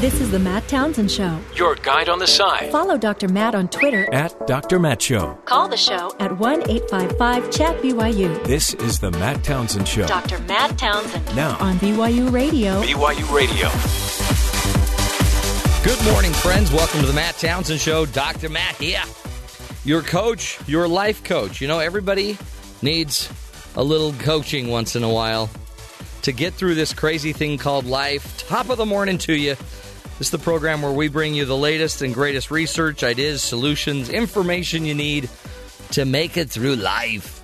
This is the Matt Townsend Show. Your guide on the side. Follow Dr. Matt on Twitter at Dr. Matt Show. Call the show at 1 855 Chat BYU. This is the Matt Townsend Show. Dr. Matt Townsend. Now on BYU Radio. BYU Radio. Good morning, friends. Welcome to the Matt Townsend Show. Dr. Matt here. Your coach, your life coach. You know, everybody needs a little coaching once in a while to get through this crazy thing called life. Top of the morning to you. This is the program where we bring you the latest and greatest research, ideas, solutions, information you need to make it through life.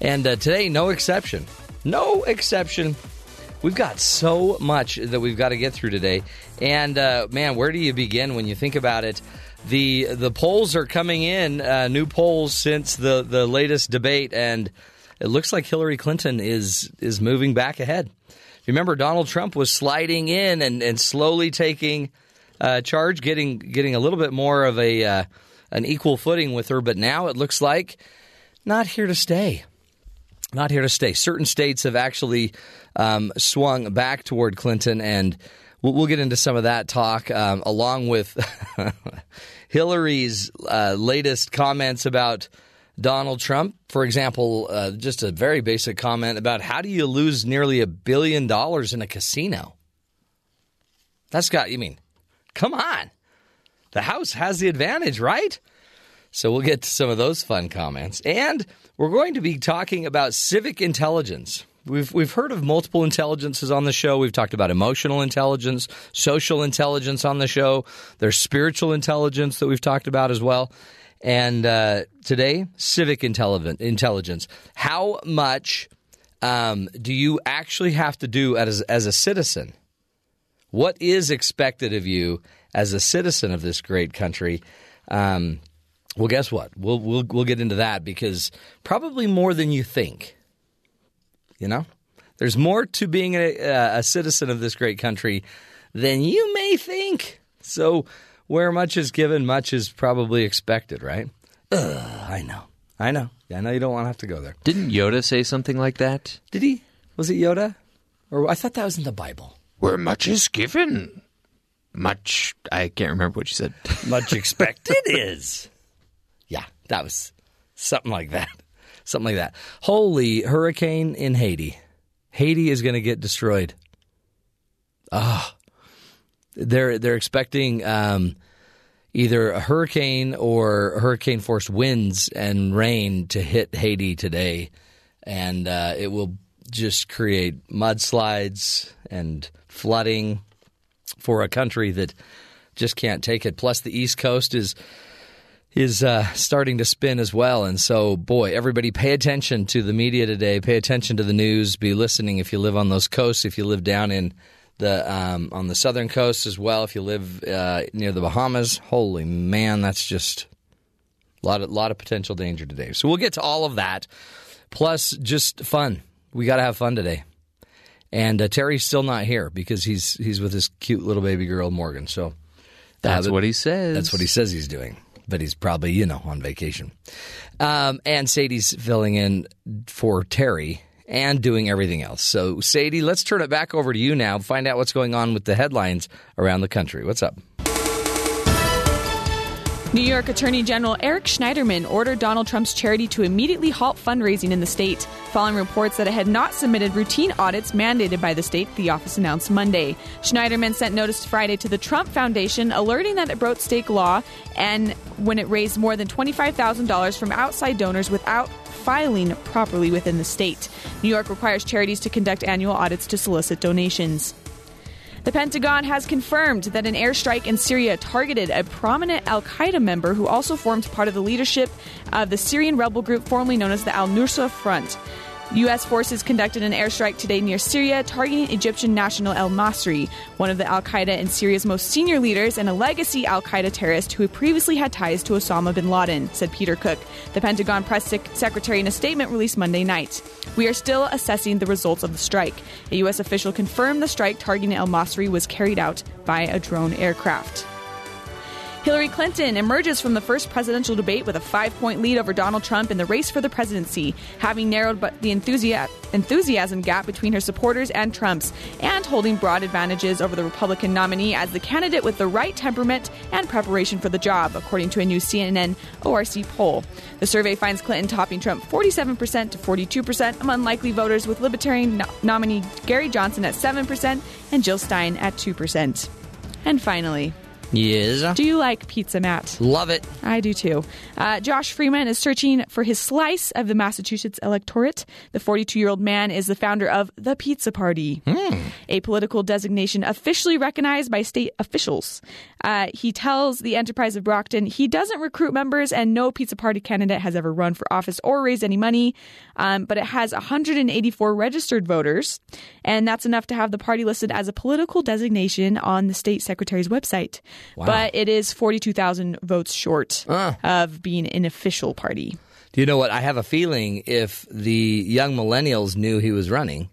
And uh, today, no exception. No exception. We've got so much that we've got to get through today. And uh, man, where do you begin when you think about it? The the polls are coming in, uh, new polls since the, the latest debate, and it looks like Hillary Clinton is is moving back ahead. Remember, Donald Trump was sliding in and, and slowly taking uh, charge, getting getting a little bit more of a uh, an equal footing with her. But now it looks like not here to stay. Not here to stay. Certain states have actually um, swung back toward Clinton, and we'll, we'll, get into some of that talk um, along with Hillary's uh, latest comments about Donald Trump. For example, uh, just a very basic comment about how do you lose nearly a billion dollars in a casino? That's got, you mean, come on. The House has the advantage, right? So we'll get to some of those fun comments. And we're going to be talking about civic intelligence. We've we've heard of multiple intelligences on the show. We've talked about emotional intelligence, social intelligence on the show. There's spiritual intelligence that we've talked about as well. And uh, today, civic intelligence. How much um, do you actually have to do as, as a citizen? What is expected of you as a citizen of this great country? Um, well, guess what? We'll, we'll we'll get into that because probably more than you think. You know, there's more to being a, a citizen of this great country than you may think. So where much is given, much is probably expected, right? Ugh, I know. I know. Yeah, I know you don't want to have to go there. Didn't Yoda say something like that? Did he? Was it Yoda? Or I thought that was in the Bible. Where much is given, much I can't remember what you said. Much expected is. Yeah, that was something like that. Something like that. Holy hurricane in Haiti. Haiti is going to get destroyed. Ah. Oh, they're they're expecting um, either a hurricane or hurricane force winds and rain to hit Haiti today, and uh, it will just create mudslides and flooding for a country that just can't take it. Plus, the East Coast is is uh, starting to spin as well, and so boy, everybody, pay attention to the media today. Pay attention to the news. Be listening if you live on those coasts. If you live down in the um, on the southern coast as well. If you live uh, near the Bahamas, holy man, that's just a lot of lot of potential danger today. So we'll get to all of that, plus just fun. We got to have fun today. And uh, Terry's still not here because he's he's with his cute little baby girl Morgan. So uh, that's what he says. That's what he says he's doing. But he's probably you know on vacation. Um, and Sadie's filling in for Terry and doing everything else. So, Sadie, let's turn it back over to you now. Find out what's going on with the headlines around the country. What's up? New York Attorney General Eric Schneiderman ordered Donald Trump's charity to immediately halt fundraising in the state, following reports that it had not submitted routine audits mandated by the state, the office announced Monday. Schneiderman sent notice Friday to the Trump Foundation, alerting that it broke state law and when it raised more than $25,000 from outside donors without filing properly within the state. New York requires charities to conduct annual audits to solicit donations. The Pentagon has confirmed that an airstrike in Syria targeted a prominent Al Qaeda member who also formed part of the leadership of the Syrian rebel group formerly known as the Al Nusra Front. U.S. forces conducted an airstrike today near Syria, targeting Egyptian national El Masri, one of the Al Qaeda and Syria's most senior leaders and a legacy Al Qaeda terrorist who previously had ties to Osama bin Laden, said Peter Cook, the Pentagon press secretary, in a statement released Monday night. We are still assessing the results of the strike. A U.S. official confirmed the strike targeting El Masri was carried out by a drone aircraft. Hillary Clinton emerges from the first presidential debate with a five point lead over Donald Trump in the race for the presidency, having narrowed the enthusi- enthusiasm gap between her supporters and Trump's, and holding broad advantages over the Republican nominee as the candidate with the right temperament and preparation for the job, according to a new CNN ORC poll. The survey finds Clinton topping Trump 47% to 42% among likely voters, with Libertarian no- nominee Gary Johnson at 7% and Jill Stein at 2%. And finally, Yes. do you like pizza, Matt? Love it. I do too. Uh, Josh Freeman is searching for his slice of the Massachusetts electorate. The 42 year old man is the founder of the Pizza Party, a political designation officially recognized by state officials. Uh, he tells the Enterprise of Brockton he doesn't recruit members, and no Pizza Party candidate has ever run for office or raised any money. Um, but it has 184 registered voters, and that's enough to have the party listed as a political designation on the state secretary's website. But it is 42,000 votes short ah. of being an official party. Do you know what? I have a feeling if the young millennials knew he was running,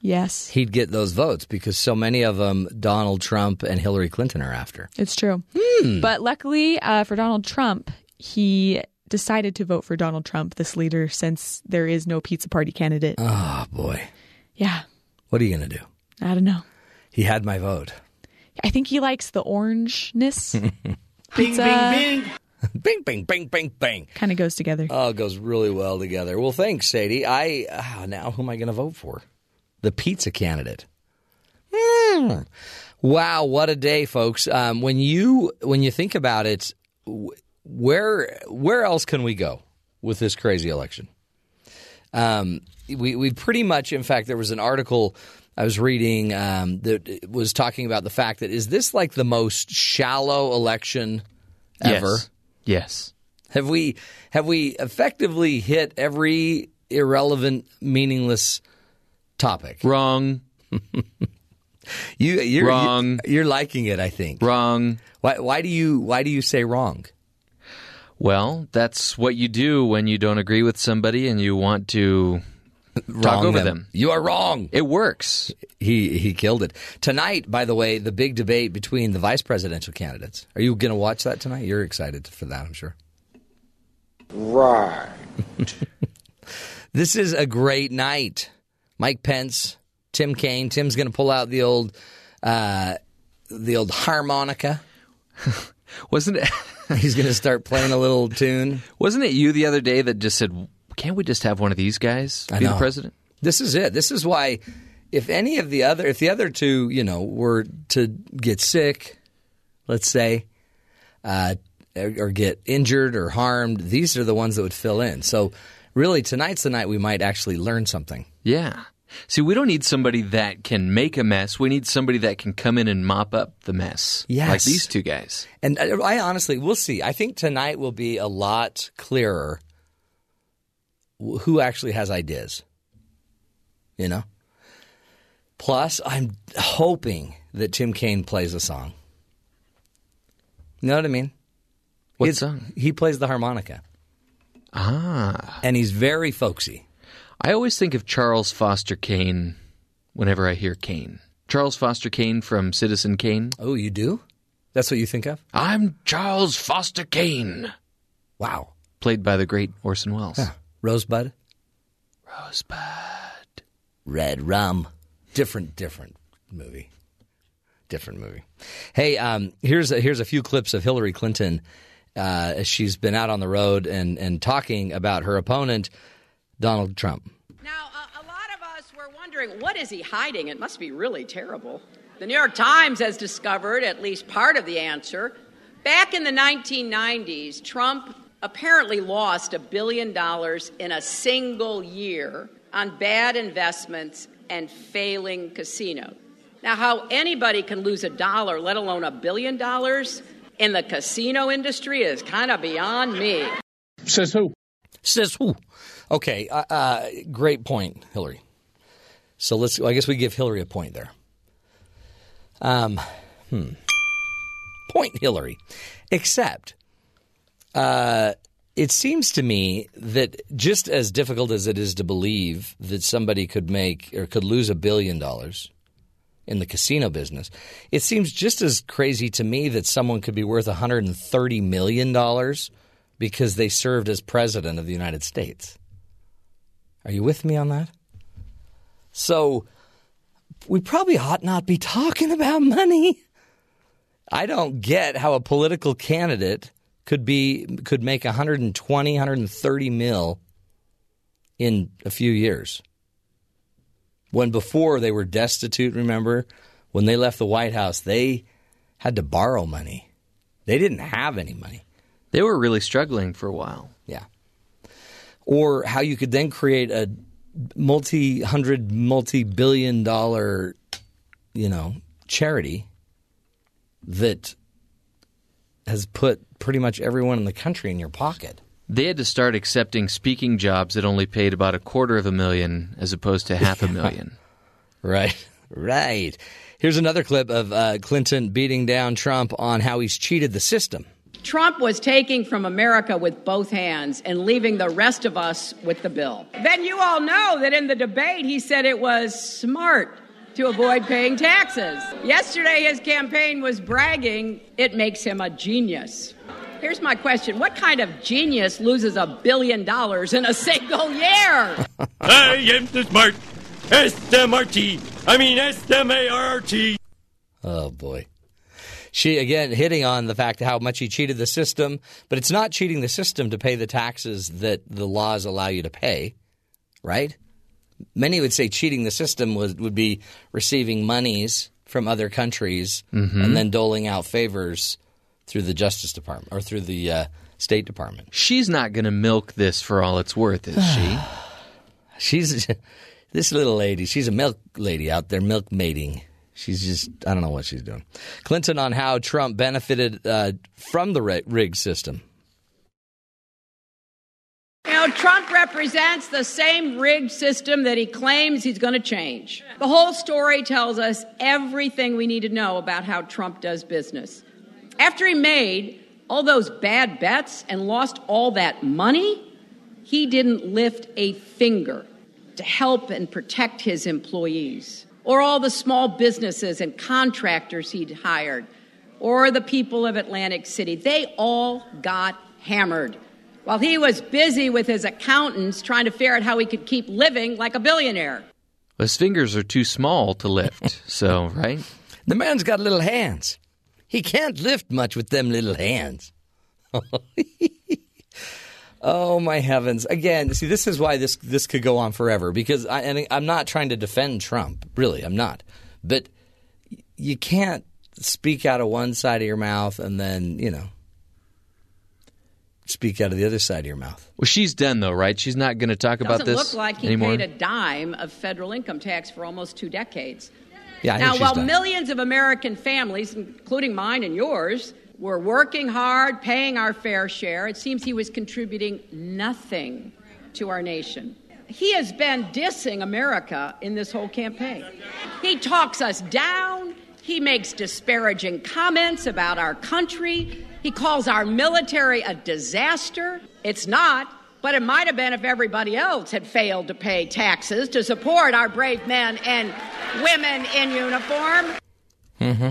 Yes, he'd get those votes because so many of them Donald Trump and Hillary Clinton are after. it's true. Hmm. But luckily uh, for Donald Trump, he decided to vote for Donald Trump, this leader, since there is no pizza party candidate. Oh, boy. yeah, What are you going to do? I don't know. He had my vote. I think he likes the orangeness. pizza Bing, bing, bing, bing, bing. Bing, bing. Kind of goes together. Oh, it goes really well together. Well, thanks, Sadie. I ah, now who am I going to vote for? The pizza candidate. Hmm. Wow, what a day, folks! Um, when you when you think about it, where where else can we go with this crazy election? Um, we we pretty much, in fact, there was an article I was reading um, that was talking about the fact that is this like the most shallow election ever? Yes. Yes. Have we have we effectively hit every irrelevant, meaningless topic? Wrong. You you're Wrong. You're, liking it, I think. Wrong. Why why do you why do you say wrong? Well, that's what you do when you don't agree with somebody and you want to talk Wrong over them. You are wrong. It works. He he killed it tonight. By the way, the big debate between the vice presidential candidates. Are you going to watch that tonight? You're excited for that, I'm sure. Right. This is a great night. Mike Pence, Tim Kaine. Tim's going to pull out the old uh, the old harmonica. Wasn't it? He's going to start playing a little tune. Wasn't it you the other day that just said, "Can't we just have one of these guys be the president?" This is it. This is why, if any of the other, if the other two, you know, were to get sick, let's say, uh, or get injured or harmed, these are the ones that would fill in. So, really, tonight's the night we might actually learn something. Yeah. See, we don't need somebody that can make a mess. We need somebody that can come in and mop up the mess. Yes. Like these two guys. And I honestly, we'll see. I think tonight will be a lot clearer who actually has ideas. You know? Plus, I'm hoping that Tim Kaine plays a song. You know what I mean? What song? He plays the harmonica. Ah. And he's very folksy. I always think of Charles Foster Kane whenever I hear Kane. Charles Foster Kane from Citizen Kane. Oh, you do? That's what you think of? I'm Charles Foster Kane. Wow. Played by the great Orson Welles. Rosebud? Rosebud. Red Rum. Different, different movie. Different movie. Hey, um, here's a, here's a few clips of Hillary Clinton uh, she's been out on the road and, and talking about her opponent, Donald Trump. Now, a, a lot of us were wondering, what is he hiding? It must be really terrible. The New York Times has discovered at least part of the answer. Back in the 1990s, Trump apparently lost a billion dollars in a single year on bad investments and failing casinos. Now, how anybody can lose a dollar, let alone a billion dollars, in the casino industry is kind of beyond me. Says who? Says who? Okay, uh, uh, great point, Hillary. So let's. I guess we give Hillary a point there. Um, hmm. Point Hillary, except uh, it seems to me that just as difficult as it is to believe that somebody could make or could lose a billion dollars in the casino business. It seems just as crazy to me that someone could be worth 130 million dollars because they served as president of the United States. Are you with me on that? So we probably ought not be talking about money. I don't get how a political candidate could be could make 120, 130 mil in a few years. When before they were destitute, remember? When they left the White House, they had to borrow money. They didn't have any money. They were really struggling for a while. Yeah. Or how you could then create a multi hundred, multi billion dollar, you know, charity that has put pretty much everyone in the country in your pocket. They had to start accepting speaking jobs that only paid about a quarter of a million as opposed to half a million. Right, right. Here's another clip of uh, Clinton beating down Trump on how he's cheated the system. Trump was taking from America with both hands and leaving the rest of us with the bill. Then you all know that in the debate he said it was smart to avoid paying taxes. Yesterday his campaign was bragging it makes him a genius. Here's my question What kind of genius loses a billion dollars in a single year? I am the smart S-M-R-T. I mean S-M-A-R-T. Oh, boy. She, again, hitting on the fact how much he cheated the system, but it's not cheating the system to pay the taxes that the laws allow you to pay, right? Many would say cheating the system would, would be receiving monies from other countries and then doling out favors through the Justice Department or through the uh, State Department. She's not going to milk this for all it's worth, is she? She's this little lady. She's a milk lady out there, milk mating. She's just I don't know what she's doing. Clinton on how Trump benefited uh, from the rig system. You know, Trump represents the same rigged system that he claims he's going to change. The whole story tells us everything we need to know about how Trump does business. After he made all those bad bets and lost all that money, he didn't lift a finger to help and protect his employees, or all the small businesses and contractors he'd hired, or the people of Atlantic City. They all got hammered while he was busy with his accountants trying to figure out how he could keep living like a billionaire. His fingers are too small to lift, so, right? The man's got little hands. He can't lift much with them little hands. oh my heavens! Again, see, this is why this this could go on forever because I, and I'm not trying to defend Trump. Really, I'm not. But you can't speak out of one side of your mouth and then you know speak out of the other side of your mouth. Well, she's done, though, right? She's not going to talk about this Doesn't this look like he anymore. paid a dime of federal income tax for almost two decades. Yeah, I now, while done. millions of American families, including mine and yours, were working hard, paying our fair share, it seems he was contributing nothing to our nation. He has been dissing America in this whole campaign. He talks us down. He makes disparaging comments about our country. He calls our military a disaster. It's not, but it might have been if everybody else had failed to pay taxes to support our brave men and women in uniform. Mm-hmm.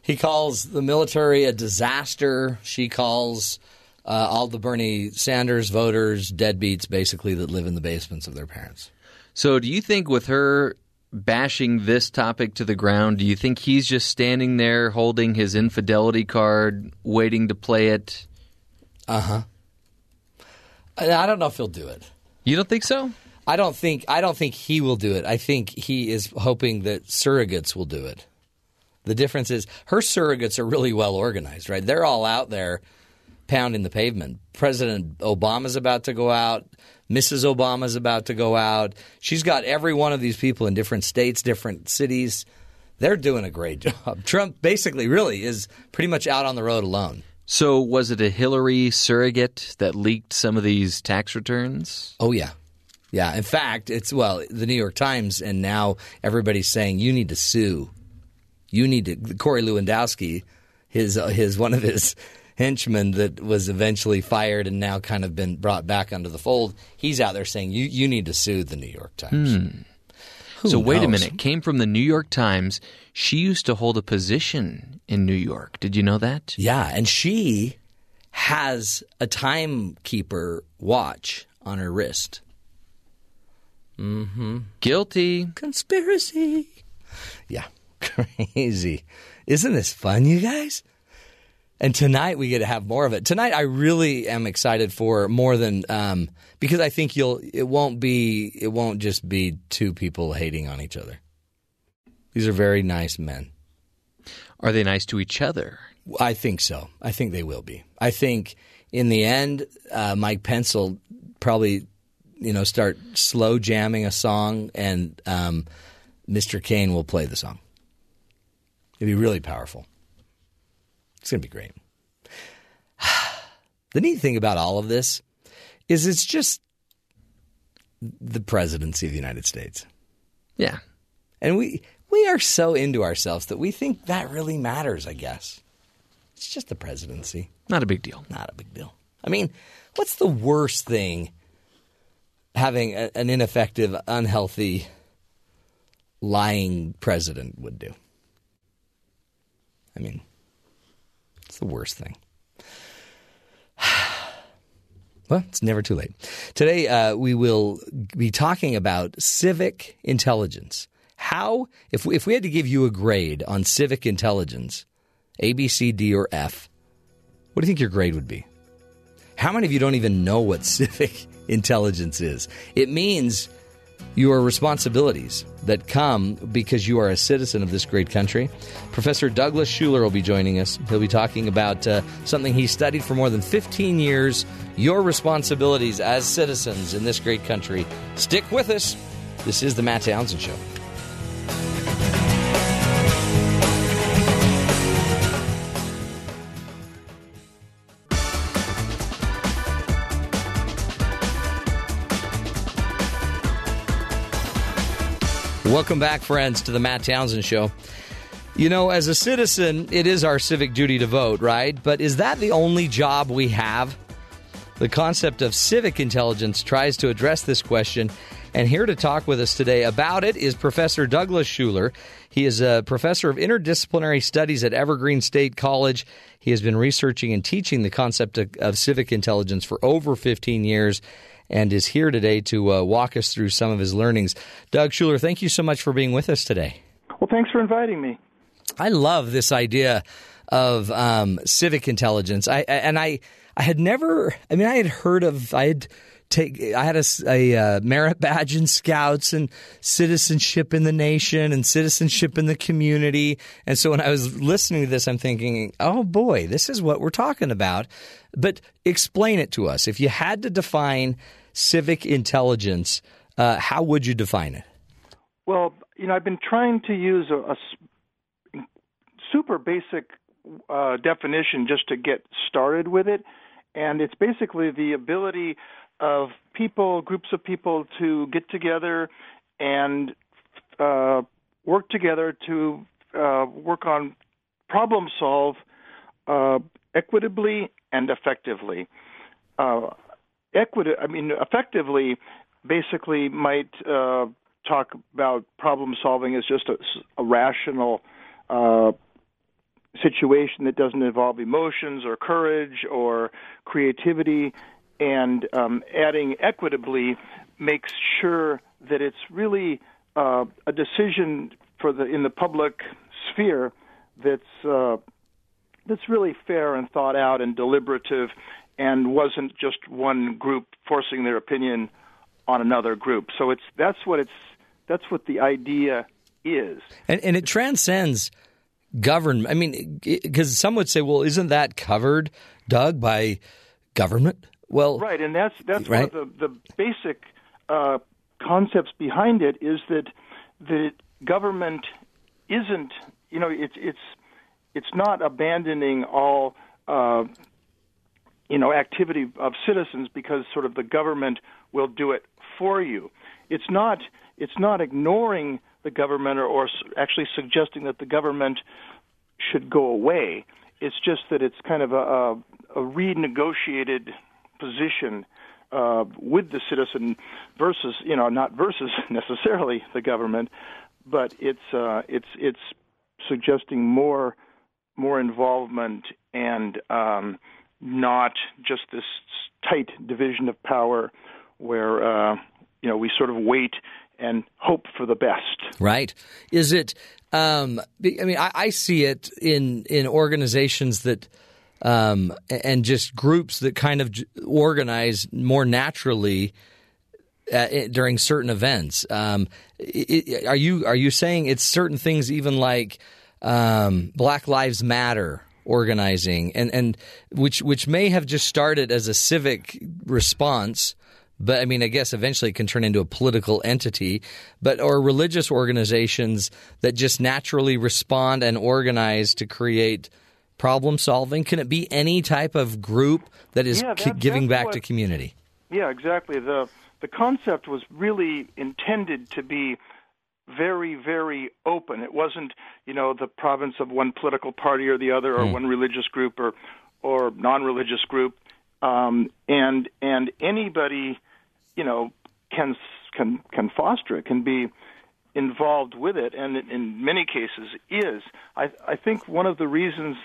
He calls the military a disaster. She calls uh, all the Bernie Sanders voters deadbeats, basically, that live in the basements of their parents. So, do you think with her bashing this topic to the ground, do you think he's just standing there holding his infidelity card, waiting to play it? Uh-huh. I I don't know if he'll do it. You don't think so? I don't think I don't think he will do it. I think he is hoping that surrogates will do it. The difference is her surrogates are really well organized, right? They're all out there pounding the pavement. President Obama's about to go out. Mrs. Obama's about to go out. She's got every one of these people in different states, different cities. They're doing a great job. Trump basically really is pretty much out on the road alone. So, was it a Hillary surrogate that leaked some of these tax returns? Oh yeah, yeah. In fact, it's well, the New York Times, and now everybody's saying you need to sue. You need to. Corey Lewandowski, his uh, his one of his henchmen that was eventually fired and now kind of been brought back under the fold. He's out there saying you you need to sue the New York Times. so wait a minute. Came from the New York Times. She used to hold a position in New York. Did you know that? Yeah, and she has a timekeeper watch on her wrist. Mm-hmm. Guilty. Conspiracy. Yeah, crazy. Isn't this fun, you guys? And tonight we get to have more of it. Tonight I really am excited for more than um, because I think you'll. It won't be. It won't just be two people hating on each other. These are very nice men. Are they nice to each other? I think so. I think they will be. I think in the end, uh, Mike Pence will probably, you know, start slow jamming a song, and um, Mr. Kaine will play the song. It'll be really powerful. It's going to be great. The neat thing about all of this is it's just the presidency of the United States. Yeah. And we we are so into ourselves that we think that really matters, I guess. It's just the presidency. Not a big deal. Not a big deal. I mean, what's the worst thing having a, an ineffective, unhealthy, lying president would do? I mean, it's the worst thing. Well, it's never too late. Today, uh, we will be talking about civic intelligence. How, if we, if we had to give you a grade on civic intelligence, A, B, C, D, or F, what do you think your grade would be? How many of you don't even know what civic intelligence is? It means your responsibilities that come because you are a citizen of this great country. Professor Douglas Schuler will be joining us. He'll be talking about uh, something he studied for more than 15 years your responsibilities as citizens in this great country. Stick with us. This is The Matt Townsend Show. Welcome back, friends, to the Matt Townsend Show. You know, as a citizen, it is our civic duty to vote, right? But is that the only job we have? The concept of civic intelligence tries to address this question. And here to talk with us today about it is Professor Douglas Schuler. He is a professor of interdisciplinary studies at Evergreen State College. He has been researching and teaching the concept of, of civic intelligence for over 15 years and is here today to uh, walk us through some of his learnings. Doug Schuler, thank you so much for being with us today. Well, thanks for inviting me. I love this idea of um, civic intelligence. I and I I had never. I mean, I had heard of. I had take. I had a, a uh, merit badge in Scouts and citizenship in the nation and citizenship in the community. And so when I was listening to this, I'm thinking, oh boy, this is what we're talking about. But explain it to us. If you had to define civic intelligence, uh, how would you define it? Well, you know, I've been trying to use a super basic uh, definition just to get started with it, and it's basically the ability of people, groups of people, to get together and uh, work together to uh, work on problem solve uh, equitably and effectively. Equity, I mean, effectively, basically might uh, talk about problem solving as just a, a rational uh, situation that doesn't involve emotions or courage or creativity, and um, adding equitably makes sure that it's really uh, a decision for the in the public sphere that's uh, that's really fair and thought out and deliberative, and wasn't just one group forcing their opinion on another group. So it's that's what it's that's what the idea is. And, and it transcends government. I mean, because some would say, well, isn't that covered, Doug, by government? Well, Right, and that's that's Right. one of the the basic uh, concepts behind it is that the government isn't you know it's it's it's not abandoning all uh, you know activity of citizens because sort of the government will do it for you. It's not it's not ignoring the government or, or actually suggesting that the government should go away. It's just that it's kind of a, a, a renegotiated position uh, with the citizen versus you know not versus necessarily the government, but it's uh, it's it's suggesting more more involvement and um, not just this tight division of power where uh, you know we sort of wait and hope for the best. Right? Is it? Um, I mean, I, I see it in in organizations that. Um, and just groups that kind of organize more naturally uh, during certain events. Um, it, are you are you saying it's certain things, even like um, Black Lives Matter organizing, and and which which may have just started as a civic response but I mean, I guess eventually it can turn into a political entity, but or religious organizations that just naturally respond and organize to create problem solving. Can it be any type of group that is yeah, that, giving back what, to community? Yeah, exactly. the The concept was really intended to be very, very open. It wasn't, you know, the province of one political party or the other, or mm. one religious group or or non-religious group. Um, and and anybody you know can can can foster it, can be involved with it, and in many cases is. I I think one of the reasons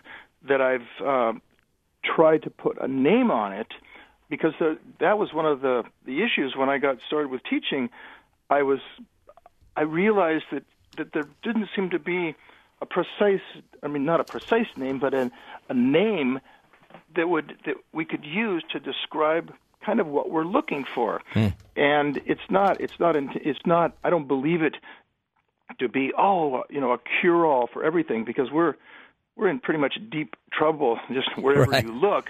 that I've uh, tried to put a name on it because the, that was one of the the issues when I got started with teaching. I was I realized that that there didn't seem to be a precise I mean not a precise name but a, a name that would that we could use to describe kind of what we're looking for. Mm. And it's not it's not it's not I don't believe it to be oh you know a cure all for everything because we're we're in pretty much deep trouble just wherever right. you look.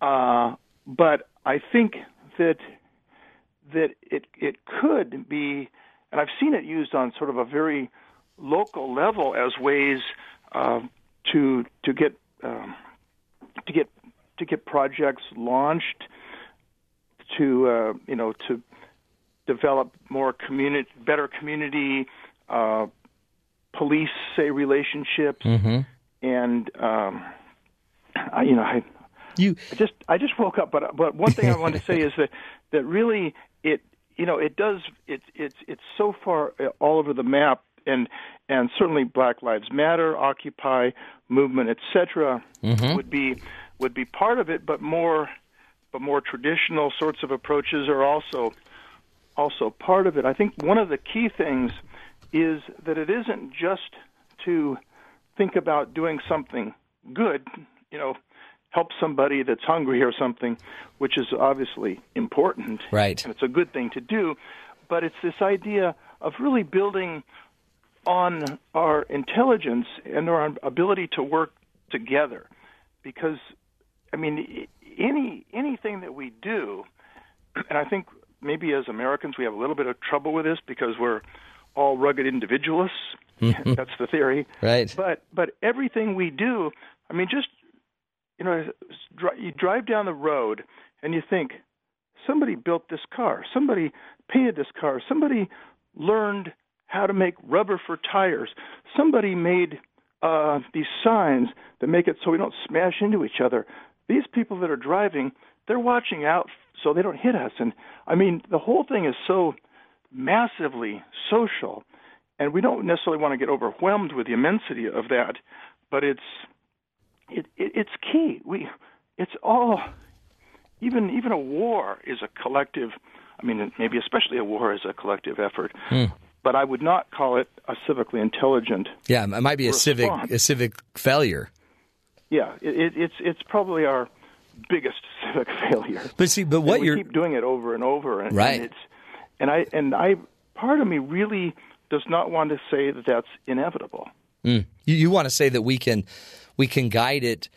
Uh, but I think that that it it could be, and I've seen it used on sort of a very local level as ways uh, to to get um, to get to get projects launched to uh, you know to develop more community, better community uh, police say relationships, mm-hmm. and um, I, you know I. You I just I just woke up, but but one thing I wanted to say is that that really it you know it does It's it's it's so far uh, all over the map and and certainly Black Lives Matter, Occupy movement, etc. Mm-hmm. would be would be part of it, but more but more traditional sorts of approaches are also also part of it. I think one of the key things is that it isn't just to think about doing something good, you know, help somebody that's hungry or something, which is obviously important. Right. And it's a good thing to do, but it's this idea of really building on our intelligence and our ability to work together because I mean any anything that we do, and I think maybe as Americans we have a little bit of trouble with this because we're all rugged individualists. Mm-hmm. That's the theory, right? But but everything we do, I mean, just you know, you drive down the road and you think somebody built this car, somebody painted this car, somebody learned how to make rubber for tires, somebody made uh, these signs that make it so we don't smash into each other. These people that are driving, they're watching out so they don't hit us. And I mean, the whole thing is so massively social, and we don't necessarily want to get overwhelmed with the immensity of that, but it's it, it it's key. We it's all even even a war is a collective. I mean, maybe especially a war is a collective effort. Mm. But I would not call it a civically intelligent. Yeah, it might be a civic a civic failure yeah, it, it's it's probably our biggest civic failure. But see, but what you're keep doing it over and over, and, right? And, it's, and I and I part of me really does not want to say that that's inevitable. Mm. You, you want to say that we can we can guide it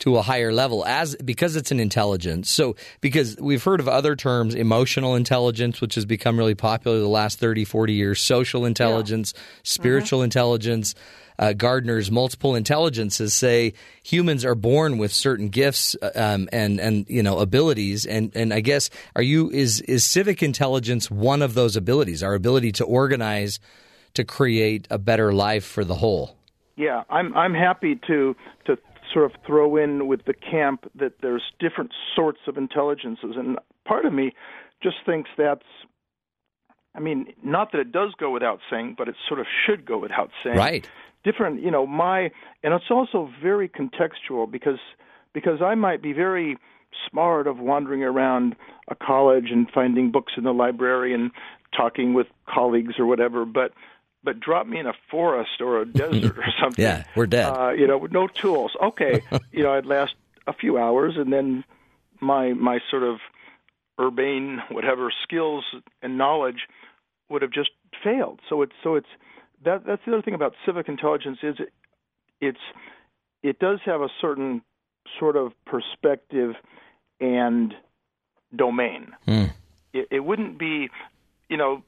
to a higher level as because it's an intelligence. So because we've heard of other terms, emotional intelligence, which has become really popular the last 30, 40 years, social intelligence, yeah. spiritual mm-hmm. intelligence uh, Gardner's multiple intelligences say humans are born with certain gifts uh, um, and and you know abilities and and I guess are you is is civic intelligence one of those abilities our ability to organize to create a better life for the whole yeah I'm I'm happy to to sort of throw in with the camp that there's different sorts of intelligences and part of me just thinks that's. I mean, not that it does go without saying, but it sort of should go without saying. Right. Different, you know, my and it's also very contextual because because I might be very smart of wandering around a college and finding books in the library and talking with colleagues or whatever, but but drop me in a forest or a desert or something. Yeah, we're dead. Uh, you know, with no tools. Okay, you know, I'd last a few hours, and then my my sort of urbane whatever skills and knowledge would have just failed. So it's so it's that that's the other thing about civic intelligence is it, it's it does have a certain sort of perspective and domain. Hmm. It, it wouldn't be, you know,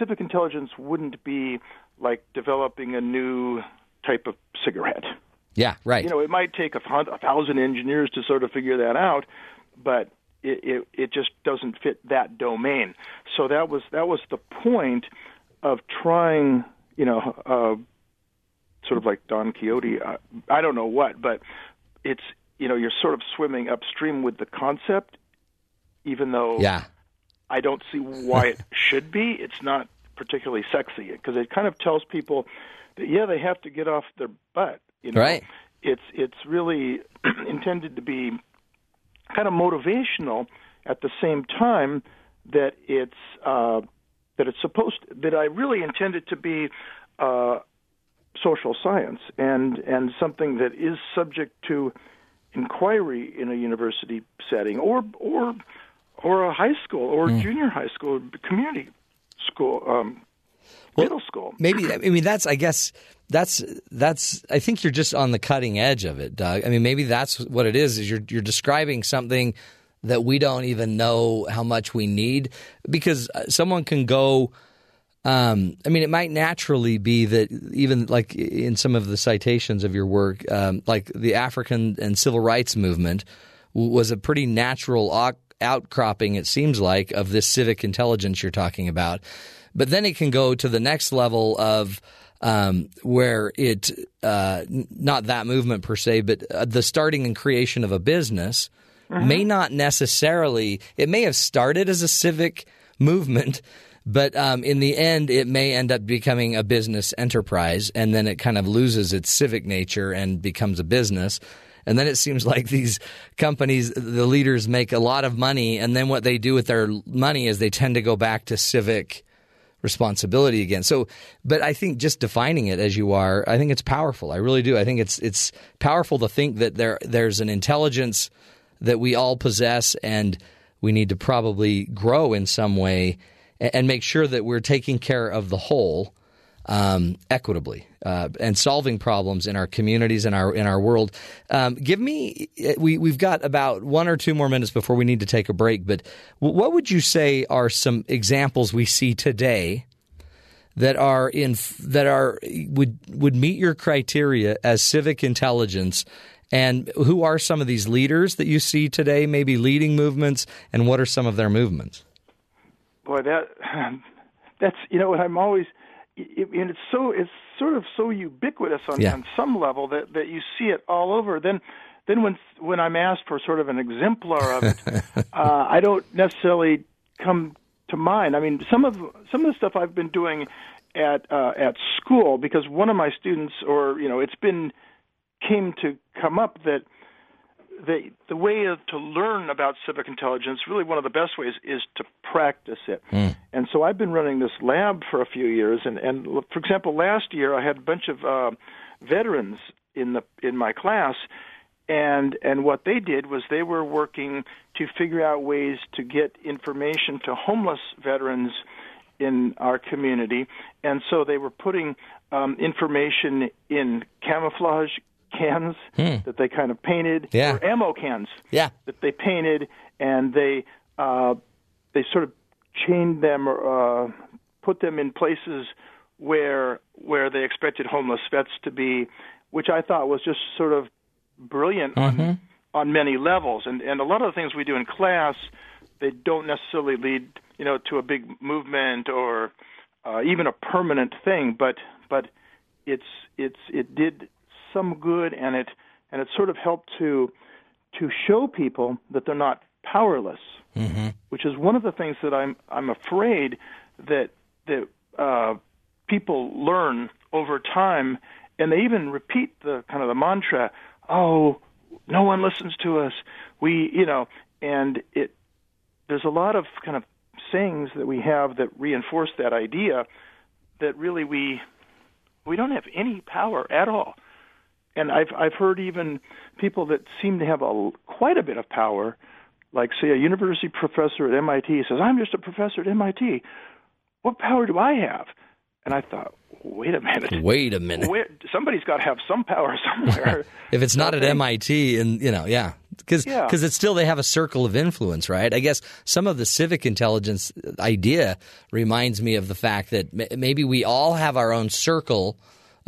civic intelligence wouldn't be like developing a new type of cigarette. Yeah, right. You know, it might take a, a thousand engineers to sort of figure that out, but it, it it just doesn't fit that domain. So that was that was the point of trying, you know, uh, sort of like Don Quixote. Uh, I don't know what, but it's you know you're sort of swimming upstream with the concept, even though yeah. I don't see why it should be. It's not particularly sexy because it kind of tells people that yeah they have to get off their butt. You know? Right. It's it's really intended to be kind of motivational at the same time that it's uh, that it's supposed that I really intend it to be uh, social science and and something that is subject to inquiry in a university setting or or or a high school or junior high school community school um, middle school. Maybe I mean that's I guess that's that's I think you're just on the cutting edge of it, Doug. I mean maybe that's what it is is you're you're describing something that we don't even know how much we need because uh, someone can go um, I mean, it might naturally be that even like in some of the citations of your work, um, like the African and civil rights movement w- was a pretty natural outcropping, it seems like, of this civic intelligence you're talking about. But then it can go to the next level of um, where it, uh, not that movement per se, but uh, the starting and creation of a business may not necessarily, it may have started as a civic movement. But um, in the end, it may end up becoming a business enterprise, and then it kind of loses its civic nature and becomes a business. And then it seems like these companies, the leaders make a lot of money, and then what they do with their money is they tend to go back to civic responsibility again. So, but I think just defining it as you are, I think it's powerful. I really do. I think it's it's powerful to think that there there's an intelligence that we all possess, and we need to probably grow in some way and, and make sure that we're taking care of the whole um, equitably uh, and solving problems in our communities and our in our world. Um, give me we we've got about one or two more minutes before we need to take a break. But what would you say are some examples we see today that are in that are would would meet your criteria as civic intelligence? And who are some of these leaders that you see today, maybe leading movements, and what are some of their movements? Boy, that that's you know what I'm always and it's so it's sort of so ubiquitous on, Yeah. on some level that that you see it all over. Then then when when I'm asked for sort of an exemplar of it, uh, I don't necessarily come to mind. I mean, some of some of the stuff I've been doing at uh, at school because one of my students, or you know, it's been came to come up that the the way of, to learn about civic intelligence, really one of the best ways, is to practice it. And so I've been running this lab for a few years. And, and for example, last year I had a bunch of uh, veterans in the in my class, and and what they did was they were working to figure out ways to get information to homeless veterans in our community, and so they were putting um, information in camouflage cans that they kind of painted, Yeah. or ammo cans Yeah. that they painted, and they uh, they sort of chained them or uh, put them in places where where they expected homeless vets to be, which I thought was just sort of brilliant on, on many levels. And and a lot of the things we do in class, they don't necessarily lead you know to a big movement or uh, even a permanent thing, but but it's it's it did some good and it and it sort of helped to to show people that they're not powerless, mm-hmm. which is one of the things that I'm I'm afraid that that uh, people learn over time, and they even repeat the kind of the mantra, "Oh, no one listens to us." We, you know, and it there's a lot of kind of sayings that we have that reinforce that idea that really we we don't have any power at all. And I've I've heard even people that seem to have a quite a bit of power, like say a university professor at MIT says, "I'm just a professor at MIT. What power do I have?" And I thought, wait a minute. Wait a minute. Where, somebody's got to have some power somewhere. if it's not at MIT, and you know, yeah, because because Yeah. it's still they have a circle of influence, right? I guess some of the civic intelligence idea reminds me of the fact that maybe we all have our own circle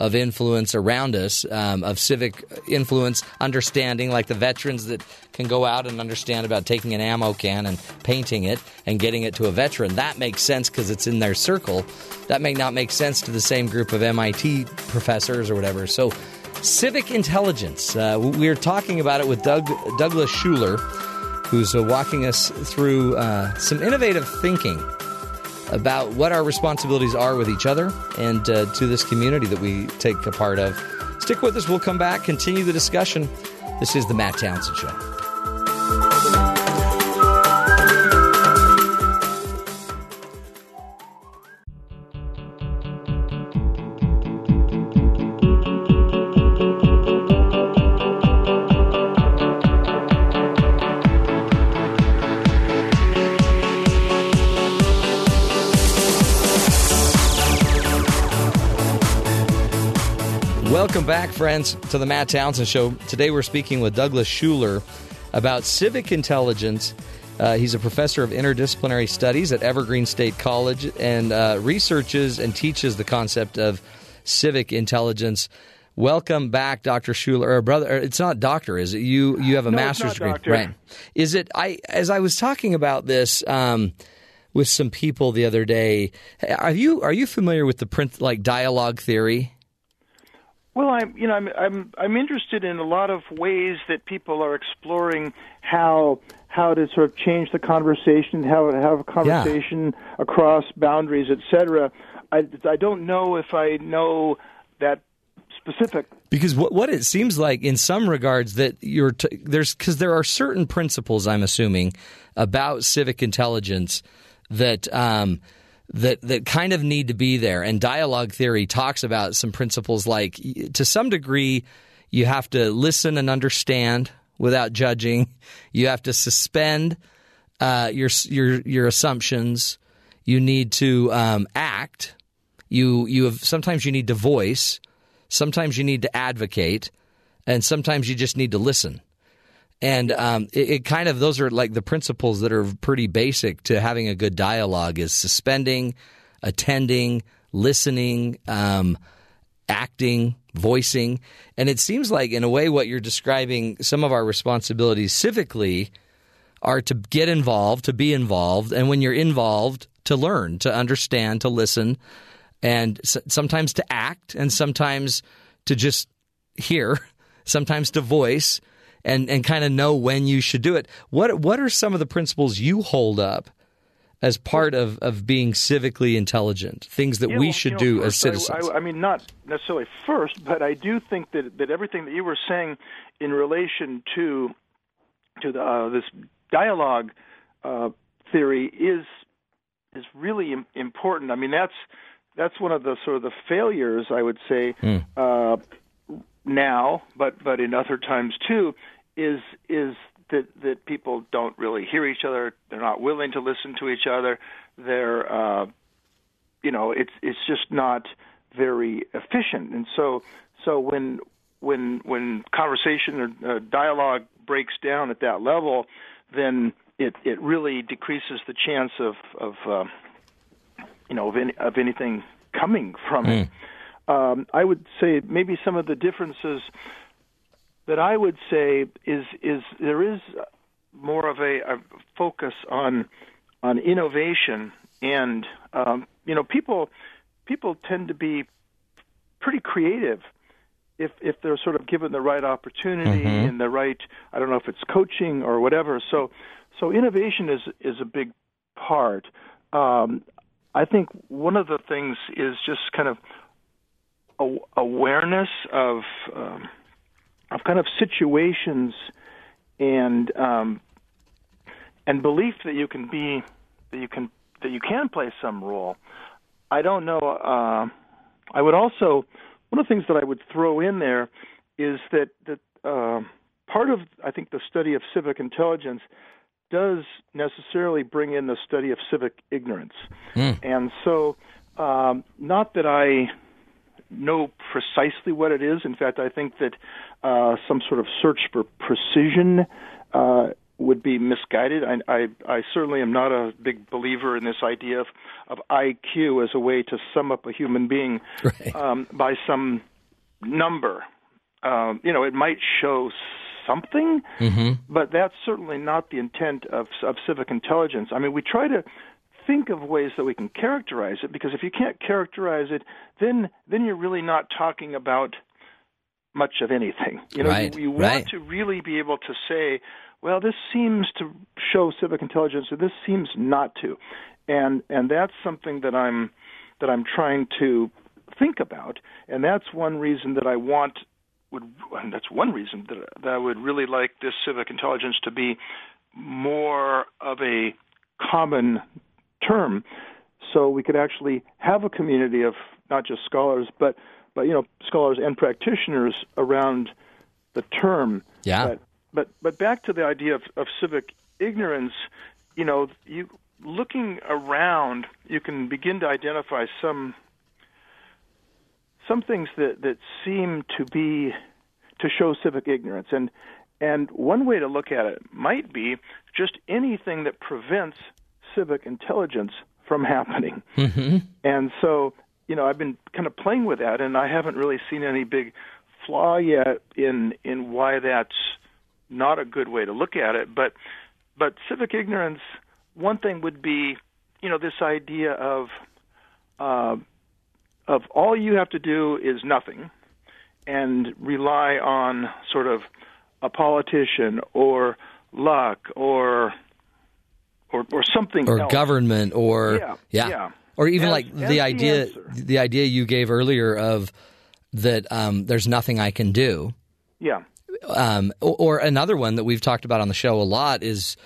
of influence around us, um, of civic influence, understanding, like the veterans that can go out and understand about taking an ammo can and painting it and getting it to a veteran. That makes sense because it's in their circle. That may not make sense to the same group of MIT professors or whatever. So, civic intelligence. Uh, we're talking about it with Doug, Douglas Schuler, who's uh, walking us through uh, some innovative thinking about what our responsibilities are with each other and uh, to this community that we take a part of. Stick with us. We'll come back, continue the discussion. This is the Matt Townsend Show. Welcome back, friends, to the Matt Townsend Show. Today we're speaking with Douglas Schuler about civic intelligence. Uh, he's a professor of interdisciplinary studies at Evergreen State College and uh, researches and teaches the concept of civic intelligence. Welcome back, Dr. Schuler, or brother. Or it's not doctor, is it? You you have a No, master's degree, doctor. right? Is it? I as I was talking about this. Um, with some people the other day, are you are you familiar with the print like dialogue theory? Well, I'm you know I'm I'm I'm interested in a lot of ways that people are exploring how how to sort of change the conversation, how to have a conversation across boundaries, etc. I I don't know if I know that specific. Because what what it seems like in some regards that you're t- there's because there are certain principles I'm assuming about civic intelligence that um, that that kind of need to be there. And dialogue theory talks about some principles like to some degree you have to listen and understand without judging. You have to suspend uh, your your your assumptions. You need to um, act. You you have sometimes you need to voice. Sometimes you need to advocate, and sometimes you just need to listen. And um, it, it kind of those are like the principles that are pretty basic to having a good dialogue is suspending, attending, listening, um, acting, voicing. And it seems like, in a way, what you're describing, some of our responsibilities civically are to get involved, to be involved, and when you're involved, to learn, to understand, to listen, and sometimes to act, and sometimes to just hear, sometimes to voice, and and kind of know when you should do it. What what are some of the principles you hold up as part of, of being civically intelligent? Things that Yeah, we well, should you know, do as first, I- citizens. I, I mean, not necessarily first, but I do think that that everything that you were saying in relation to to the, uh, this dialogue uh, theory is is really Im- important. I mean, that's that's one of the sort of the failures I would say uh, now, but but in other times too, is is that that people don't really hear each other. They're not willing to listen to each other. They're uh, you know it's it's just not very efficient and so so when when when conversation or uh, dialogue breaks down at that level then it it really decreases the chance of of uh, you know of any, of anything coming from it um, I would say maybe some of the differences that I would say is is there is more of a, a focus on on innovation and um, you know people people tend to be pretty creative if if they're sort of given the right opportunity and the right I don't know if it's coaching or whatever so so innovation is is a big part. Um, I think one of the things is just kind of a- awareness of um, of kind of situations and um, and belief that you can be that you can that you can play some role. I don't know. Uh, I would also one of the things that I would throw in there is that that uh, part of I think the study of civic intelligence does necessarily bring in the study of civic ignorance, and so um, not that I know precisely what it is. In fact, I think that uh, some sort of search for precision uh, would be misguided. I, I, I certainly am not a big believer in this idea of, of IQ as a way to sum up a human being Right. um, by some number. Um, you know, it might show something, but that's certainly not the intent of, of civic intelligence. I mean, we try to think of ways that we can characterize it because if you can't characterize it, then then you're really not talking about much of anything. You know, Right, you, you right. want to really be able to say, well, this seems to show civic intelligence, or this seems not to, and and that's something that I'm that I'm trying to think about, and that's one reason that I want would and that's one reason that, that I would really like this civic intelligence to be more of a common term so we could actually have a community of not just scholars but but you know scholars and practitioners around the term Yeah. but but but back to the idea of, of civic ignorance you know you looking around you can begin to identify some some things that that seem to be to show civic ignorance and and one way to look at it might be just anything that prevents civic intelligence from happening. Mm-hmm. And so, you know, I've been kind of playing with that, and I haven't really seen any big flaw yet in in why that's not a good way to look at it. But but civic ignorance, one thing would be, you know, this idea of uh, of all you have to do is nothing, and rely on sort of a politician or luck or or or something or else. government or Yeah, yeah. Or even As- like the the idea answer. the idea you gave earlier of that um, there's nothing I can do Yeah. um, or, or another one that we've talked about on the show a lot is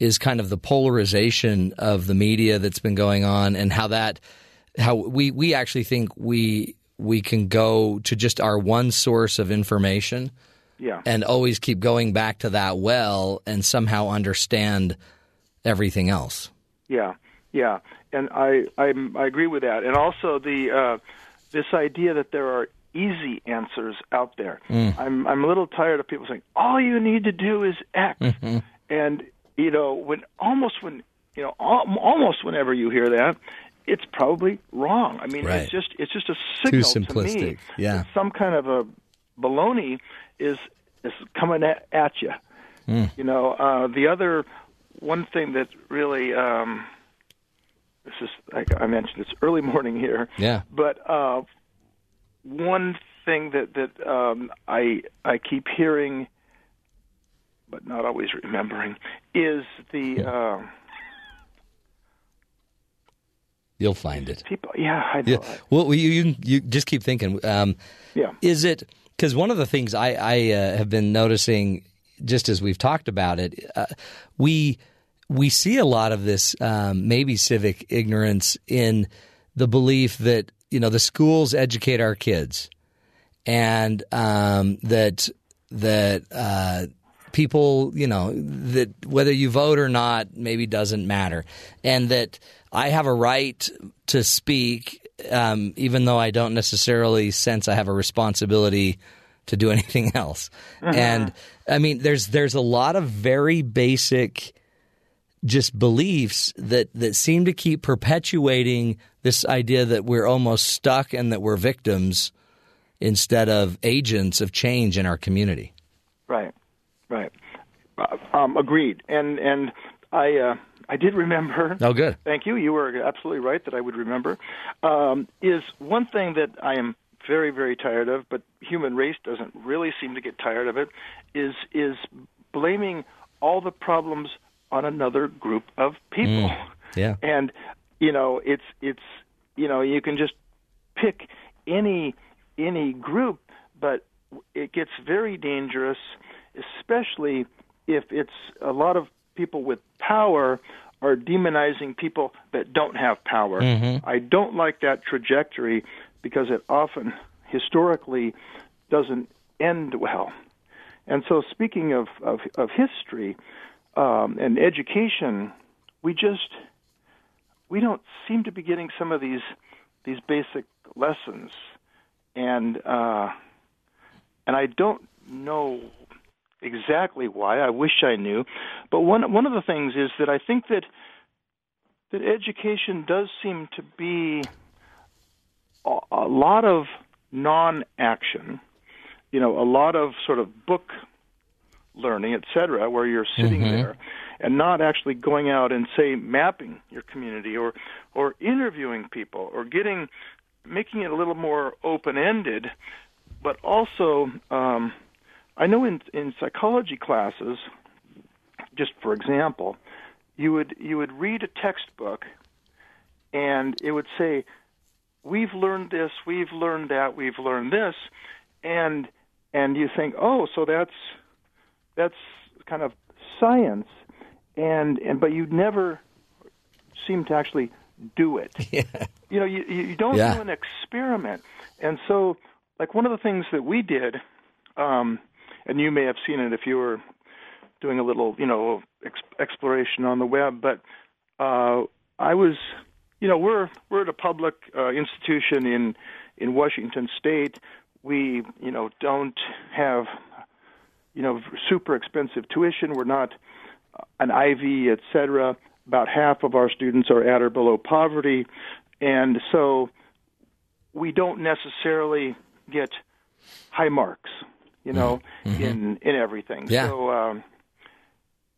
is kind of the polarization of the media that's been going on and how that how we we actually think we we can go to just our one source of information Yeah. and always keep going back to that well and somehow understand everything else. Yeah, yeah, and I I'm, I agree with that, and also the uh, this idea that there are easy answers out there. I'm I'm a little tired of people saying all you need to do is X, and you know when almost when you know al- almost whenever you hear that. It's probably wrong. I mean, Right. it's just it's just a signal to me simplistic, yeah. that some kind of a baloney is is coming at, at you. You know, uh, the other one thing that really um, this is like I mentioned, it's early morning here. Yeah. But uh, one thing that that um, I I keep hearing, but not always remembering, is the uh, You'll find it. people. Yeah, I know. Yeah. Well, you, you you just keep thinking. Um, Yeah. Is it because one of the things I, I uh, have been noticing, just as we've talked about it, uh, we we see a lot of this um, maybe civic ignorance in the belief that you know the schools educate our kids, and um, that that uh, people you know that whether you vote or not maybe doesn't matter, and that I have a right to speak, um, even though I don't necessarily sense I have a responsibility to do anything else. And I mean, there's there's a lot of very basic just beliefs that that seem to keep perpetuating this idea that we're almost stuck and that we're victims instead of agents of change in our community. Right, right. Uh, um, agreed. And and I uh, I did remember. Oh, good. Thank you. You were absolutely right that I would remember. Um, is one thing that I am very very tired of, but human race doesn't really seem to get tired of it. Is is blaming all the problems on another group of people. Mm. Yeah. And you know, it's it's you know, you can just pick any any group, but it gets very dangerous, especially if it's a lot of people with power are demonizing people that don't have power. Mm-hmm. I don't like that trajectory because it often historically doesn't end well. And so, speaking of of, of history um, and education, we just we don't seem to be getting some of these these basic lessons, and uh, and I don't know exactly why. I wish I knew, but one one of the things is that I think that that education does seem to be a, a lot of non-action. You know, a lot of sort of book learning, et cetera, where you're sitting there and not actually going out and say mapping your community or or interviewing people or getting making it a little more open ended, but also um, I know in in psychology classes, just for example, you would you would read a textbook and it would say we've learned this, we've learned that, we've learned this, and and you think, oh, so that's that's kind of science, and and but you never seem to actually do it. You know, you you don't Yeah. do an experiment, and so like one of the things that we did, um, and you may have seen it if you were doing a little, you know, ex- exploration on the web, but uh, I was, you know, we're we're at a public uh, institution in in Washington State. We, you know, don't have, you know, super expensive tuition. We're not uh, an Ivy, et cetera. About half of our students are at or below poverty, and so we don't necessarily get high marks, you know, in in everything. Yeah. So um,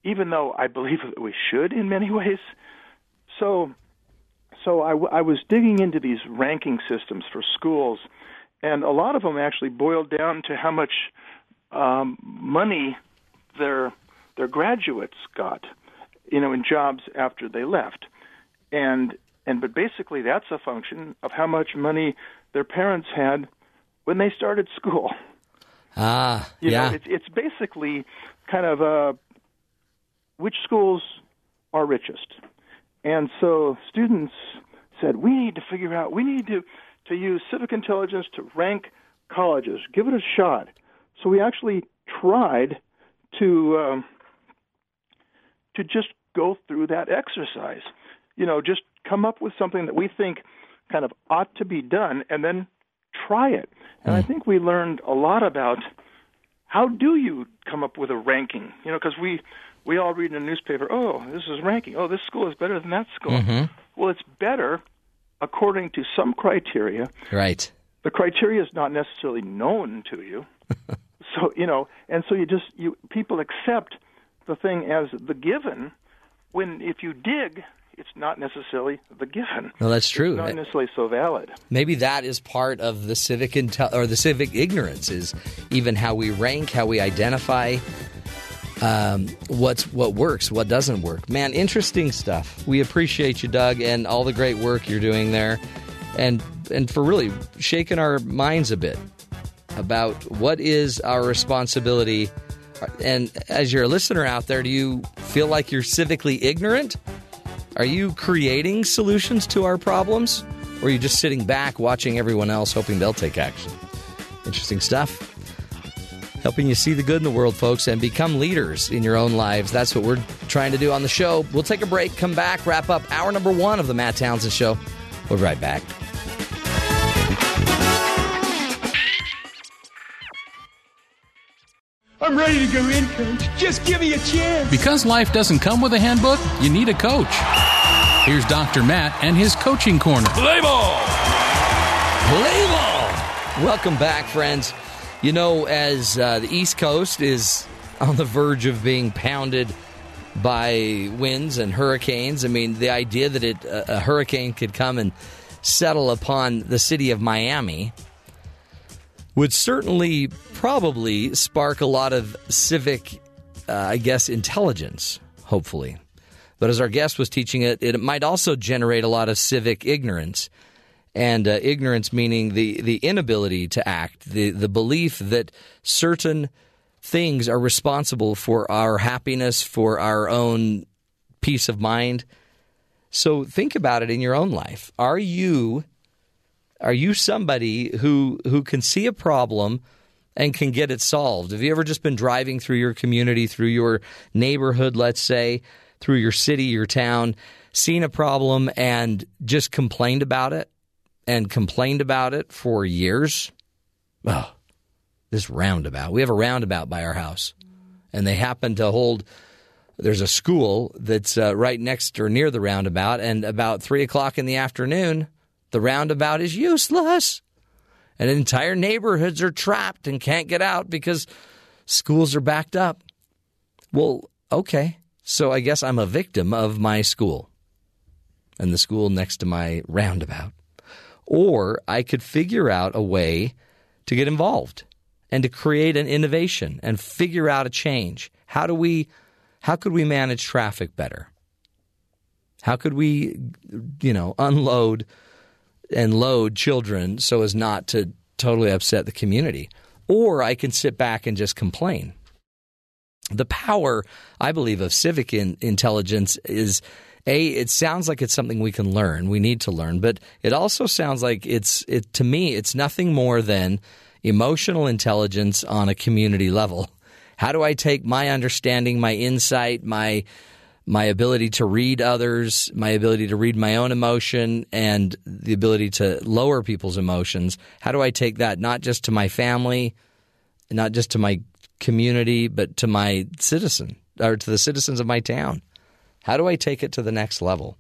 even though I believe that we should in many ways, so so I, w- I was digging into these ranking systems for schools, and a lot of them actually boiled down to how much um, money their their graduates got, you know, in jobs after they left, and and but basically that's a function of how much money their parents had when they started school. Ah, You yeah. know, it's it's basically kind of uh, which schools are richest, and so students said we need to figure out we need to to use civic intelligence to rank colleges, give it a shot. So we actually tried to um, to just go through that exercise. You know, just come up with something that we think kind of ought to be done, and then try it. And I think we learned a lot about how do you come up with a ranking? You know, because we we all read in a newspaper, oh, this is ranking. Oh, this school is better than that school. Well, it's better according to some criteria. Right. The criteria is not necessarily known to you. so you know, and so you just you people accept the thing as the given. When if you dig, it's not necessarily the given. No, that's true. Not necessarily so valid. Maybe that is part of the civic intel- or the civic ignorance is even how we rank, how we identify um, what's what works, what doesn't work. Man, interesting stuff. We appreciate you, Doug, and all the great work you're doing there, and and for really shaking our minds a bit about what is our responsibility. And as you're a listener out there, do you feel like you're civically ignorant? Are you creating solutions to our problems? Or are you just sitting back watching everyone else hoping they'll take action? Interesting stuff. Helping you see the good in the world, folks, and become leaders in your own lives. That's what we're trying to do on the show. We'll take a break, come back, wrap up hour number one of the Matt Townsend Show. We'll be right back. I'm ready to go in, coach. Just give me a chance. Because life doesn't come with a handbook, you need a coach. Here's Dr. Matt and his coaching corner. Play ball. Play ball! Welcome back, friends. You know, as uh, the East Coast is on the verge of being pounded by winds and hurricanes, I mean, the idea that it, a, a hurricane could come and settle upon the city of Miami would certainly probably spark a lot of civic, uh, I guess, intelligence. hopefully. But as our guest was teaching it, it might also generate a lot of civic ignorance. And uh, ignorance meaning the, the inability to act, the, the belief that certain things are responsible for our happiness, for our own peace of mind. So think about it in your own life. Are you are you somebody who who can see a problem and can get it solved? Have you ever just been driving through your community, through your neighborhood, let's say, through your city, your town, seen a problem and just complained about it and complained about it for years? Oh, this roundabout. We have a roundabout by our house, and they happen to hold. There's a school that's uh, right next or near the roundabout, and about three o'clock in the afternoon, the roundabout is useless, and entire neighborhoods are trapped and can't get out because schools are backed up. Well, okay, so I guess I'm a victim of my school and the school next to my roundabout, or I could figure out a way to get involved and to create an innovation and figure out a change. How do we how could we manage traffic better? How could we you know, unload and load children so as not to totally upset the community? Or I can sit back and just complain. The power, I believe, of civic in, intelligence is a it sounds like it's something we can learn we need to learn but it also sounds like it's it to me it's nothing more than emotional intelligence on a community level. How do I take my understanding, my insight, my my ability to read others, my ability to read my own emotion, and the ability to lower people's emotions? How do I take that not just to my family, not just to my community, but to my citizen or to the citizens of my town? How do I take it to the next level?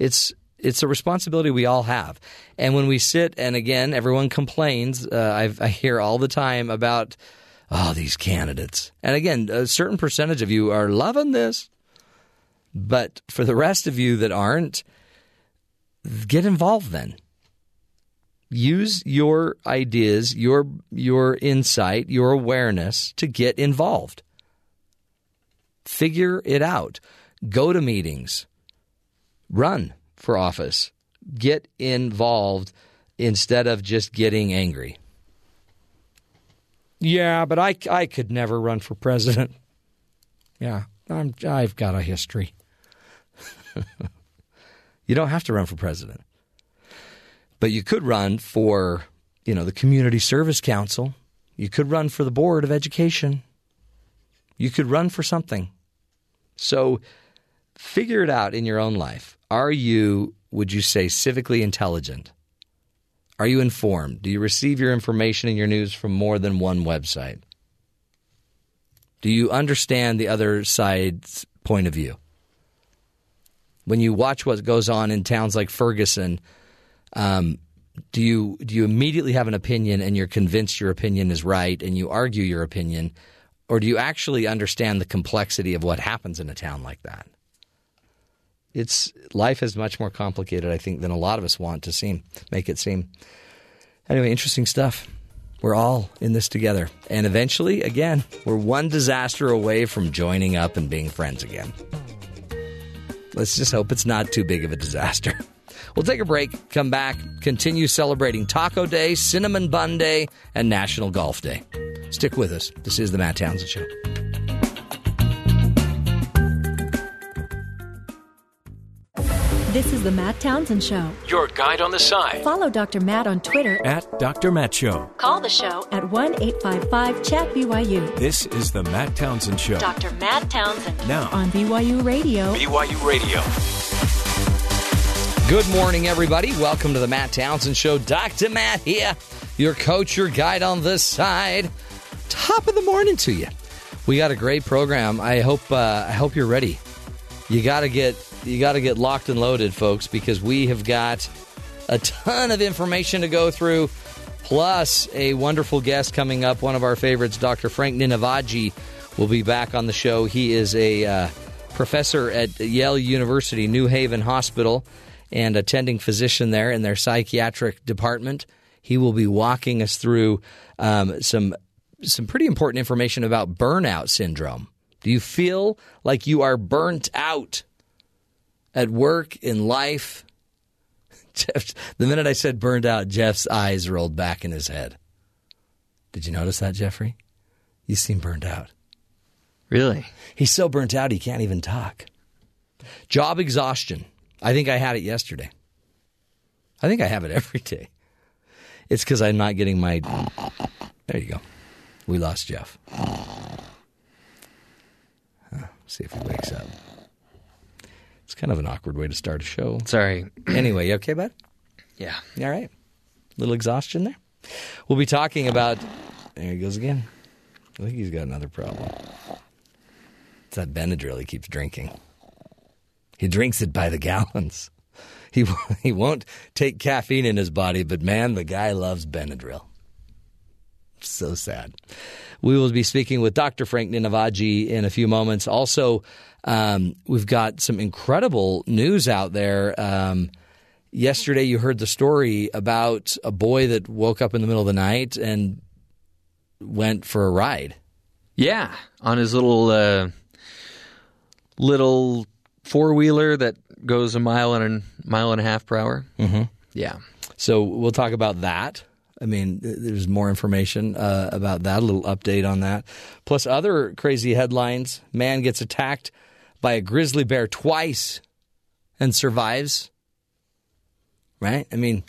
It's it's a responsibility we all have. And when we sit, and again, everyone complains. Uh, i hear all the time about, oh, these candidates. And again, a certain percentage of you are loving this. But for the rest of you that aren't, get involved then. Use your ideas, your your insight, your awareness to get involved. Figure it out. Go to meetings. Run for office. Get involved instead of just getting angry. Yeah, but I, I could never run for president. Yeah, I'm, I've got a history. you don't have to run for president. But you could run for, you know, the Community Service Council. You could run for the Board of Education. You could run for something. So figure it out in your own life. Are you, would you say, civically intelligent? Are you informed? Do you receive your information and your news from more than one website? Do you understand the other side's point of view? When you watch what goes on in towns like Ferguson, um, do you do you immediately have an opinion and you're convinced your opinion is right and you argue your opinion, or do you actually understand the complexity of what happens in a town like that? It's life is much more complicated, I think, than a lot of us want to seem make it seem. Anyway, interesting stuff. We're all in this together, and eventually, again, we're one disaster away from joining up and being friends again. Let's just hope it's not too big of a disaster. We'll take a break, come back, continue celebrating Taco Day, Cinnamon Bun Day, and National Golf Day. Stick with us. This is the Matt Townsend Show. This is the Matt Townsend Show. Your guide on the side. Follow Dr. Matt on Twitter at Dr. Matt Show. Call the show at 1 855 Chat BYU. This is the Matt Townsend Show. Dr. Matt Townsend. Now on BYU Radio. BYU Radio. Good morning, everybody. Welcome to the Matt Townsend Show. Dr. Matt here, your coach, your guide on this side. Top of the morning to you. We got a great program. I hope uh, I hope you're ready. You got to get you got to get locked and loaded, folks, because we have got a ton of information to go through, plus a wonderful guest coming up. One of our favorites, Dr. Frank Ninivaggi, will be back on the show. He is a uh, professor at Yale University, New Haven Hospital, and attending physician there in their psychiatric department. He will be walking us through um, some some pretty important information about burnout syndrome Do you feel like you are burnt out at work, in life? Jeff, the minute I said burned out, Jeff's eyes rolled back in his head. Did you notice that, Jeffrey? You seem burned out. Really? He's so burnt out he can't even talk. Job exhaustion. I think I had it yesterday. I think I have it every day. It's because I'm not getting my. There you go. We lost Jeff. See if he wakes up. It's kind of an awkward way to start a show. Sorry. Anyway, you okay, bud? Yeah. You all right? Little exhaustion there. We'll be talking about. There he goes again. I think he's got another problem. It's that Benadryl he keeps drinking. He drinks it by the gallons. He he won't take caffeine in his body, but man, the guy loves Benadryl. So sad. We will be speaking with Dr. Frank Ninivaggi in a few moments. Also, um, we've got some incredible news out there. Um, yesterday, you heard the story about a boy that woke up in the middle of the night and went for a ride. Yeah, on his little uh, little four wheeler that goes a mile and a mile and a half per hour. Mm-hmm. Yeah. So we'll talk about that. I mean, there's more information uh, about that, a little update on that. Plus, other crazy headlines. Man gets attacked by a grizzly bear twice and survives. Right? I mean,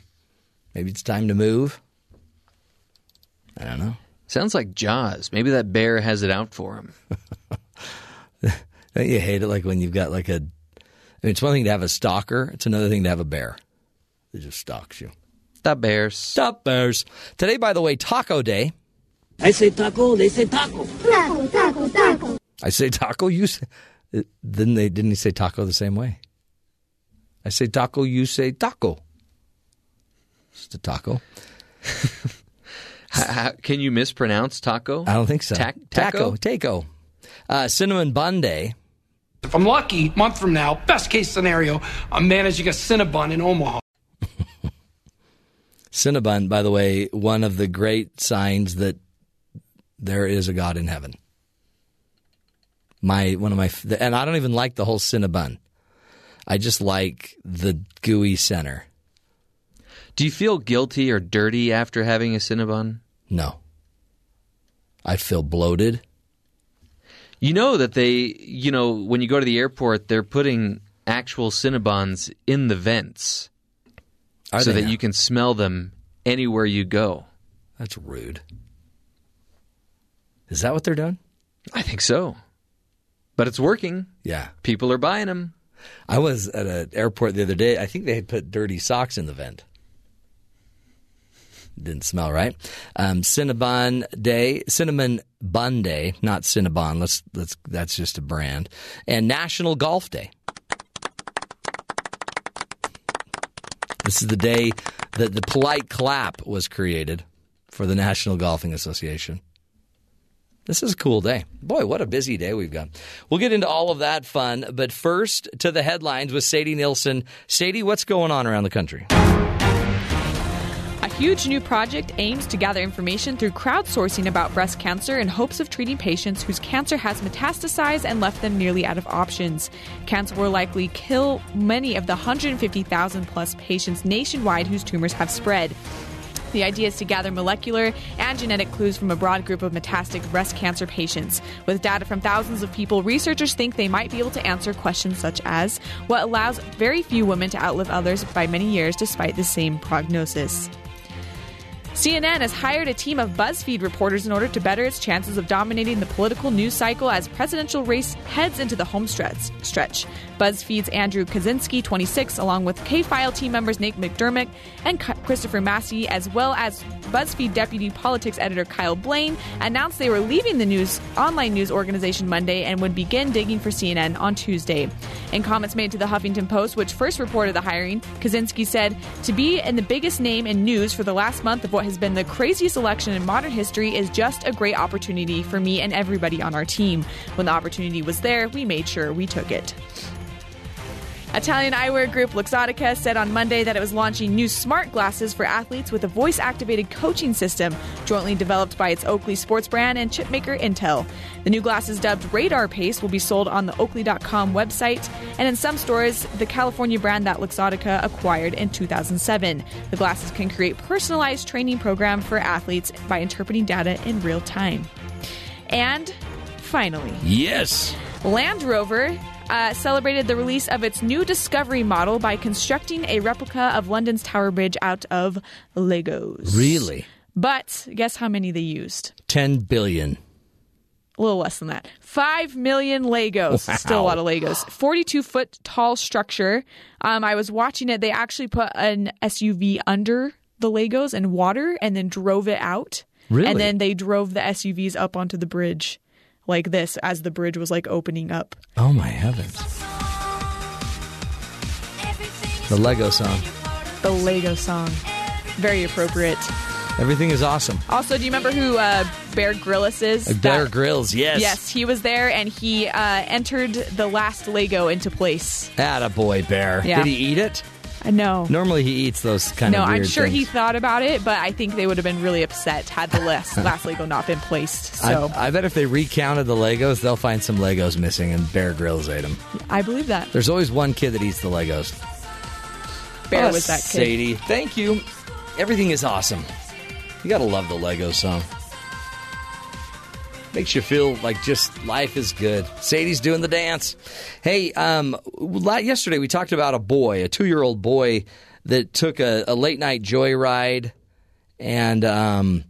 maybe it's time to move. I don't know. Sounds like Jaws. Maybe that bear has it out for him. Don't you hate it like when you've got like a. I mean, it's one thing to have a stalker, it's another thing to have a bear that just stalks you. Stop bears. Stop bears. Today, by the way, Taco Day. I say taco, they say taco. Taco, taco, taco. I say taco, you say. Didn't they? Didn't he say taco the same way? I say taco, you say taco. Just a taco. H- how- can you mispronounce taco? I don't think so. Ta- taco, taco? taco. Uh, cinnamon bun day. If I'm lucky, month from now, best case scenario, I'm managing a Cinnabon in Omaha. Cinnabon, by the way, one of the great signs that there is a God in heaven. My one of my and I don't even like the whole Cinnabon. I just like the gooey center. Do you feel guilty or dirty after having a Cinnabon? No. I feel bloated. You know that they, you know, when you go to the airport, they're putting actual Cinnabons in the vents Are so that now? you can smell them anywhere you go. That's rude. Is that what they're doing? I think so. But it's working. Yeah. People are buying them. I was at an airport the other day. I think they had put dirty socks in the vent. Didn't smell right. Um, Cinnabon Day, Cinnamon Bun Day, not Cinnabon. Let's let's. That's just a brand. And National Golf Day. This is the day that the polite clap was created for the National Golfing Association. This is a cool day. Boy, what a busy day we've got. We'll get into all of that fun, but first to the headlines with Sadie Nielsen. Sadie, what's going on around the country? Huge new project aims to gather information through crowdsourcing about breast cancer in hopes of treating patients whose cancer has metastasized and left them nearly out of options. Cancer will likely kill many of the 150,000 plus patients nationwide whose tumors have spread. The idea is to gather molecular and genetic clues from a broad group of metastatic breast cancer patients. With data from thousands of people, researchers think they might be able to answer questions such as what allows very few women to outlive others by many years despite the same prognosis. CNN has hired a team of BuzzFeed reporters in order to better its chances of dominating the political news cycle as presidential race heads into the home stretch. BuzzFeed's Andrew Kaczynski, 26, along with K-File team members Nate McDermott and Christopher Massie, as well as BuzzFeed deputy politics editor Kyle Blaine, announced they were leaving the news online news organization Monday and would begin digging for CNN on Tuesday. In comments made to the Huffington Post, which first reported the hiring, Kaczynski said, "To be in the biggest name in news for the last month of what has been the craziest election in modern history is just a great opportunity for me and everybody on our team. When the opportunity was there, we made sure we took it." Italian eyewear group Luxottica said on Monday that it was launching new smart glasses for athletes with a voice activated coaching system jointly developed by its Oakley sports brand and chipmaker Intel. The new glasses, dubbed Radar Pace, will be sold on the Oakley.com website and in some stores, the California brand that Luxottica acquired in 2007. The glasses can create personalized training program for athletes by interpreting data in real time. And finally, Yes. Land Rover uh, celebrated the release of its new Discovery model by constructing a replica of London's Tower Bridge out of Legos. Really? But guess how many they used? 10 billion. A little less than that. Five million Legos. Wow. Still a lot of Legos. 42 foot tall structure. Um, I was watching it. They actually put an SUV under the Legos and water and then drove it out. Really? And then they drove the SUVs up onto the bridge like this as the bridge was like opening up. Oh my heavens. The Lego song. The Lego song. Very appropriate. Everything is awesome. Also, do you remember who uh, Bear Grylls is? Uh, Bear That- Grylls, yes. Yes, he was there and he uh, entered the last Lego into place. Attaboy, Bear. Yeah. Did he eat it? I know. Normally he eats those kind no, of No, I'm sure he thought about it, but I think they would have been really upset had the last, last Lego not been placed. So I, I bet if they recounted the Legos, they'll find some Legos missing, and Bear Grylls ate them. I believe that. There's always one kid that eats the Legos. Bear Ah, was that kid. Sadie, thank you. Everything is awesome. You gotta love the Lego song. Makes you feel like just life is good. Sadie's doing the dance. Hey, um, yesterday we talked about a boy, a two-year-old boy that took a, a late night joyride, and um,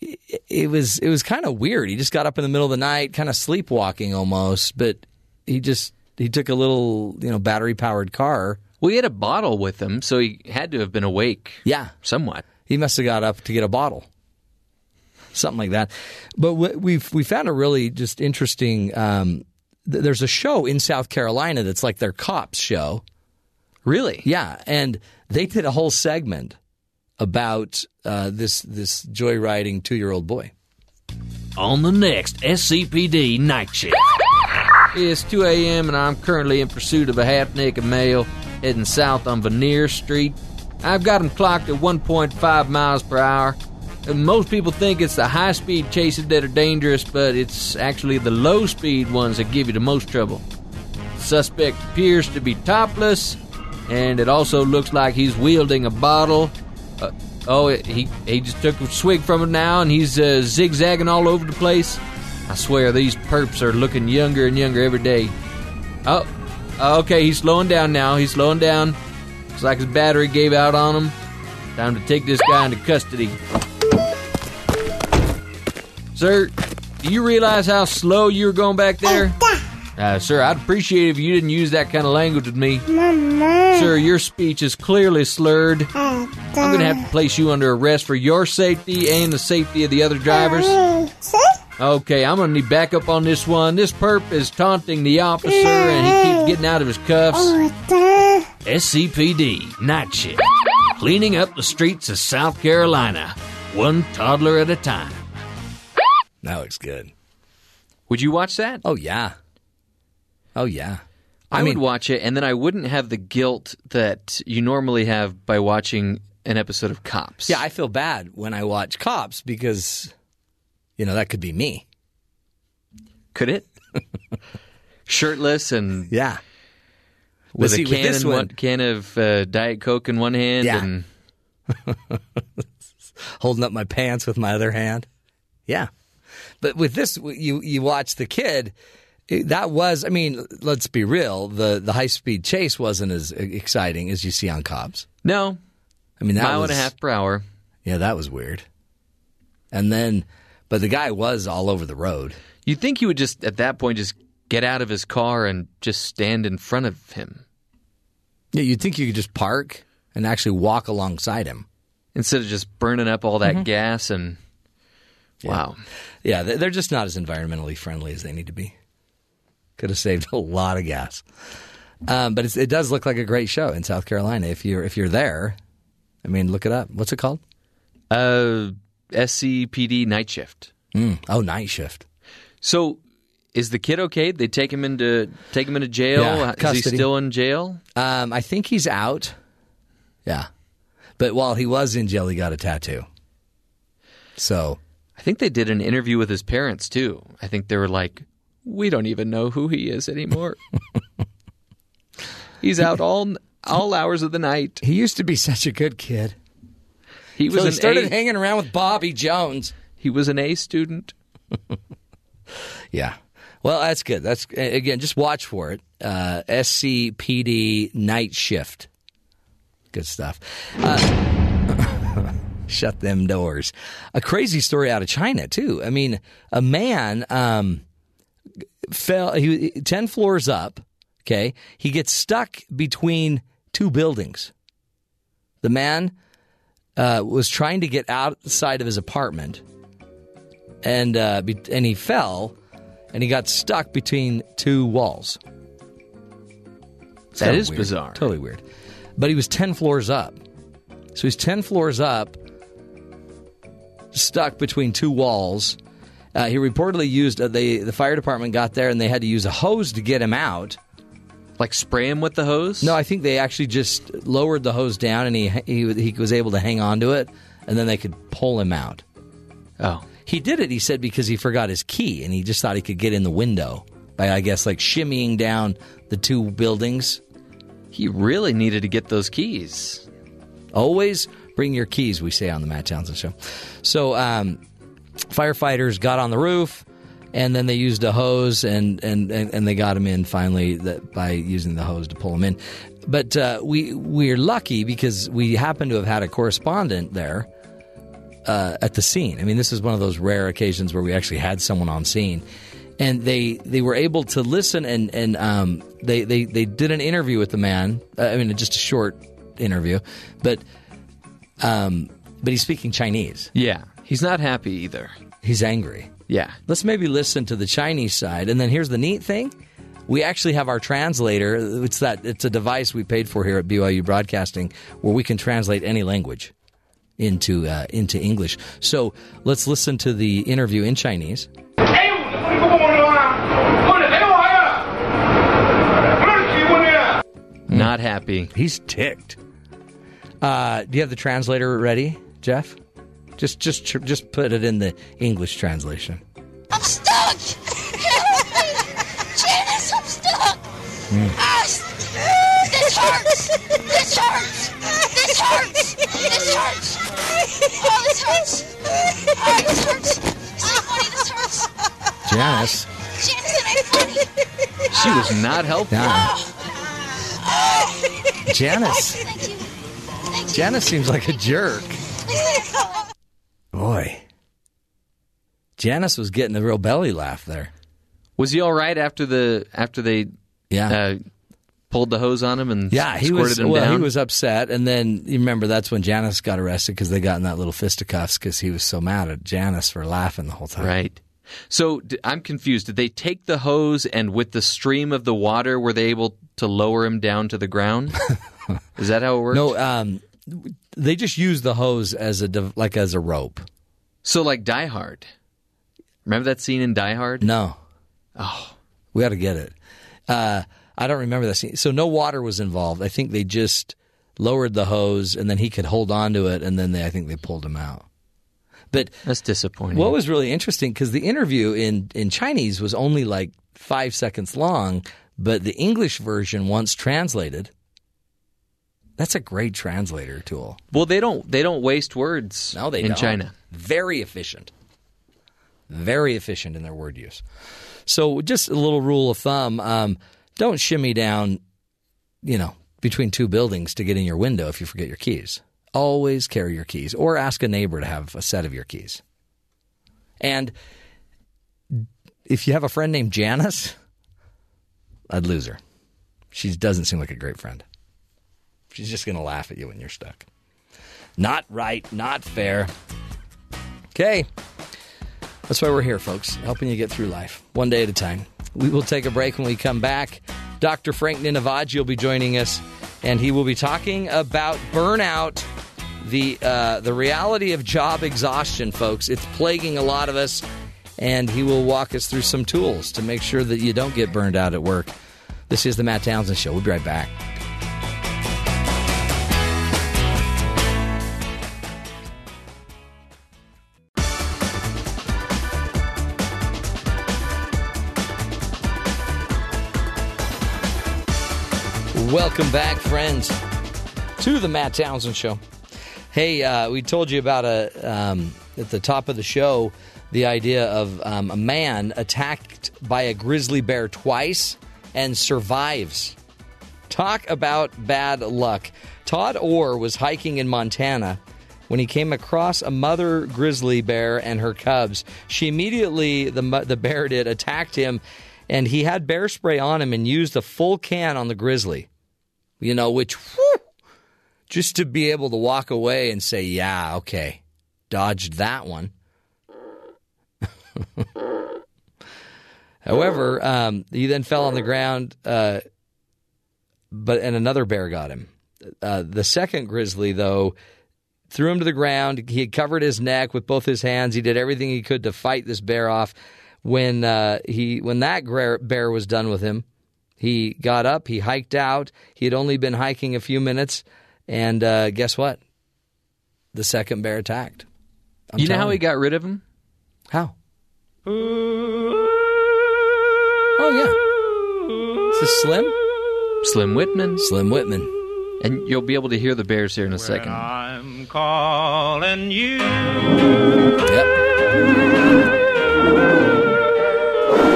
it, it was it was kind of weird. He just got up in the middle of the night, kind of sleepwalking almost, but he just he took a little you know battery powered car. Well, he had a bottle with him, so he had to have been awake. Yeah, somewhat. He must have got up to get a bottle, something like that. But we- we've we found a really just interesting. Um, th- there's a show in South Carolina that's like their cops show. Really? Yeah, and they did a whole segment about uh, this this joyriding two year old boy. On the next SCPD night shift. It's 2 a.m. and I'm currently in pursuit of a half naked male heading south on Veneer Street. I've got him clocked at 1.5 miles per hour. Most people think it's the high speed chases that are dangerous, but it's actually the low speed ones that give you the most trouble. Suspect appears to be topless, and it also looks like he's wielding a bottle. Uh, oh, he, he just took a swig from it now, and he's uh, zigzagging all over the place. I swear these perps are looking younger and younger every day. Oh, okay, he's slowing down now. He's slowing down. Looks like his battery gave out on him. Time to take this guy into custody. Sir, do you realize how slow you were going back there? Uh, sir, I'd appreciate it if you didn't use that kind of language with me. Sir, your speech is clearly slurred. I'm going to have to place you under arrest for your safety and the safety of the other drivers. Okay, I'm going to need backup on this one. This perp is taunting the officer and he keeps getting out of his cuffs. SCPD night shift. Cleaning up the streets of South Carolina, one toddler at a time. That looks good. Would you watch that? Oh yeah. Oh yeah. I, would watch it, and then I wouldn't have the guilt that you normally have by watching an episode of Cops. Yeah, I feel bad when I watch Cops because, you know, that could be me. Could it? Shirtless and yeah, with a with can one- one can of uh, Diet Coke in one hand, Yeah. and holding up my pants with my other hand. Yeah, but with this, you you watch the kid. that was, I mean, let's be real. The the high speed chase wasn't as exciting as you see on Cops. no, I mean, that mile was, and a half per hour. Yeah, that was weird. And then, but the guy was all over the road. You'd think he would just at that point just get out of his car and just stand in front of him Yeah, you'd think you could just park and actually walk alongside him. instead of just burning up all that Mhm. gas and wow. Yeah, they- they're just not as environmentally friendly as they need to be. Could have saved a lot of gas. Um, but it's, it does look like a great show in South Carolina. If you're if you're there, I mean, look it up. What's it called? Uh, SCPD night shift. Mm. Oh, night shift. So Is the kid okay? They take him into take him into jail. Yeah, Is he custody. still in jail? Um, I think he's out. Yeah, but while he was in jail, he got a tattoo. So think they did an interview with his parents too. I think they were like, "We don't even know who he is anymore. He's out all all hours of the night." he used to be such a good kid. He was So he started A, hanging around with Bobby Jones. he was an A student. Yeah. Well, that's good. That's again, just watch for it. Uh, SCPD night shift. Good stuff. Uh, shut them doors. A crazy story out of China too. I mean, a man um, fell he ten floors up. Okay, he gets stuck between two buildings. The man uh, was trying to get outside of his apartment, and uh, be- and he fell, and he got stuck between two walls. It's That weird. bizarre. Totally weird. But he was ten floors up, so he's ten floors up, stuck between two walls. Uh, he reportedly used uh, they the fire department got there and they had to use a hose to get him out. Like spray him with the hose? No, I think they actually just lowered the hose down and he he he was able to hang on to it, and then they could pull him out. Oh, He did it, he said, because he forgot his key and he just thought he could get in the window by, I guess, like shimmying down the two buildings. he really needed to get those keys. Always bring your keys, we say on the Matt Townsend Show. So, um, firefighters got on the roof and then they used a hose and, and, and, they got him in finally that, by using the hose to pull him in. But uh, we, we're lucky because we happen to have had a correspondent there uh, at the scene. I mean, this is one of those rare occasions where we actually had someone on scene, and they they were able to listen and and um, they they they did an interview with the man. Uh, I mean, just a short interview, but um, but he's speaking Chinese. Yeah, he's not happy either. He's angry. Yeah, Let's maybe listen to the Chinese side, and then here's the neat thing. We actually have our translator. It's that it's a device we paid for here at BYU Broadcasting, where we can translate any language into uh, into English. So let's listen to the interview in Chinese. not happy. He's ticked. Uh, do you have the translator ready, Jeff? Just just tr- just put it in the English translation. I'm stuck! Janice, I'm stuck! Ah, s- this hurts! This hurts! This hurts! This hurts! Oh, this hurts! Oh, this hurts! So funny, this hurts! Janice. Janice, it ain't funny! She was not helpful. Yeah. Oh, Janice. Thank you. Thank you. Janice seems like a jerk. Please let it go. Boy. Janice was getting a real belly laugh there. Was he all right after the after they Yeah. uh, pulled the hose on him and Yeah, he squirted was. him well, down? he was upset, and then you remember that's when Janice got arrested because they got in that little fisticuffs because he was so mad at Janice for laughing the whole time. right. So I'm confused. Did they take the hose and with the stream of the water were they able to lower him down to the ground? Is that how it works? No, um, they just use the hose as a like as a rope. So like Die Hard. Remember that scene in Die Hard? No, Oh, we got to get it. Uh, I don't remember that scene. So no water was involved. I think they just lowered the hose, and then he could hold on to it, and then they, I think they pulled him out. But that's disappointing. What was really interesting because the interview in in Chinese was only like five seconds long, but the English version, once translated, that's a great translator tool. well, they don't they don't waste words. No, they in don't. China. Very efficient. Very efficient in their word use. So, just a little rule of thumb: um, don't shimmy down, you know, between two buildings to get in your window if you forget your keys. Always carry your keys, or ask a neighbor to have a set of your keys. And if you have a friend named Janice, I'd lose her. She doesn't seem like a great friend. She's just going to laugh at you when you're stuck. Not right, not fair. Okay. That's why we're here, folks, helping you get through life one day at a time. We will take a break when we come back. Dr. Frank Ninivaggi will be joining us, and he will be talking about burnout, the uh, the reality of job exhaustion, folks. It's plaguing a lot of us, and he will walk us through some tools to make sure that you don't get burned out at work. This is the Matt Townsend Show. We'll be right back. Welcome back, friends, to the Matt Townsend Show. Hey, uh, we told you about a um, at the top of the show the idea of um, a man attacked by a grizzly bear twice and survives. Talk about bad luck. Todd Orr was hiking in Montana when he came across a mother grizzly bear and her cubs. She immediately, the, the bear did, attacked him, and he had bear spray on him and used a full can on the grizzly. You know, which, whew, just to be able to walk away and say, yeah, okay, dodged that one. However, um, he then fell on the ground, uh, but and another bear got him. Uh, the second grizzly, though, threw him to the ground. He had covered his neck with both his hands. He did everything he could to fight this bear off. When uh, he when that bear was done with him, he got up. He hiked out. He had only been hiking a few minutes, and uh, guess what? The second bear attacked. I'm you know how telling he got rid of him? How? Oh yeah. Is this Slim? Slim Whitman. Slim Whitman. And you'll be able to hear the Bears here in a second. I'm calling you. Yep.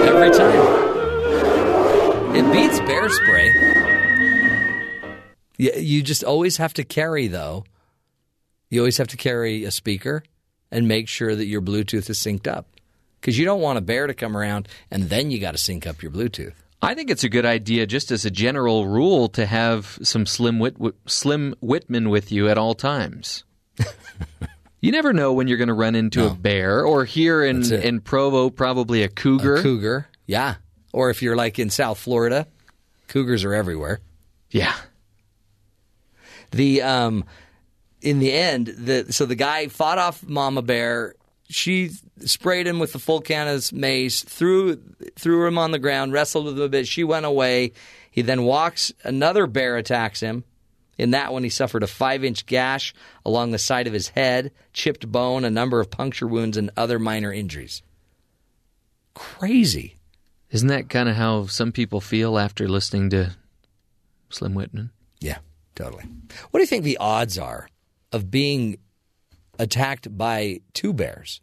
Every time. Beats bear spray. You, you just always have to carry, though. You always have to carry a speaker and make sure that your Bluetooth is synced up. Because you don't want a bear to come around and then you got to sync up your Bluetooth. I think it's a good idea, just as a general rule, to have some Slim, Whit- Slim Whitman with you at all times. you never know when you're going to run into a bear, or here in, in Provo, probably a cougar. A cougar, yeah. Or if you're like in South Florida, cougars are everywhere. Yeah. The um, in the end, the so the guy fought off Mama Bear. She sprayed him with the full can of mace, threw threw him on the ground, wrestled with him a bit. She went away. He then walks. Another bear attacks him. In that one, he suffered a five inch gash along the side of his head, chipped bone, a number of puncture wounds, and other minor injuries. Crazy. Isn't that kind of how some people feel after listening to Slim Whitman? Yeah, totally. What do you think the odds are of being attacked by two bears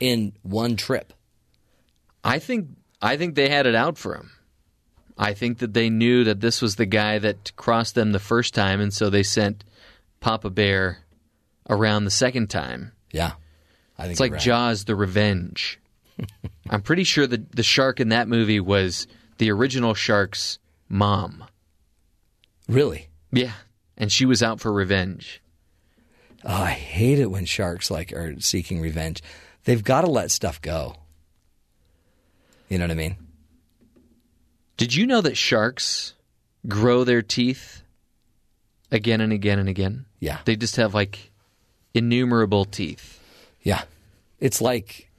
in one trip? I think I think they had it out for him. I think that they knew that this was the guy that crossed them the first time, and so they sent Papa Bear around the second time. Yeah, I think it's like right. Jaws: The Revenge. I'm pretty sure the the shark in that movie was the original shark's mom. Really? Yeah, and she was out for revenge. Oh, I hate it when sharks like are seeking revenge. They've got to let stuff go. You know what I mean? Did you know that sharks grow their teeth again and again and again? Yeah. They just have like innumerable teeth. Yeah. It's like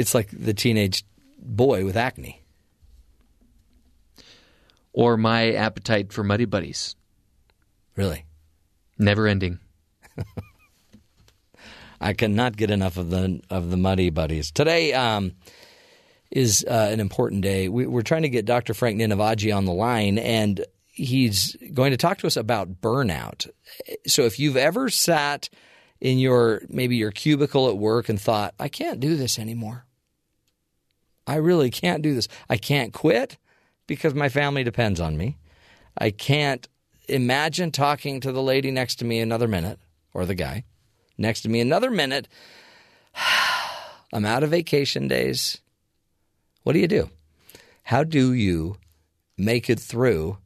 it's like the teenage boy with acne. Or my appetite for Muddy Buddies. Really? Never ending. I cannot get enough of the of the muddy buddies. Today um, is uh, an important day. We, we're trying to get Dr. Frank Ninivaggi on the line, and he's going to talk to us about burnout. So, if you've ever sat in your maybe your cubicle at work and thought, "I can't do this anymore. I really can't do this. I can't quit because my family depends on me. I can't imagine talking to the lady next to me another minute or the guy." next to me another minute. I'm out of vacation days. What do you do? How do you make it through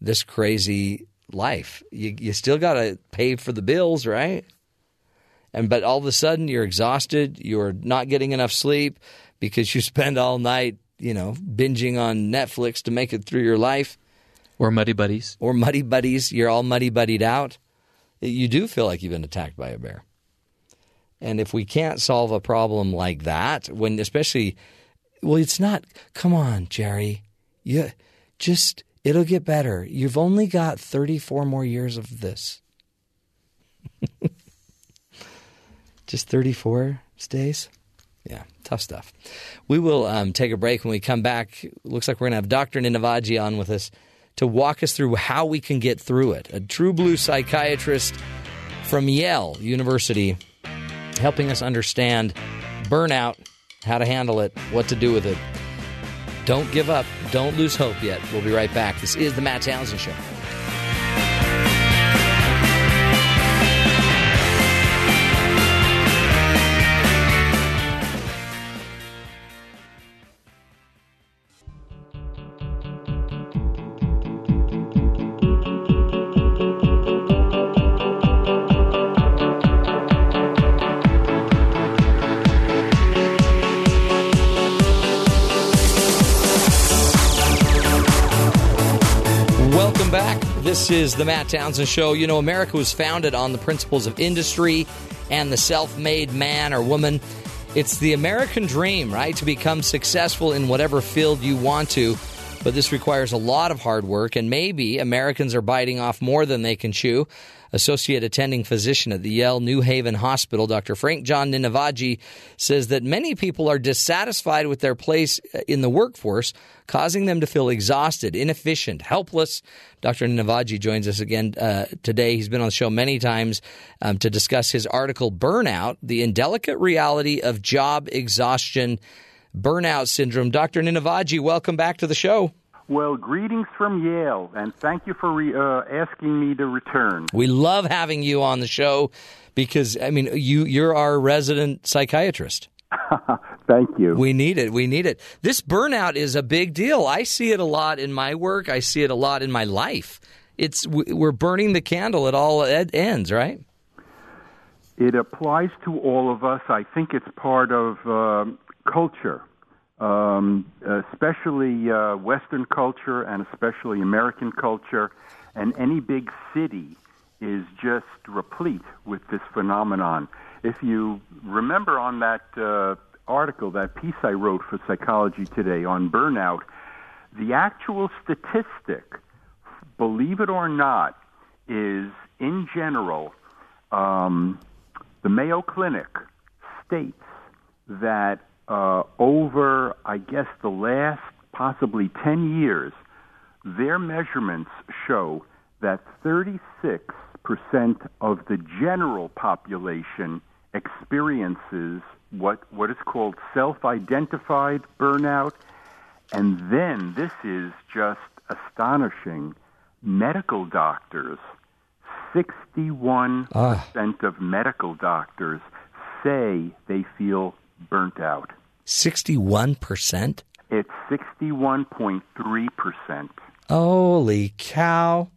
this crazy life? You, you still got to pay for the bills, right? And but all of a sudden you're exhausted. You're not getting enough sleep because you spend all night, you know, binging on Netflix to make it through your life. Or Muddy Buddies. Or Muddy Buddies. You're all muddy buddied out you do feel like you've been attacked by a bear. And if we can't solve a problem like that, when especially, well, it's not, come on, Jerry. You just, it'll get better. You've only got 34 more years of this. just 34 stays? Yeah, tough stuff. We will um, take a break when we come back. Looks like we're going to have Dr. Ninivaggi on with us to walk us through how we can get through it. A true blue psychiatrist from Yale University helping us understand burnout, how to handle it, what to do with it. Don't give up. Don't lose hope yet. We'll be right back. This is the Matt Townsend Show. Is the Matt Townsend Show. You know, America was founded on the principles of industry and the self made man or woman. It's the American dream, right? To become successful in whatever field you want to. But this requires a lot of hard work, and maybe Americans are biting off more than they can chew. Associate attending physician at the Yale New Haven Hospital, Dr. Frank John Ninivaggi, says that many people are dissatisfied with their place in the workforce, causing them to feel exhausted, inefficient, helpless. Dr. Ninivaggi joins us again uh, today. He's been on the show many times um, to discuss his article, Burnout The Indelicate Reality of Job Exhaustion, Burnout Syndrome. Dr. Ninivaggi, welcome back to the show. Well, greetings from Yale, and thank you for re- uh, asking me to return. We love having you on the show because I mean you you're our resident psychiatrist. Thank you. We need it. We need it. This burnout is a big deal. I see it a lot in my work. I see it a lot in my life. It's we're burning the candle at all ends, right? It applies to all of us. I think it's part of uh, culture, um, especially uh, Western culture and especially American culture. And any big city is just replete with this phenomenon. If you remember on that uh, article, that piece I wrote for Psychology Today on burnout, the actual statistic, believe it or not, is in general, um, the Mayo Clinic states that uh, over, I guess, the last possibly 10 years, their measurements show that 36% of the general population experiences what, what is called self identified burnout. And then this is just astonishing medical doctors, 61% of medical doctors say they feel burnt out. 61%? It's 61.3%. Holy cow.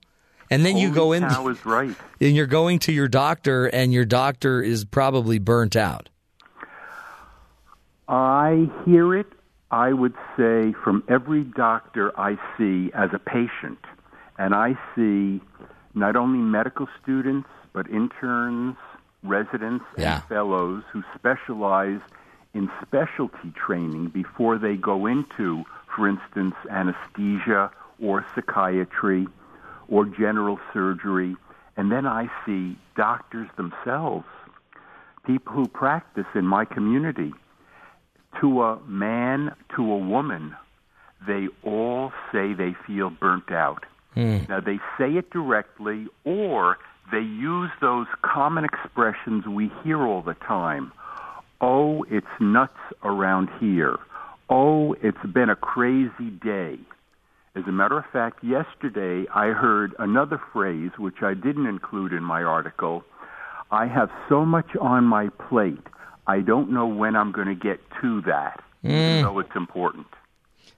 And then Holy you go in cow is right. and you're going to your doctor and your doctor is probably burnt out. I hear it, I would say, from every doctor I see as a patient. And I see not only medical students, but interns, residents, Yeah. and fellows who specialize in specialty training before they go into, for instance, anesthesia or psychiatry or general surgery. And then I see doctors themselves, people who practice in my community. To a man, to a woman, they all say they feel burnt out. Hmm. Now, they say it directly, or they use those common expressions we hear all the time. Oh, it's nuts around here. Oh, it's been a crazy day. As a matter of fact, yesterday I heard another phrase which I didn't include in my article. I have so much on my plate, I don't know when I'm going to get to that, even Mm. though it's important.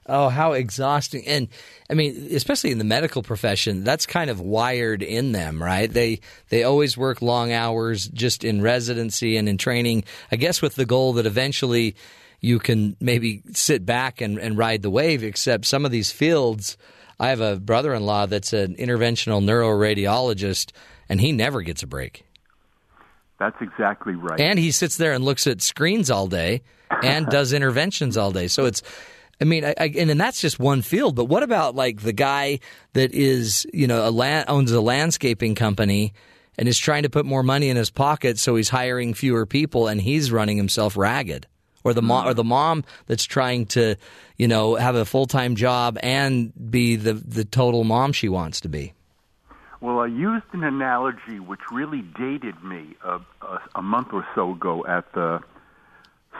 Oh, how exhausting. And I mean, especially in the medical profession, that's kind of wired in them, right? They they always work long hours just in residency and in training, I guess with the goal that eventually you can maybe sit back and, and ride the wave, except some of these fields I have a brother in law that's an interventional neuroradiologist and he never gets a break. That's exactly right. And he sits there and looks at screens all day and does interventions all day. So it's, I mean, I, I, and then that's just one field. But what about like the guy that is, you know, a land, owns a landscaping company and is trying to put more money in his pocket, so he's hiring fewer people and he's running himself ragged. Or the mom, hmm. or the mom that's trying to, you know, have a full time job and be the the total mom she wants to be. Well, I used an analogy which really dated me a, a, a month or so ago at the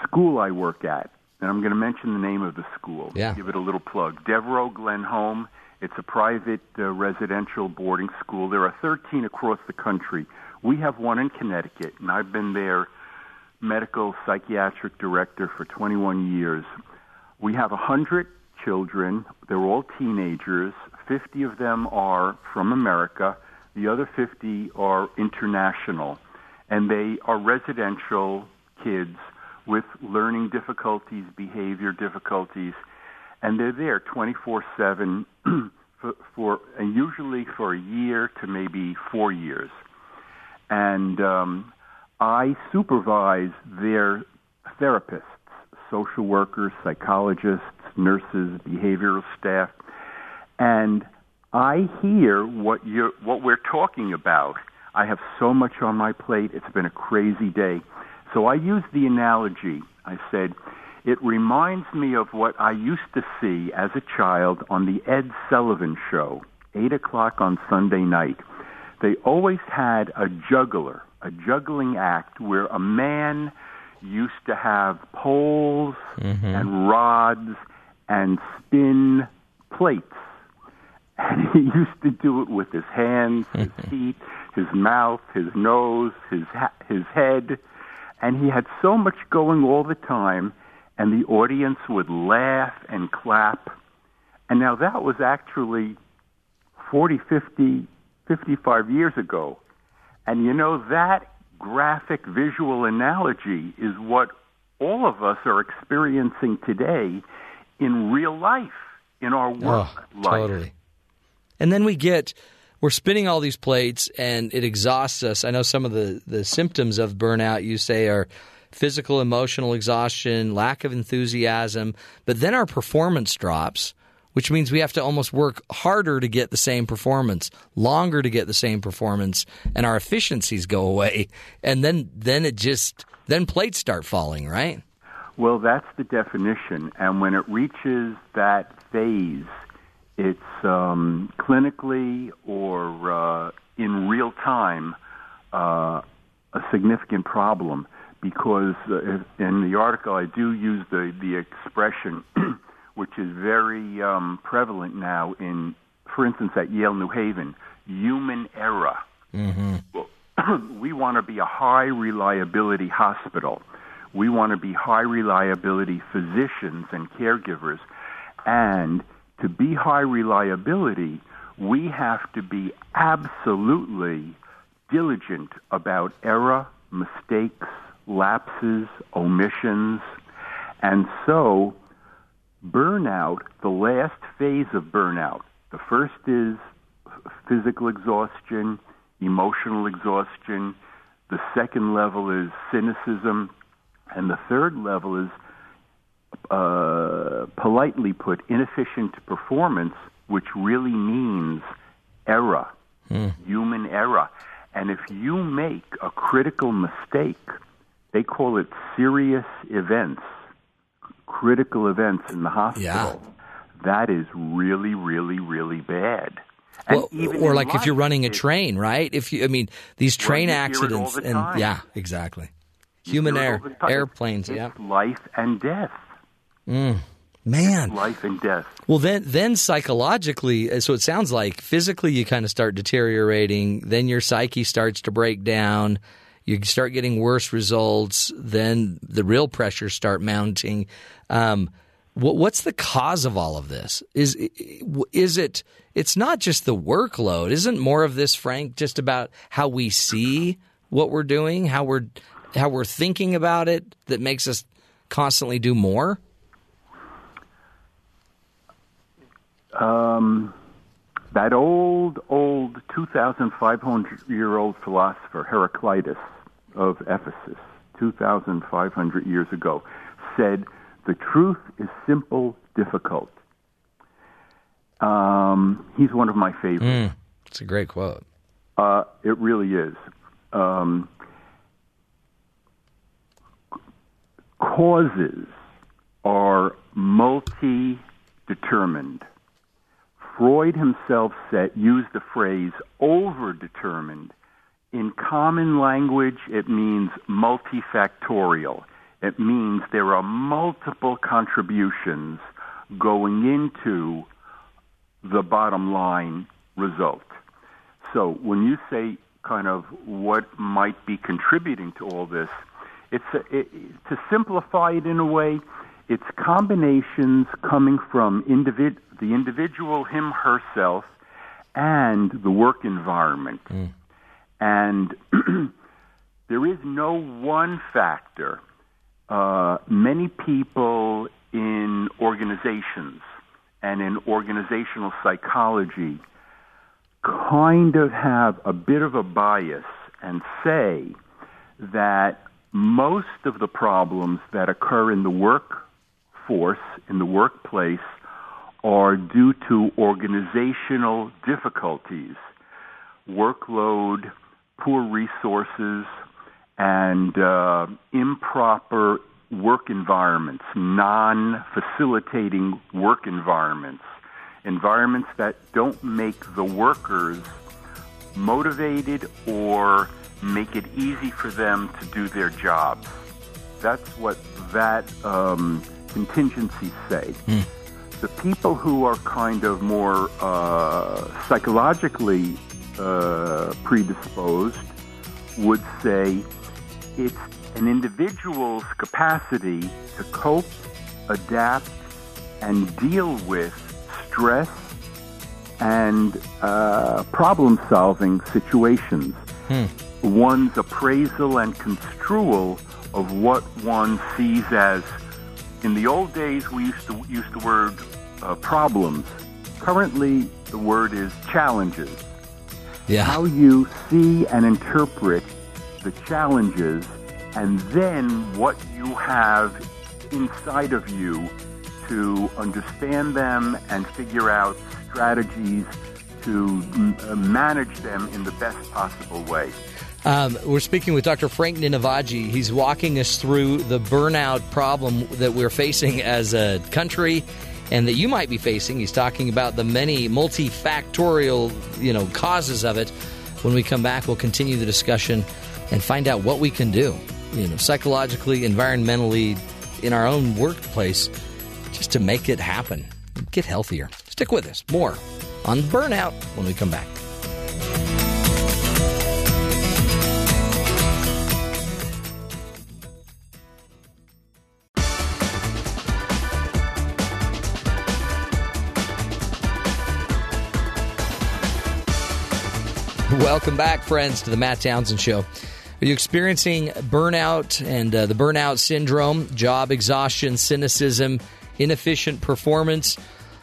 school I work at. And I'm going to mention the name of the school. Yeah. Give it a little plug. Devereux Glenholm. It's a private uh, residential boarding school. There are 13 across the country. We have one in Connecticut, and I've been their medical psychiatric director for 21 years. We have 100 children. They're all teenagers. 50 of them are from America. The other 50 are international. And they are residential kids with learning difficulties, behavior difficulties, and they're there 24 7 for, and usually for a year to maybe four years. And um, I supervise their therapists, social workers, psychologists, nurses, behavioral staff, and I hear what you what we're talking about. I have so much on my plate. It's been a crazy day. So I used the analogy. I said, it reminds me of what I used to see as a child on the Ed Sullivan Show, 8 o'clock on Sunday night. They always had a juggler, a juggling act where a man used to have poles Mm-hmm. and rods and spin plates. And he used to do it with his hands, his feet, his mouth, his nose, his ha- his head, and he had so much going all the time, and the audience would laugh and clap. And now that was actually 40, 50, 55 years ago. And you know, that graphic visual analogy is what all of us are experiencing today in real life, in our work Oh, life. totally. And then we get we're spinning all these plates and it exhausts us. I know some of the the symptoms of burnout you say are physical, emotional exhaustion, lack of enthusiasm, but then our performance drops, which means we have to almost work harder to get the same performance, longer to get the same performance, and our efficiencies go away. And then then it just then plates start falling, right? Well, that's the definition. And when it reaches that phase, it's um, clinically or uh, in real time uh, a significant problem because uh, in the article I do use the, the expression, which is very um, prevalent now in, for instance, at Yale New Haven, human error. Mm-hmm. we want to be a high reliability hospital. We want to be high reliability physicians and caregivers. And to be high reliability, we have to be absolutely diligent about error, mistakes, lapses, omissions. And so, burnout, the last phase of burnout, the first is physical exhaustion, emotional exhaustion. The second level is cynicism. And the third level is, uh, politely put, inefficient performance, which really means error, human error. And if you make a critical mistake, they call it serious events, critical events in the hospital. Yeah. That is really, really, really bad. And Well, even or like if you're running a train, right? If you, I mean, these train you hear it all accidents, and yeah, exactly. You Human air, all the time. airplanes, It's yeah. life and death. Mm, man, Life and death. Well, then, then psychologically, uh, so it sounds like physically you kind of start deteriorating. Then your psyche starts to break down. You start getting worse results. Then the real pressures start mounting. Um, what, what's the cause of all of this? Is is it? It's not just the workload. Isn't more of this, Frank, just about how we see what we're doing, how we're how we're thinking about it, that makes us constantly do more? Um, that old, old 2,500 year old philosopher, Heraclitus, of Ephesus, 2,500 years ago, said, The truth is simple, difficult. Um, he's one of my favorites. Mm, it's a great quote. Uh, it really is. Um, causes are multi determined. Freud himself said, used the phrase overdetermined. In common language, it means multifactorial. It means there are multiple contributions going into the bottom line result. So when you say kind of what might be contributing to all this, it's a, it, to simplify it in a way, it's combinations coming from individ, the individual, him, herself, and the work environment. Mm. And there is no one factor. Uh, many people in organizations and in organizational psychology kind of have a bit of a bias and say that most of the problems that occur in the workforce, in the workplace, are due to organizational difficulties, workload, poor resources, and uh, improper work environments, non facilitating work environments, environments that don't make the workers motivated or make it easy for them to do their jobs. That's what that um, contingencies say. Mm. The people who are kind of more uh, psychologically uh, predisposed would say it's an individual's capacity to cope, adapt, and deal with stress and uh, problem solving situations. Hmm. One's appraisal and construal of what one sees as, in the old days, we used to use the word uh, problems. Currently, the word is challenges. Yeah. How you see and interpret the challenges and then what you have inside of you to understand them and figure out strategies to m- uh, manage them in the best possible way. Um, we're speaking with Dr. Frank Ninivaggi. He's walking us through the burnout problem that we're facing as a country and that you might be facing. He's talking about the many multifactorial, you know, causes of it. When we come back, we'll continue the discussion and find out what we can do, you know, psychologically, environmentally, in our own workplace, just to make it happen, get healthier. Stick with us. More on burnout when we come back. Welcome back, friends, to the Matt Townsend Show. Are you experiencing burnout and uh, the burnout syndrome, job exhaustion, cynicism, inefficient performance?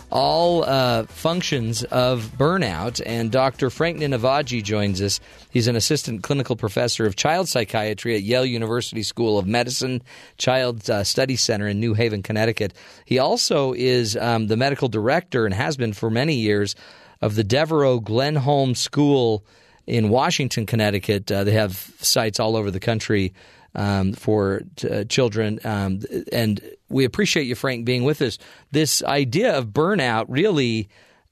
All uh, functions of burnout. And Dr. Frank Ninivaggi joins us. He's an assistant clinical professor of child psychiatry at Yale University School of Medicine Child uh, Study Center in New Haven, Connecticut. He also is um, the medical director and has been for many years of the Devereux Glenholm School in Washington, Connecticut. Uh, they have sites all over the country um, for uh, children. Um, and we appreciate you, Frank, being with us. This idea of burnout really.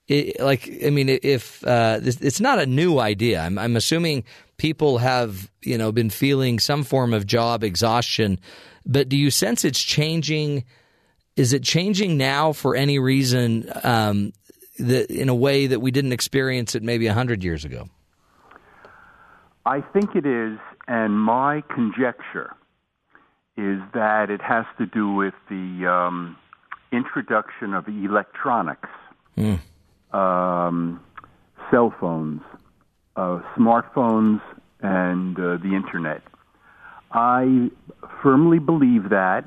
It, like I mean, if uh, it's not a new idea, I'm, I'm assuming people have you know been feeling some form of job exhaustion. But do you sense it's changing? Is it changing now for any reason um, that in a way that we didn't experience it maybe hundred years ago? I think it is, and my conjecture is that it has to do with the um, introduction of electronics, mm. um, cell phones, uh, smartphones, and uh, the internet. I firmly believe that,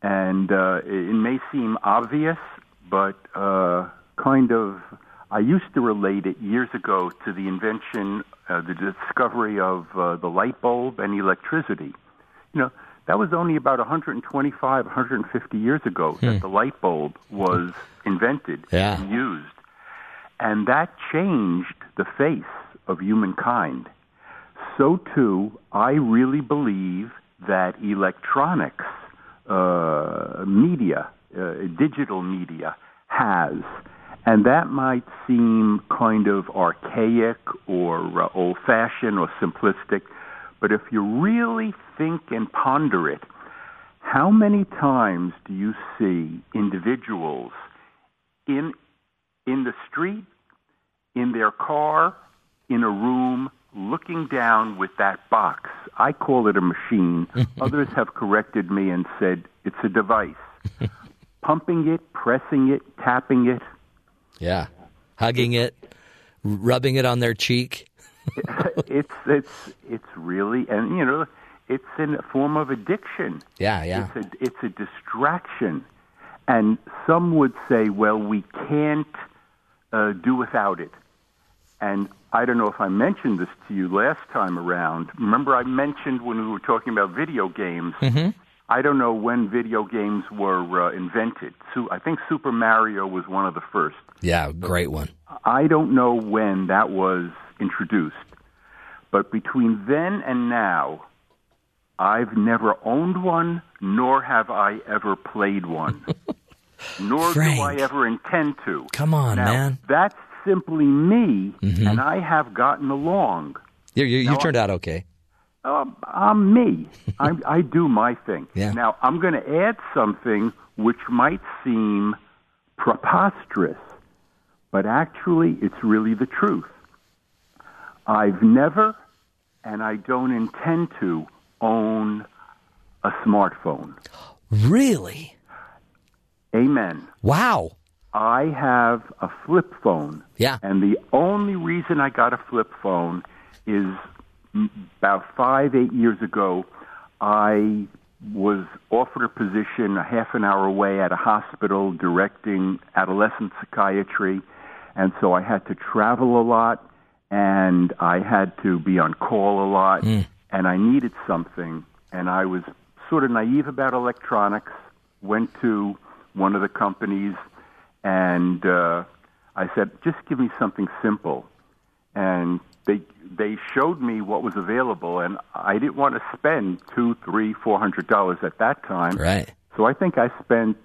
and uh, it may seem obvious, but uh, kind of I used to relate it years ago to the invention, uh, the discovery of uh, the light bulb and electricity. You know, that was only about 125, 150 years ago Hmm. that the light bulb was invented Yeah. and used. And that changed the face of humankind. So, too, I really believe that electronics, uh, media, uh, digital media, has. And that might seem kind of archaic or uh, old fashioned or simplistic, but if you really think and ponder it, how many times do you see individuals in, in the street, in their car, in a room, looking down with that box? I call it a machine. Others have corrected me and said it's a device. Pumping it, pressing it, tapping it. Yeah. Hugging it, rubbing it on their cheek. it's it's it's really and you know it's in a form of addiction. Yeah, yeah. It's a it's a distraction, and some would say, well, we can't uh, do without it. And I don't know if I mentioned this to you last time around. Remember, I mentioned when we were talking about video games. Mm-hmm. I don't know when video games were uh, invented. So I think Super Mario was one of the first. Yeah, great one. I don't know when that was introduced, but between then and now, I've never owned one, nor have I ever played one, nor Frank. do I ever intend to. Come on, Now, man. That's simply me, Mhm. and I have gotten along. You, you, you Now, turned out okay. Um, I'm me. I, I do my thing. Yeah. Now, I'm going to add something which might seem preposterous, but actually, it's really the truth. I've never, and I don't intend to, own a smartphone. Really? Amen. Wow. I have a flip phone. Yeah. And the only reason I got a flip phone is about five, eight years ago, I was offered a position a half an hour away at a hospital directing adolescent psychiatry. And so I had to travel a lot and I had to be on call a lot and I needed something. And I was sort of naive about electronics, went to one of the companies and uh, I said, just give me something simple. And they they showed me what was available, and I didn't want to spend two, three, four hundred dollars at that time. Right. So I think I spent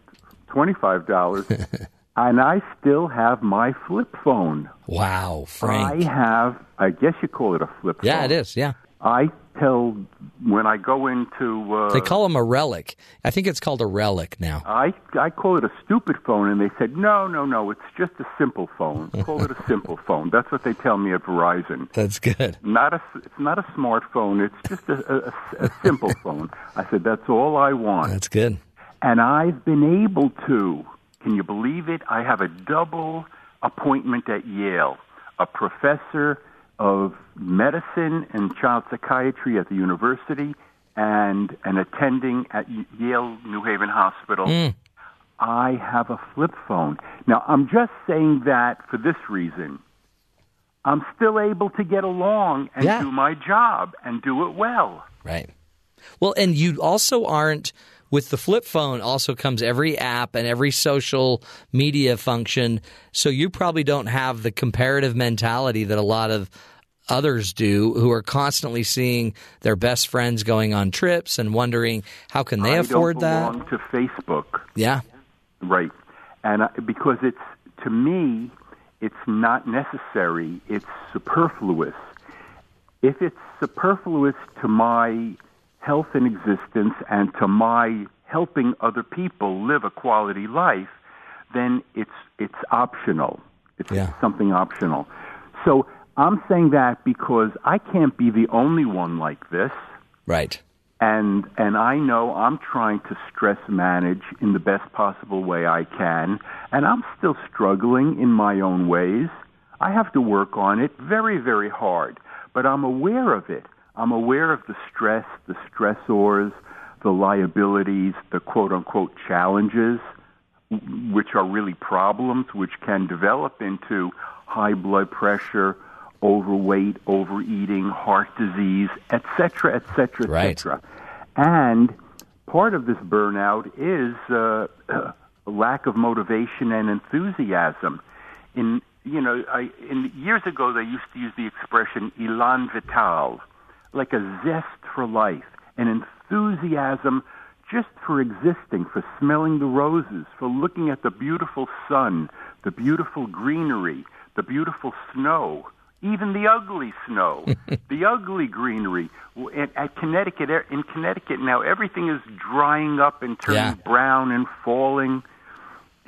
twenty five dollars, and I still have my flip phone. Wow, Frank. I have, I guess you call it a flip phone. yeah, phone. it is. Yeah. I when I go into uh, They call them a relic. I think it's called a relic now. I I call it a stupid phone, and they said no, no, no. It's just a simple phone. call it a simple phone. That's what they tell me at Verizon. That's good. Not a it's not a smartphone. It's just a, a, a simple phone. I said that's all I want. That's good. And I've been able to. Can you believe it? I have a double appointment at Yale. A professor of medicine and child psychiatry at the university and an attending at Yale New Haven Hospital. Mm. I have a flip phone. Now, I'm just saying that for this reason. I'm still able to get along and Yeah. do my job and do it well. Right. Well, and you also aren't with the flip phone also comes every app and every social media function. So you probably don't have the comparative mentality that a lot of others do who are constantly seeing their best friends going on trips and wondering how can they I afford that? to Facebook. Yeah. Right. And I, because it's, to me, it's not necessary, it's superfluous. If it's superfluous to my health and existence and to my helping other people live a quality life, then it's, it's optional. It's Yeah. something optional. So I'm saying that because I can't be the only one like this Right. and and I know I'm trying to stress manage in the best possible way I can, and I'm still struggling in my own ways. I have to work on it very very hard, but I'm aware of it. I'm aware of the stress, the stressors, the liabilities, the quote unquote challenges which are really problems, which can develop into high blood pressure, overweight, overeating, heart disease, etc., etc., etc. And part of this burnout is uh, a lack of motivation and enthusiasm. In you know, I, in years ago they used to use the expression "elan vital," like a zest for life, an enthusiasm just for existing, for smelling the roses, for looking at the beautiful sun, the beautiful greenery, the beautiful snow, even the ugly snow, the ugly greenery. At, at Connecticut, in Connecticut now, everything is drying up and turning Yeah. brown and falling.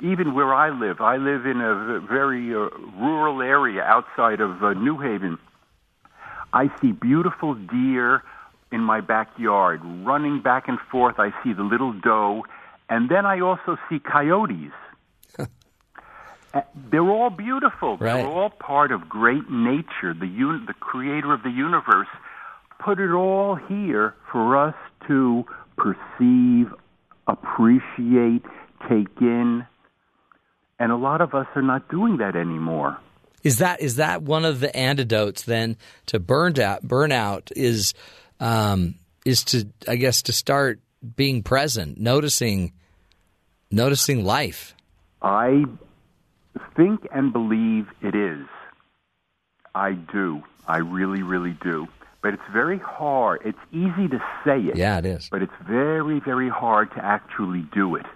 Even where I live, I live in a very uh, rural area outside of uh, New Haven. I see beautiful deer in my backyard running back and forth. I see the little doe, and then I also see coyotes. They're all beautiful. Right. They're all part of great nature. The un- the creator of the universe put it all here for us to perceive, appreciate, take in. And a lot of us are not doing that anymore. Is that is that one of the antidotes then to burned out burnout is um, is to I guess to start being present, noticing noticing life. I think and believe it is. I do. I really, really do. But it's very hard. It's easy to say it. Yeah, it is. But it's very, very hard to actually do it.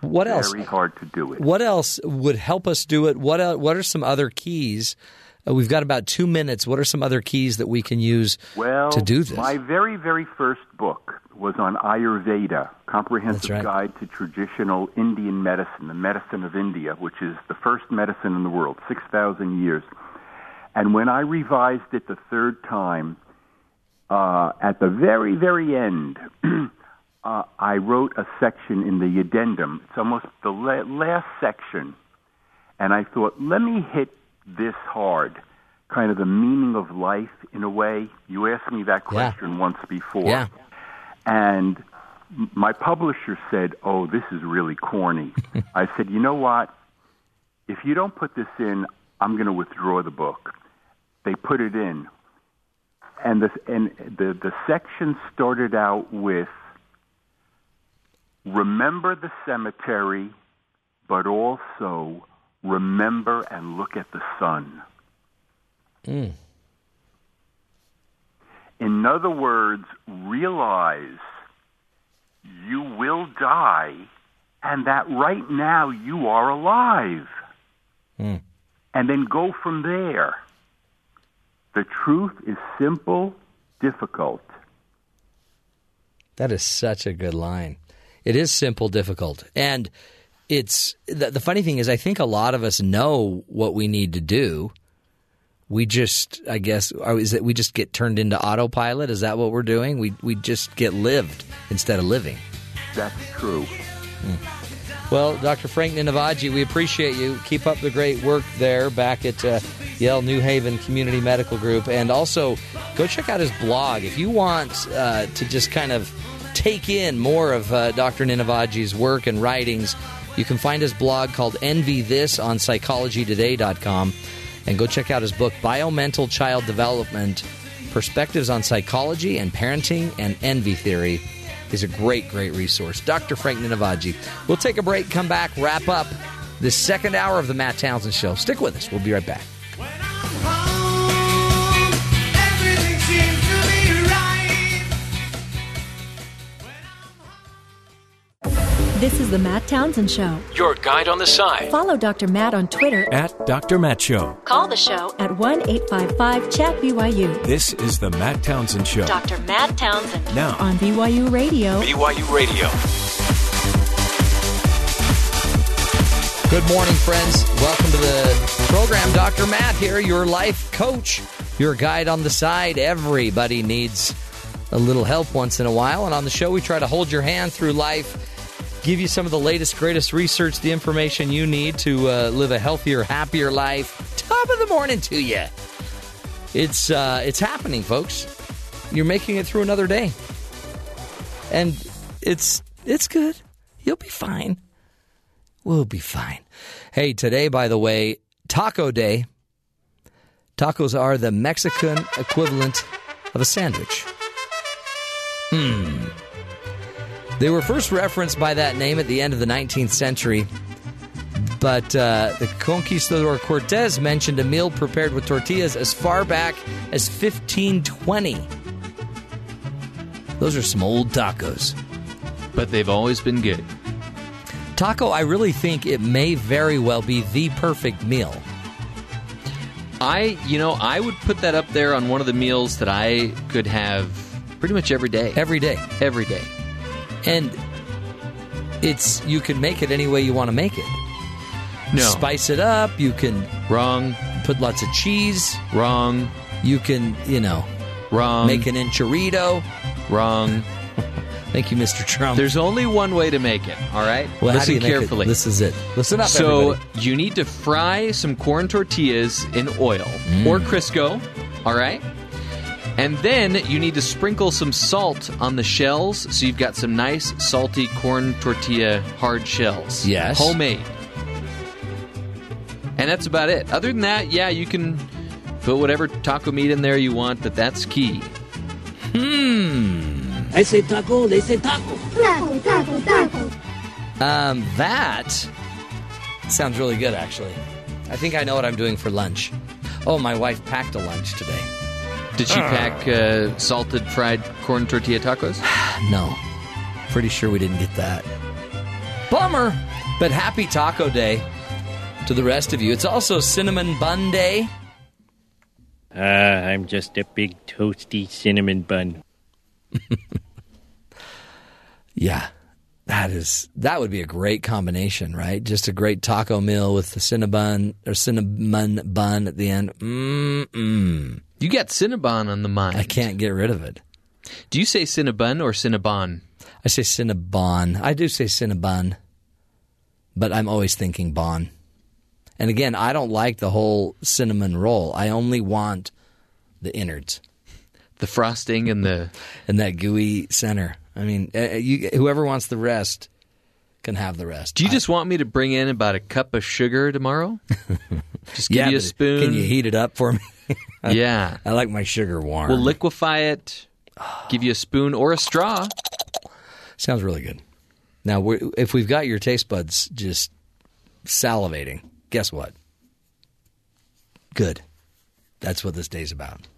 What else? Very hard to do it. What else would help us do it? What el- what are some other keys? Uh, we've got about two minutes. What are some other keys that we can use Well, to do this? my very, very first book was on Ayurveda, Comprehensive right. Guide to Traditional Indian Medicine, the medicine of India, which is the first medicine in the world, 6,000 years. And when I revised it the third time, uh, at the very, very end, uh, I wrote a section in the addendum. It's almost the la- last section. And I thought, let me hit this hard, kind of the meaning of life in a way. You asked me that Yeah. question once before. Yeah. And my publisher said, oh, this is really corny. I said, you know what? If you don't put this in, I'm going to withdraw the book. They put it in. And the, and the, the section started out with remember the cemetery, but also remember and look at the sun. Mm. In other words, realize you will die and that right now you are alive. Mm. And then go from there. The truth is simple, difficult. That is such a good line. It is simple, difficult, and it's the, the funny thing is, I think a lot of us know what we need to do. We just, I guess, is it we just get turned into autopilot? Is that what we're doing? We we just get lived instead of living. That's true. Well, Dr. Frank Ninivaggi, we appreciate you. Keep up the great work there back at uh, Yale New Haven Community Medical Group. And also, go check out his blog. If you want uh, to just kind of take in more of uh, Dr. Ninivaggi's work and writings, you can find his blog called Envy This on psychologytoday.com. And go check out his book, Biomental Child Development Perspectives on Psychology and Parenting and Envy Theory is a great, great resource. Dr. Frank Ninivaggi. We'll take a break, come back, wrap up this second hour of the Matt Townsend Show. Stick with us. We'll be right back. This is the Matt Townsend Show. Your guide on the side Follow Dr. Matt on Twitter at Dr. Matt Show. Call the show at 1 855 Chat BYU. This is the Matt Townsend Show. Dr. Matt Townsend. Now. On BYU Radio. BYU Radio. Good morning, friends. Welcome to the program. Dr. Matt here, your life coach, your guide on the side. Everybody needs a little help once in a while. And on the show, we try to hold your hand through life, give you some of the latest, greatest research, the information you need to uh, live a healthier, happier life. Top of the morning to you. It's, uh, it's happening, folks. You're making it through another day. And it's, it's good. You'll be fine. We'll be fine. Hey, today, by the way, Taco Day. Tacos are the Mexican equivalent of a sandwich. Hmm. They were first referenced by that name at the end of the 19th century, but uh, the conquistador Cortez mentioned a meal prepared with tortillas as far back as 1520. Those are some old tacos. But they've always been good. Taco, I really think it may very well be the perfect meal. I, you know, I would put that up there on one of the meals that I could have pretty much every day. Every day. Every day. And it's you can make it any way you want to make it. No. Spice it up, you can Wrong. put lots of cheese, Wrong. you can, you know, Wrong. make an enchilito. Wrong. Thank you, Mr. Trump. There's only one way to make it, all right? Well, Listen you make it? carefully. This is it. Listen up, So everybody. you need to fry some corn tortillas in oil Mm. or Crisco, all right? And then you need to sprinkle some salt on the shells so you've got some nice salty corn tortilla hard shells. Yes. Homemade. And that's about it. Other than that, yeah, you can put whatever taco meat in there you want, but that's key. Hmm. I say taco, they say taco. Taco, taco, taco. Um, that sounds really good, actually. I think I know what I'm doing for lunch. Oh, my wife packed a lunch today. Did she pack uh, salted fried corn tortilla tacos? No. Pretty sure we didn't get that. Bummer. But happy Taco Day to the rest of you. It's also Cinnamon Bun Day. Uh, I'm just a big toasty cinnamon bun. Yeah. That is that would be a great combination, right? Just a great taco meal with the cinnamon or cinnamon bun at the end. Mm-mm. You got Cinnabon on the mind. I can't get rid of it. Do you say Cinnabon or Cinnabon? I say Cinnabon. I do say Cinnabon, but I'm always thinking bon. And again, I don't like the whole cinnamon roll. I only want the innards The frosting and the and that gooey center. I mean, uh, you, whoever wants the rest can have the rest. Do you just want me to bring in about a cup of sugar tomorrow? just give yeah, you a spoon. Can you heat it up for me? Yeah. I like my sugar warm. We'll liquefy it. Give you a spoon or a straw. Sounds really good. Now, we're, if we've got your taste buds just salivating, guess what? Good. That's what this day's about.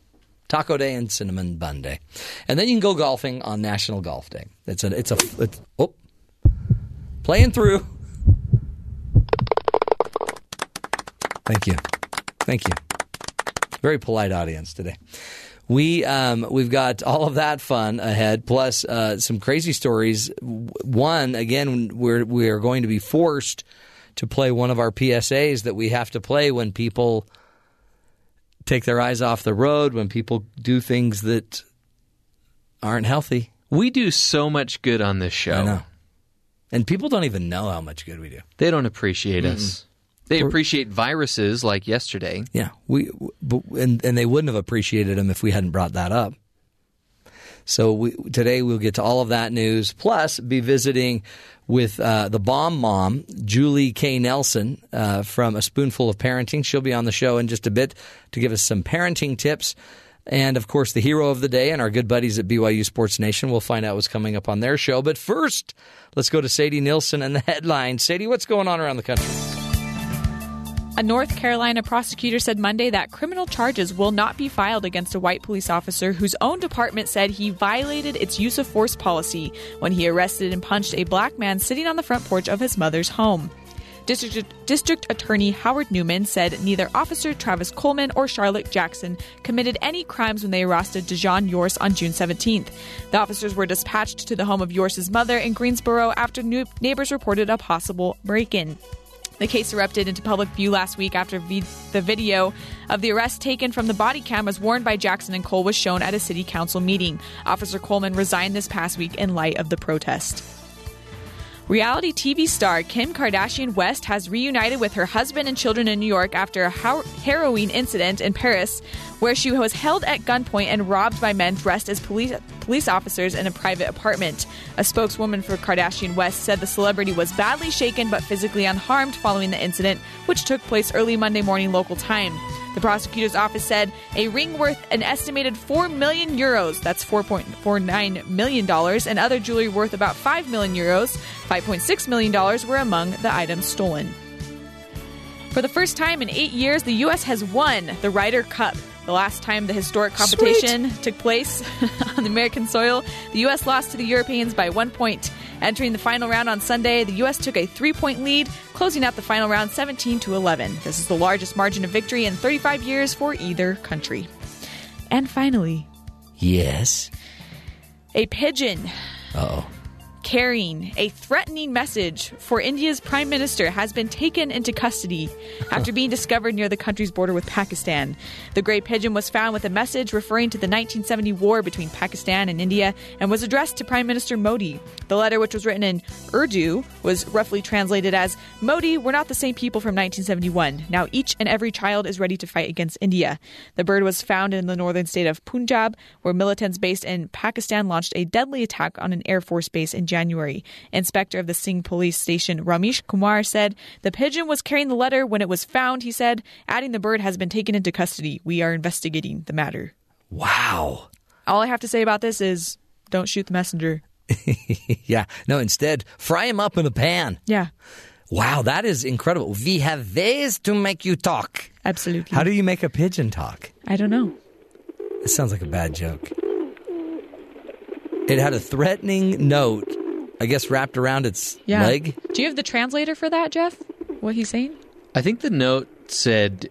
Taco Day and Cinnamon Bun Day, and then you can go golfing on National Golf Day. It's a it's a it's, oh playing through. Thank you, thank you. Very polite audience today. We um, we've got all of that fun ahead, plus uh, some crazy stories. One again, we're we are going to be forced to play one of our PSAs that we have to play when people take their eyes off the road, when people do things that aren't healthy. We do so much good on this show. I know, and people don't even know how much good we do. They don't appreciate us. They appreciate viruses like yesterday. Yeah, we and and they wouldn't have appreciated them if we hadn't brought that up. So we, today we'll get to all of that news, plus be visiting with uh, the bomb mom, Julie K. Nelson uh, from A Spoonful of Parenting. She'll be on the show in just a bit to give us some parenting tips. And of course, the hero of the day and our good buddies at BYU Sports Nation. We'll find out what's coming up on their show. But first, let's go to Sadie Nielsen and the headline. Sadie, what's going on around the country? A North Carolina prosecutor said Monday that criminal charges will not be filed against a white police officer whose own department said he violated its use of force policy when he arrested and punched a black man sitting on the front porch of his mother's home. District, District Attorney Howard Newman said neither Officer Travis Coleman or Charlotte Jackson committed any crimes when they arrested Dejuan Yourse on June 17th. The officers were dispatched to the home of Yourse's mother in Greensboro after neighbors reported a possible break in. The case erupted into public view last week after v- the video of the arrest taken from the body cameras worn by Jackson and Cole was shown at a city council meeting. Officer Coleman resigned this past week in light of the protest. Reality TV star Kim Kardashian West has reunited with her husband and children in New York after a har- harrowing incident in Paris where she was held at gunpoint and robbed by men dressed as police, police officers in a private apartment. A spokeswoman for Kardashian West said the celebrity was badly shaken but physically unharmed following the incident, which took place early Monday morning local time. The prosecutor's office said a ring worth an estimated 4 million euros, that's $4.49 million, and other jewelry worth about 5 million euros, $5.6 million, were among the items stolen. For the first time in eight years, the U.S. has won the Ryder Cup. The last time the historic competition took place on American soil, the U.S. lost to the Europeans by one point. Entering the final round on Sunday, the U.S. took a three point lead, closing out the final round 17 to 11. This is the largest margin of victory in 35 years for either country. And finally, Yes. a pigeon Oh. Carrying a threatening message for India's prime minister has been taken into custody after being discovered near the country's border with Pakistan. The gray pigeon was found with a message referring to the 1970 war between Pakistan and India and was addressed to Prime Minister Modi. The letter, which was written in Urdu, was roughly translated as Modi, we're not the same people from 1971. Now each and every child is ready to fight against India. The bird was found in the northern state of Punjab, where militants based in Pakistan launched a deadly attack on an Air Force base in January. Inspector of the Singh police station, Ramesh Kumar, said the pigeon was carrying the letter when it was found. He said, adding the bird has been taken into custody. We are investigating the matter. Wow. All I have to say about this is don't shoot the messenger. yeah. No, instead, fry him up in a pan. Yeah, Wow, that is incredible. We have ways to make you talk. absolutely. How do you make a pigeon talk? I don't know. That sounds like a bad joke. It had a threatening note, I guess, wrapped around its Yeah. leg. Do you have the translator for that, Jeff? What he's saying? I think the note said,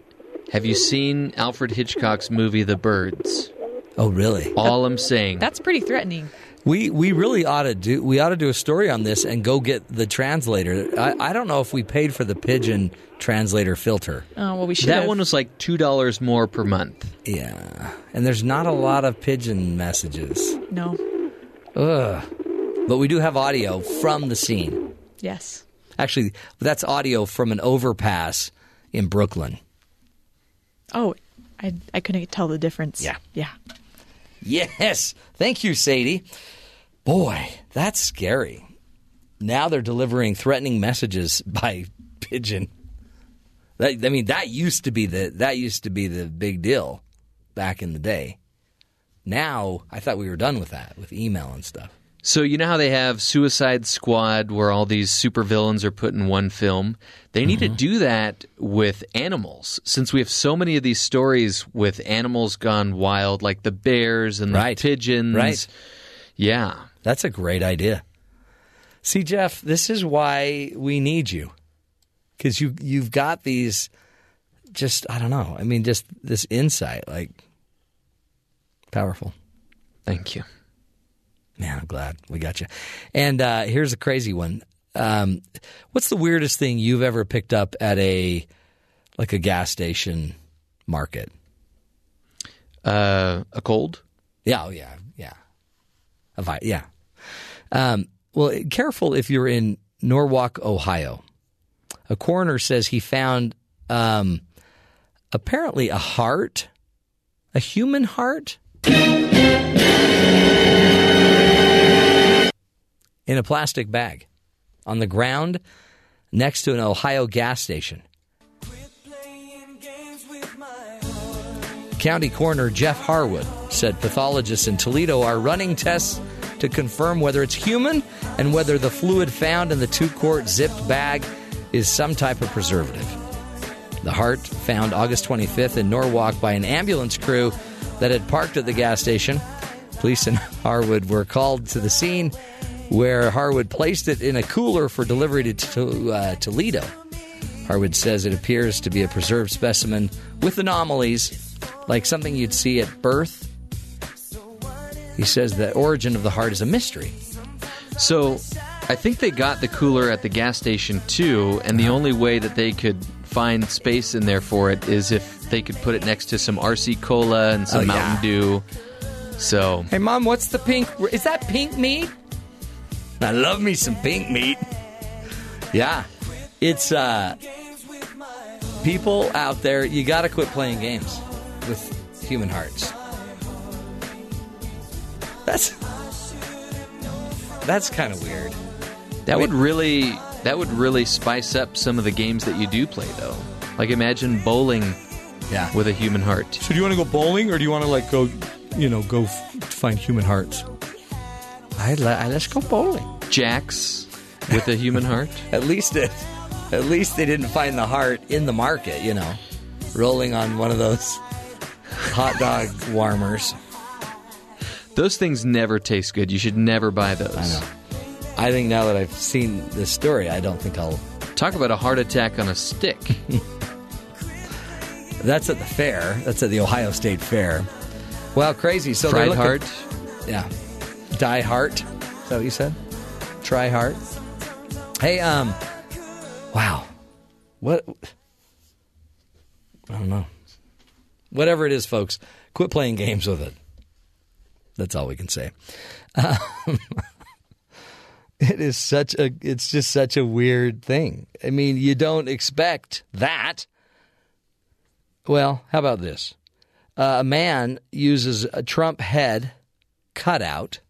"Have you seen Alfred Hitchcock's movie The Birds?" Oh, really? All I'm saying. That's pretty threatening. We we really ought to do we ought to do a story on this and go get the translator. I, I don't know if we paid for the pigeon translator filter. Oh well, we should. that have. one was like two dollars more per month. Yeah, and there's not a lot of pigeon messages. No. Ugh. But we do have audio from the scene. Yes. Actually, that's audio from an overpass in Brooklyn. Oh, I I couldn't tell the difference. Yeah. Yeah. Yes. Thank you, Sadie. Boy, that's scary. Now they're delivering threatening messages by pigeon. That, I mean, that used to be the that used to be the big deal back in the day. Now, I thought we were done with that, with email and stuff. So you know how they have Suicide Squad, where all these supervillains are put in one film. They need Mm-hmm. to do that with animals, since we have so many of these stories with animals gone wild, like the bears and the Right. pigeons. Right. Yeah. That's a great idea. See, Jeff, this is why we need you. Because you, you've got these, just, I don't know. I mean, just this insight, like, powerful. Thank you. Man, I'm glad we got you. And uh, here's a crazy one. Um, what's the weirdest thing you've ever picked up at a, like a gas station market? Uh, a cold? Yeah, oh yeah, yeah. A vi- yeah. Um, well, careful if you're in Norwalk, Ohio. A coroner says he found um, apparently a heart, a human heart, in a plastic bag on the ground next to an Ohio gas station. County Coroner Jeff Harwood said pathologists in Toledo are running tests to confirm whether it's human and whether the fluid found in the two quart zipped bag is some type of preservative. The heart, found August 25th in Norwalk by an ambulance crew that had parked at the gas station. Police in Harwood were called to the scene where Harwood placed it in a cooler for delivery to, to uh, Toledo. Harwood says it appears to be a preserved specimen with anomalies, like something you'd see at birth. He says the origin of the heart is a mystery. So I think they got the cooler at the gas station too, and the only way that they could find space in there for it is if they could put it next to some RC Cola and some Oh, yeah. Mountain Dew. So Hey, Mom, what's the pink? Is that pink meat? I love me some pink meat. Yeah. It's, uh, people out there, you got to quit playing games with human hearts. That's That's kind of weird. That would really that would really spice up some of the games that you do play though. Like imagine bowling yeah. with a human heart. So do you want to go bowling or do you want to like go, you know, go f- find human hearts? I, I let's go bowling. Jacks with a human heart. at least it, at least they didn't find the heart in the market. You know, rolling on one of those hot dog warmers. Those things never taste good. You should never buy those. I know. I think now that I've seen this story, I don't think I'll. Talk about a heart attack on a stick. That's at the fair. That's at the Ohio State Fair. Well, crazy. So Fried looking- heart. Yeah. Die Heart. Is that what you said? Try Heart. Hey, um, wow. What? I don't know. Whatever it is, folks, quit playing games with it. That's all we can say. Um, it is such a, it's just such a weird thing. I mean, you don't expect that. Well, how about this? Uh, a man uses a Trump head cutout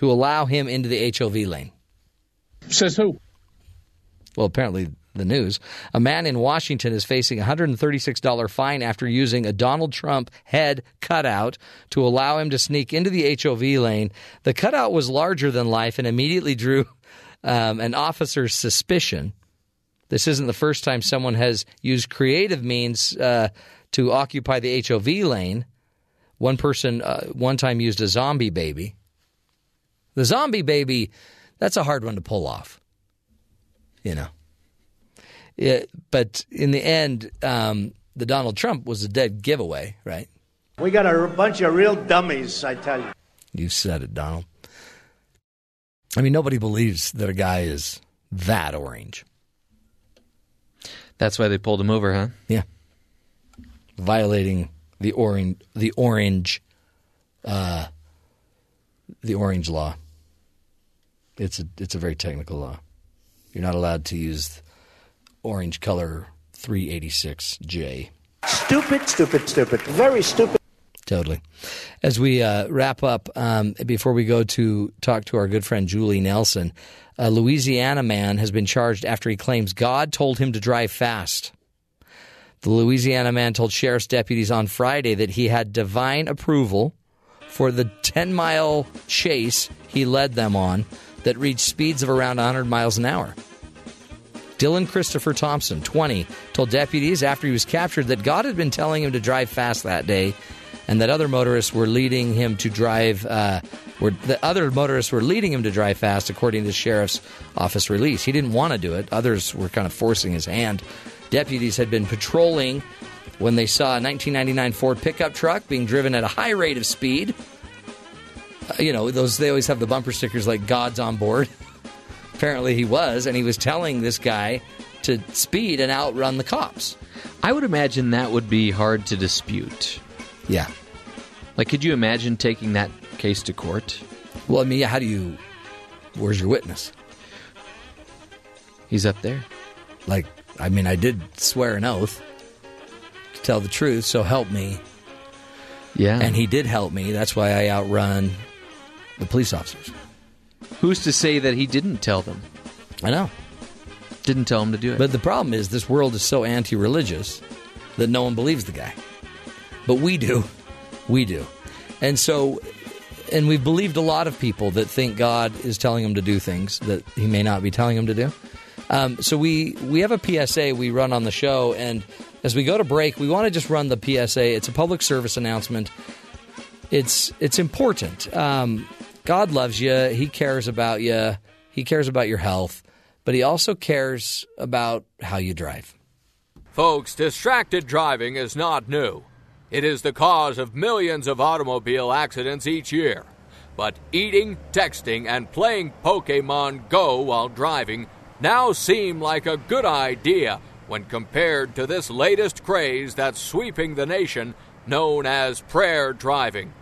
to allow him into the HOV lane. Says who? Well, apparently the news. A man in Washington is facing a $136 fine after using a Donald Trump head cutout to allow him to sneak into the HOV lane. The cutout was larger than life and immediately drew um, an officer's suspicion. This isn't the first time someone has used creative means uh, to occupy the HOV lane. One person uh, one time used a zombie baby. The zombie baby, that's a hard one to pull off. You know. Yeah, but in the end, um, the Donald Trump was a dead giveaway, right? We got a bunch of real dummies, I tell you. You said it, Donald. I mean, nobody believes that a guy is that orange. That's why they pulled him over, huh? Yeah. Violating the orange, the orange, uh, the orange law. It's a it's a very technical law. You're not allowed to use orange color 386J. Stupid, stupid, stupid. Very stupid. Totally. As we uh, wrap up, um, before we go to talk to our good friend Julie Nelson, a Louisiana man has been charged after he claims God told him to drive fast. The Louisiana man told sheriff's deputies on Friday that he had divine approval for the 10 mile chase he led them on that reached speeds of around 100 miles an hour. Dylan Christopher Thompson, 20, told deputies after he was captured that God had been telling him to drive fast that day and that other motorists were leading him to drive uh, were the other motorists were leading him to drive fast according to the sheriff's office release. He didn't want to do it. Others were kind of forcing his hand. Deputies had been patrolling when they saw a 1999 Ford pickup truck being driven at a high rate of speed. You know, those they always have the bumper stickers like God's on board. Apparently he was and he was telling this guy to speed and outrun the cops. I would imagine that would be hard to dispute. Yeah. Like, could you imagine taking that case to court? Well, I mean, how do you where's your witness? He's up there. Like, I mean, I did swear an oath to tell the truth, so help me. Yeah. And he did help me. That's why I outrun the police officers. Who's to say that he didn't tell them? I know. Didn't tell him to do it. But the problem is, this world is so anti religious that no one believes the guy. But we do. We do. And so, and we've believed a lot of people that think God is telling them to do things that he may not be telling them to do. Um, so we we have a PSA we run on the show, and as we go to break, we want to just run the PSA. It's a public service announcement. It's it's important. Um, God loves you. He cares about you. He cares about your health, but he also cares about how you drive. Folks, distracted driving is not new. It is the cause of millions of automobile accidents each year. But eating, texting, and playing Pokemon Go while driving now seem like a good idea when compared to this latest craze that's sweeping the nation known as prayer driving.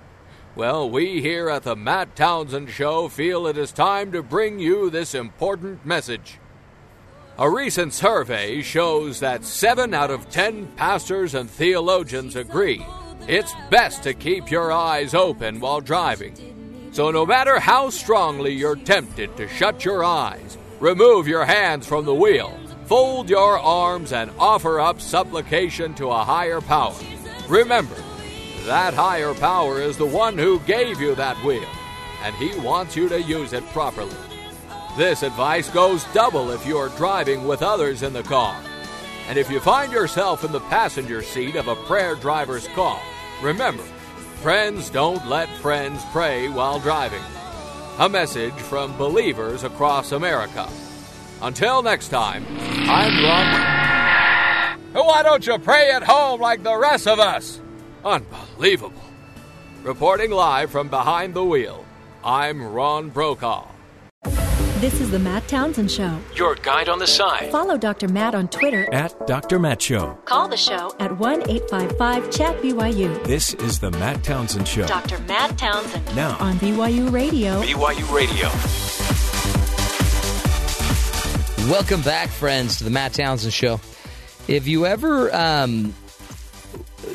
Well, we here at the Matt Townsend Show feel it is time to bring you this important message. A recent survey shows that 7 out of 10 pastors and theologians agree it's best to keep your eyes open while driving. So, no matter how strongly you're tempted to shut your eyes, remove your hands from the wheel, fold your arms, and offer up supplication to a higher power. Remember, that higher power is the one who gave you that wheel, and he wants you to use it properly. This advice goes double if you're driving with others in the car. And if you find yourself in the passenger seat of a prayer driver's car, remember, friends don't let friends pray while driving. A message from believers across America. Until next time, I'm Ron. Why don't you pray at home like the rest of us? Unbelievable. Reporting live from behind the wheel, I'm Ron Brokaw. This is the Matt Townsend Show. Your guide on the side. Follow Dr. Matt on Twitter At Dr. Matt Show. Call the show at 1 855 Chat BYU. This is the Matt Townsend Show. Dr. Matt Townsend. Now. On BYU Radio. BYU Radio. Welcome back, friends, to the Matt Townsend Show. If you ever um,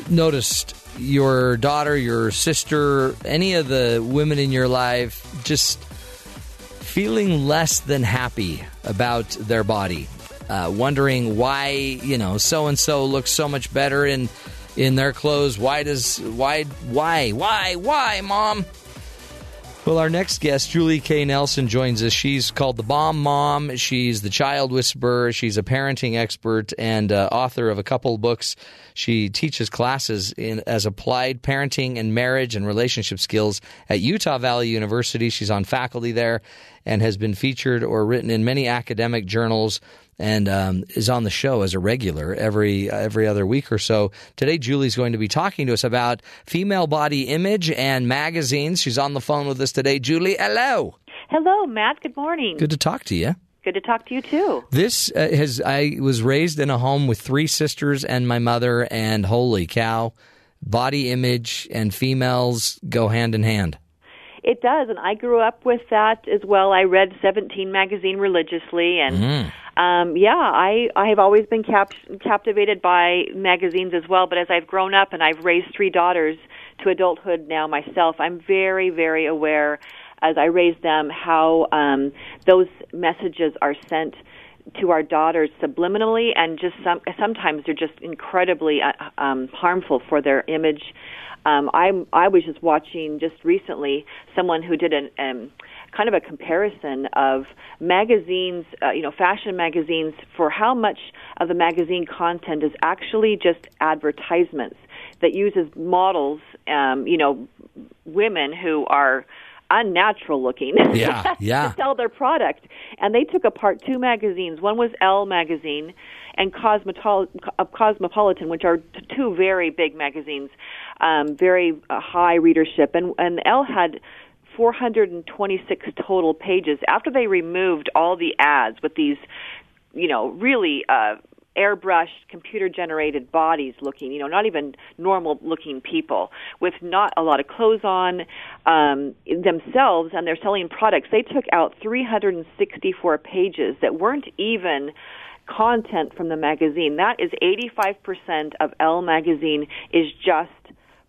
noticed your daughter, your sister, any of the women in your life just feeling less than happy about their body, uh, wondering why you know so and so looks so much better in in their clothes. Why does why why why why mom? Well, our next guest, Julie K. Nelson, joins us. She's called the Bomb Mom. She's the Child Whisperer. She's a parenting expert and uh, author of a couple books. She teaches classes in as applied parenting and marriage and relationship skills at Utah Valley University. She's on faculty there and has been featured or written in many academic journals and um, is on the show as a regular every every other week or so. Today, Julie's going to be talking to us about female body image and magazines. She's on the phone with us today. Julie, hello. Hello, Matt. Good morning. Good to talk to you. Good to talk to you too. This uh, has I was raised in a home with three sisters and my mother, and holy cow, body image and females go hand in hand. It does, and I grew up with that as well. I read Seventeen magazine religiously, and Mm-hmm. Um, yeah, I I have always been cap- captivated by magazines as well. But as I've grown up and I've raised three daughters to adulthood now myself, I'm very very aware as I raise them how um, those messages are sent to our daughters subliminally, and just some sometimes they're just incredibly uh, um, harmful for their image. Um, I'm I was just watching just recently someone who did an um, kind of a comparison of magazines, uh, you know, fashion magazines for how much of the magazine content is actually just advertisements that uses models, um, you know, women who are unnatural looking Yeah, yeah. to sell their product. And they took apart two magazines. One was Elle magazine and Cosmetol- uh, Cosmopolitan, which are t- two very big magazines, um, very uh, high readership. And, and Elle had 426 total pages after they removed all the ads with these, you know, really uh, airbrushed, computer generated bodies looking, you know, not even normal looking people with not a lot of clothes on um, themselves, and they're selling products. They took out 364 pages that weren't even content from the magazine. That is 85% of Elle magazine is just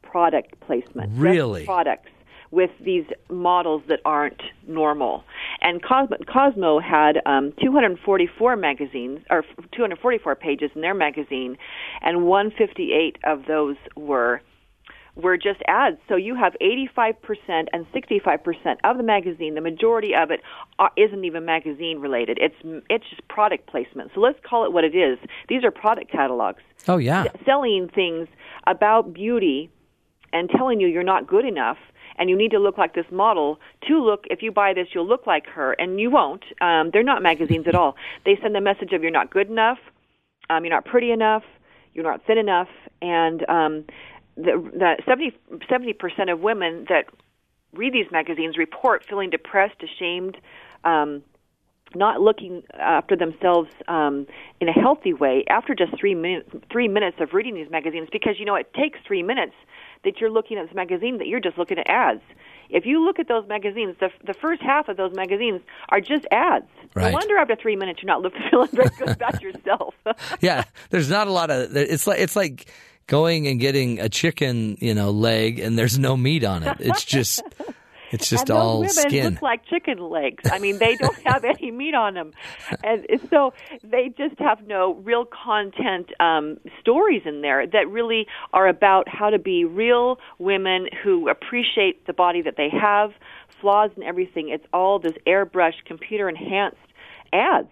product placement. just Really? products with these models that aren't normal. And Cosmo, Cosmo had um, 244 magazines or 244 pages in their magazine, and 158 of those were were just ads. So you have 85% and 65% of the magazine. The majority of it are, isn't even magazine related. It's it's just product placement. So let's call it what it is. These are product catalogs Oh yeah. selling things about beauty and telling you you're not good enough and you need to look like this model to look if you buy this you'll look like her and you won't. Um, they're not magazines at all. They send the message of you're not good enough. Um, you're not pretty enough. You're not thin enough. And um, the, the 70 percent of women that read these magazines report feeling depressed ashamed um, not looking after themselves um, in a healthy way after just three minutes three minutes of reading these magazines because you know it takes three minutes that you're looking at this magazine that you're just looking at ads. If you look at those magazines, the the first half of those magazines are just ads. Right. No wonder after three minutes you're not looking feeling very good about yourself. yeah, there's not a lot of. It's like it's like going and getting a chicken, you know, leg, and there's no meat on it. It's just, It's just and those all women skin. look like chicken legs. I mean, they don't have any meat on them, and so they just have no real content um, stories in there that really are about how to be real women who appreciate the body that they have, flaws and everything. It's all this airbrushed, computer enhanced ads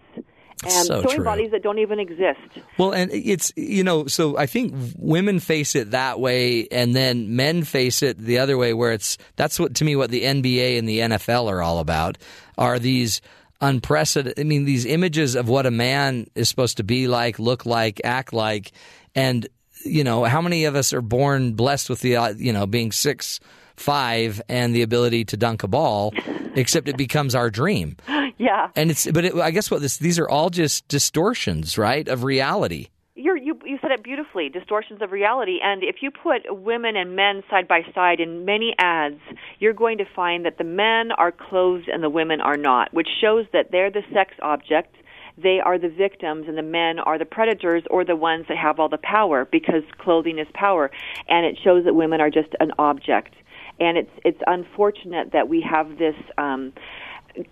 and So showing true. bodies that don't even exist. Well, and it's you know, so I think women face it that way, and then men face it the other way, where it's that's what to me what the NBA and the NFL are all about are these unprecedented. I mean, these images of what a man is supposed to be like, look like, act like, and you know, how many of us are born blessed with the uh, you know being six five and the ability to dunk a ball, except it becomes our dream. Yeah. And it's but it, I guess what this these are all just distortions, right, of reality. You're, you you said it beautifully. Distortions of reality, and if you put women and men side by side in many ads, you're going to find that the men are clothed and the women are not, which shows that they're the sex object. They are the victims, and the men are the predators or the ones that have all the power because clothing is power, and it shows that women are just an object. And it's it's unfortunate that we have this um,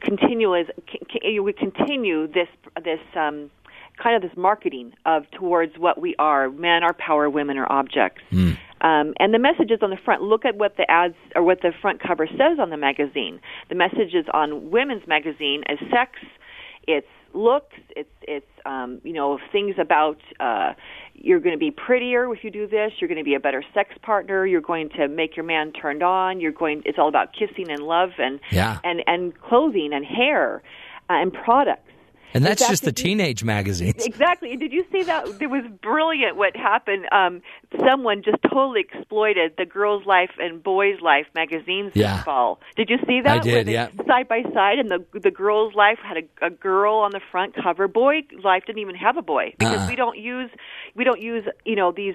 continuous we continue this this um, kind of this marketing of towards what we are. Men are power women are objects. Um, and the messages on the front. Look at what the ads or what the front cover says on the magazine. The messages on women's magazine is sex. It's looks it's it's um, you know things about uh, you're going to be prettier if you do this you're going to be a better sex partner you're going to make your man turned on you're going it's all about kissing and love and Yeah. and and clothing and hair uh, and products And that's just the the- teenage magazines. Exactly. And did you see that? It was brilliant what happened. Um, someone just totally exploited the Girls' Life and Boys' Life magazines Yeah. this fall. Did you see that? I did, yeah. Side by side, and the the Girls' Life had a, a girl on the front cover. Boy Life didn't even have a boy because Uh-uh. we don't use we don't use you know these.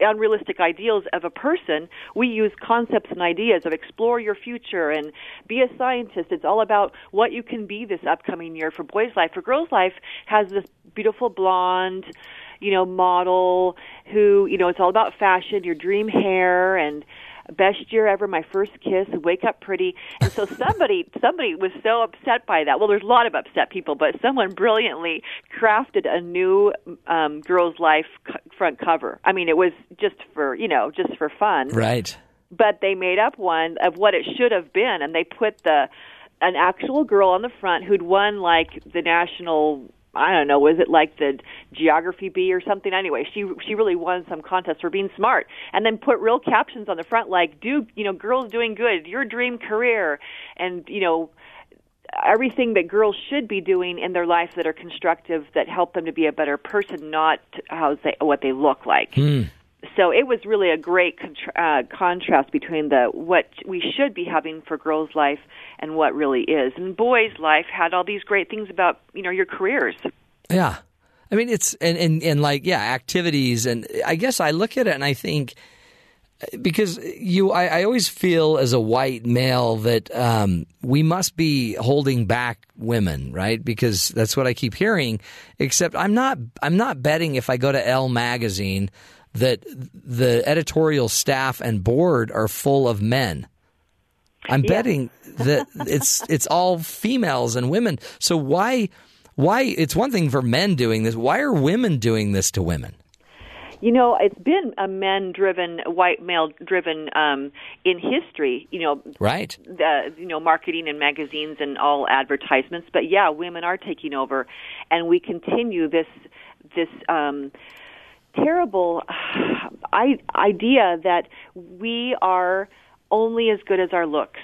Unrealistic ideals of a person we use concepts and ideas of explore your future and be a scientist. It's all about what you can be this upcoming year for boys life. For girls life has this beautiful blonde you know model who you know it's all about fashion your dream hair and best year ever my first kiss wake up pretty. And so somebody somebody was so upset by that. Well there's a lot of upset people but someone brilliantly crafted a new um girls life co- front cover. I mean it was just for you know just for fun. Right. but they made up one of what it should have been and they put the an actual girl on the front who'd won like the national I don't know, was it like the geography bee or something? Anyway, she she really won some contest for being smart, and then put real captions on the front like, "Do you know, girls doing good, your dream career," and you know, everything that girls should be doing in their life that are constructive that help them to be a better person, not how they what they look like so it was really a great contra- uh, contrast between the what we should be having for girls' life and what really is. And boys' life had all these great things about you know your careers. Yeah. I mean, it's, and, and, and like, yeah, activities. And I guess I look at it and I think, because you, I, I always feel as a white male that um, we must be holding back women, right? Because that's what I keep hearing. Except I'm not, I'm not betting if I go to Elle magazine that the editorial staff and board are full of men. I'm betting that it's it's all females and women. So why why it's one thing for men doing this. Why are women doing this to women? You know, it's been a men-driven, white male-driven um, in history. You know, Right. the you know marketing and magazines and all advertisements. But yeah, women are taking over, and we continue this this um, terrible idea that we are only as good as our looks.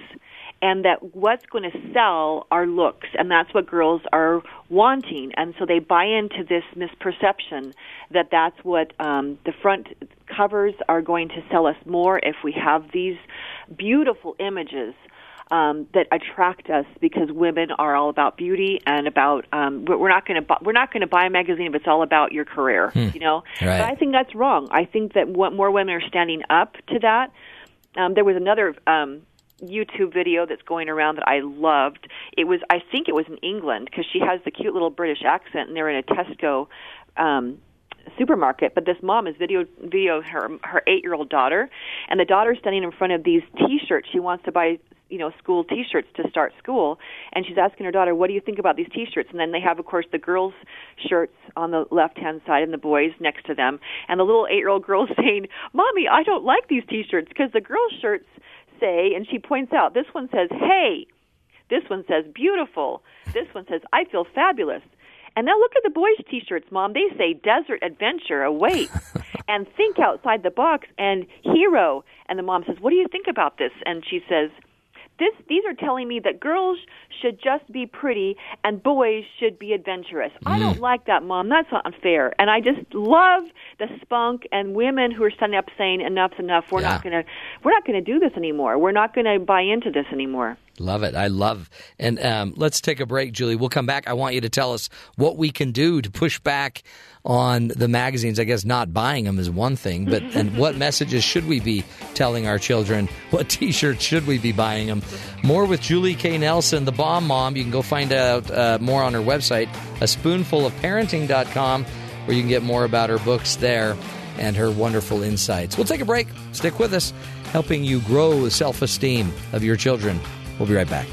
And that what's going to sell are looks, and that's what girls are wanting. And so they buy into this misperception that that's what um, the front covers are going to sell us more if we have these beautiful images um, that attract us because women are all about beauty and about um, we're not going to bu- we're not going to buy a magazine if it's all about your career, Hmm. you know. Right. But I think that's wrong. I think that what more women are standing up to that. Um, there was another um, YouTube video that's going around that I loved. It was I think it was in England because she has the cute little British accent, and they're in a Tesco. Um, supermarket but this mom is video video her her eight year old daughter and the daughter's standing in front of these t-shirts she wants to buy you know school T-shirts to start school, and she's asking her daughter, "What do you think about these T-shirts?" And then they have, of course, the girls' shirts on the left-hand side and the boys next to them, and the little eight-year-old girl saying, "Mommy, I don't like these T-shirts because the girls' shirts say," and she points out, "This one says, hey." This one says beautiful. This one says I feel fabulous. And now look at the boys' t-shirts, Mom. They say desert adventure await and think outside the box and hero. And the mom says, "What do you think about this?" And she says, this these are telling me that girls should just be pretty and boys should be adventurous. I don't like that, mom. That's unfair. And I just love the spunk and women who are standing up saying enough's enough. We're not going to we're not going to do this anymore. We're not going to buy into this anymore. Love it. I love. And um, let's take a break, Julie. We'll come back. I want you to tell us what we can do to push back on the magazines. I guess not buying them is one thing, but and what messages should we be telling our children? What T-shirts should we be buying them? More with Julie K. Nelson, the Bomb Mom. You can go find out uh, more on her website, a spoonful of parenting.com, where you can get more about her books there and her wonderful insights. We'll take a break. Stick with us, helping you grow the self-esteem of your children. We'll be right back.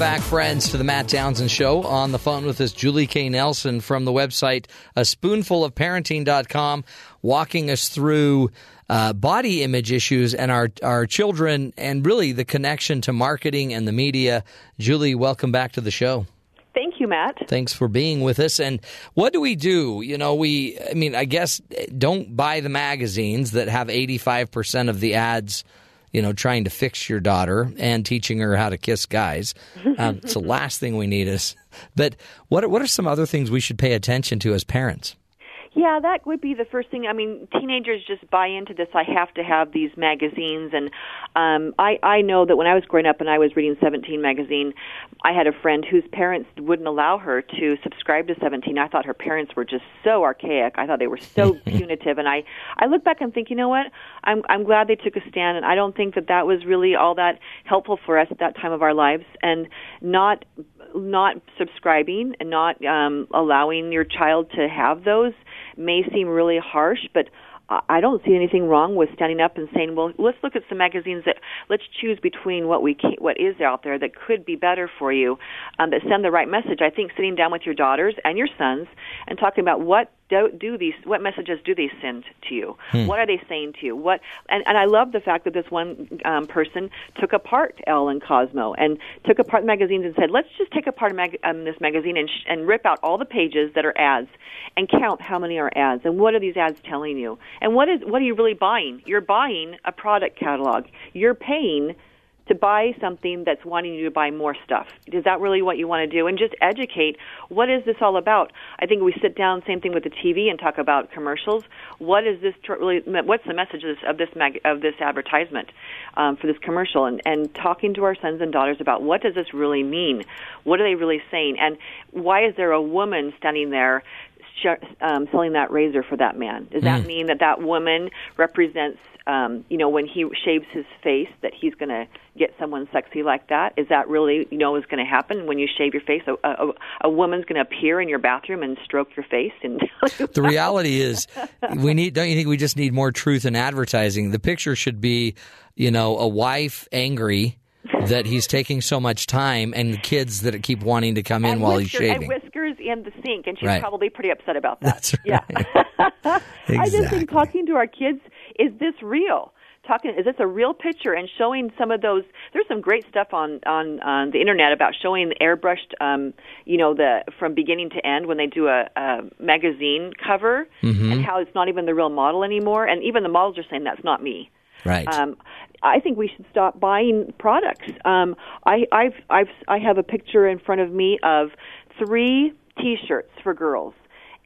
Back, friends, to the Matt Townsend Show. On the phone with us, Julie K. Nelson from the website a spoonful of parenting.com, walking us through uh, body image issues and our, our children and really the connection to marketing and the media. Julie, welcome back to the show. Thank you, Matt. Thanks for being with us. And what do we do? You know, we, I mean, I guess don't buy the magazines that have 85% of the ads you know, trying to fix your daughter and teaching her how to kiss guys. Um, it's the last thing we need is. But what what are some other things we should pay attention to as parents? Yeah, that would be the first thing. I mean, teenagers just buy into this. I have to have these magazines, and um, I I know that when I was growing up and I was reading Seventeen magazine, I had a friend whose parents wouldn't allow her to subscribe to Seventeen. I thought her parents were just so archaic. I thought they were so punitive, and I I look back and think, you know what? I'm I'm glad they took a stand, and I don't think that that was really all that helpful for us at that time of our lives, and not not subscribing and not um, allowing your child to have those may seem really harsh, but I don't see anything wrong with standing up and saying, "Well, let's look at some magazines that let's choose between what we can, what is out there that could be better for you, um, that send the right message." I think sitting down with your daughters and your sons and talking about what do, do these what messages do they send to you? Hmm. What are they saying to you? What and, and I love the fact that this one um, person took apart Elle and Cosmo and took apart the magazines and said, let's just take apart a mag- um, this magazine and sh- and rip out all the pages that are ads and count how many are ads and what are these ads telling you and what is what are you really buying? You're buying a product catalog. You're paying to buy something that's wanting you to buy more stuff. Is that really what you want to do? And just educate. What is this all about? I think we sit down, same thing with the TV, and talk about commercials. What is this really? What's the message of this of this, mag, of this advertisement um, for this commercial? And and talking to our sons and daughters about what does this really mean? What are they really saying? And why is there a woman standing there? Sh- Um, selling that razor for that man. Does that Mm. mean that that woman represents um, you know, when he shaves his face, that he's going to get someone sexy like that? Is that really, you know, is going to happen when you shave your face? A, a, a woman's going to appear in your bathroom and stroke your face and The reality is, we need. Don't you think we just need more truth in advertising? The picture should be, you know, a wife angry that he's taking so much time, and the kids that keep wanting to come in and while he's shaving. And in the sink, and she's Right. probably pretty upset about that. That's right. Yeah. I just Exactly. think talking to our kids, is this real? Talking, is this a real picture? And showing some of those. There's some great stuff on on on the internet about showing the airbrushed, um, you know, the from beginning to end when they do a, a magazine cover, Mhm. and how it's not even the real model anymore. And even the models are saying that's not me. Right. Um, I think we should stop buying products. Um, I, I've, I've, I have a picture in front of me of three T-shirts for girls,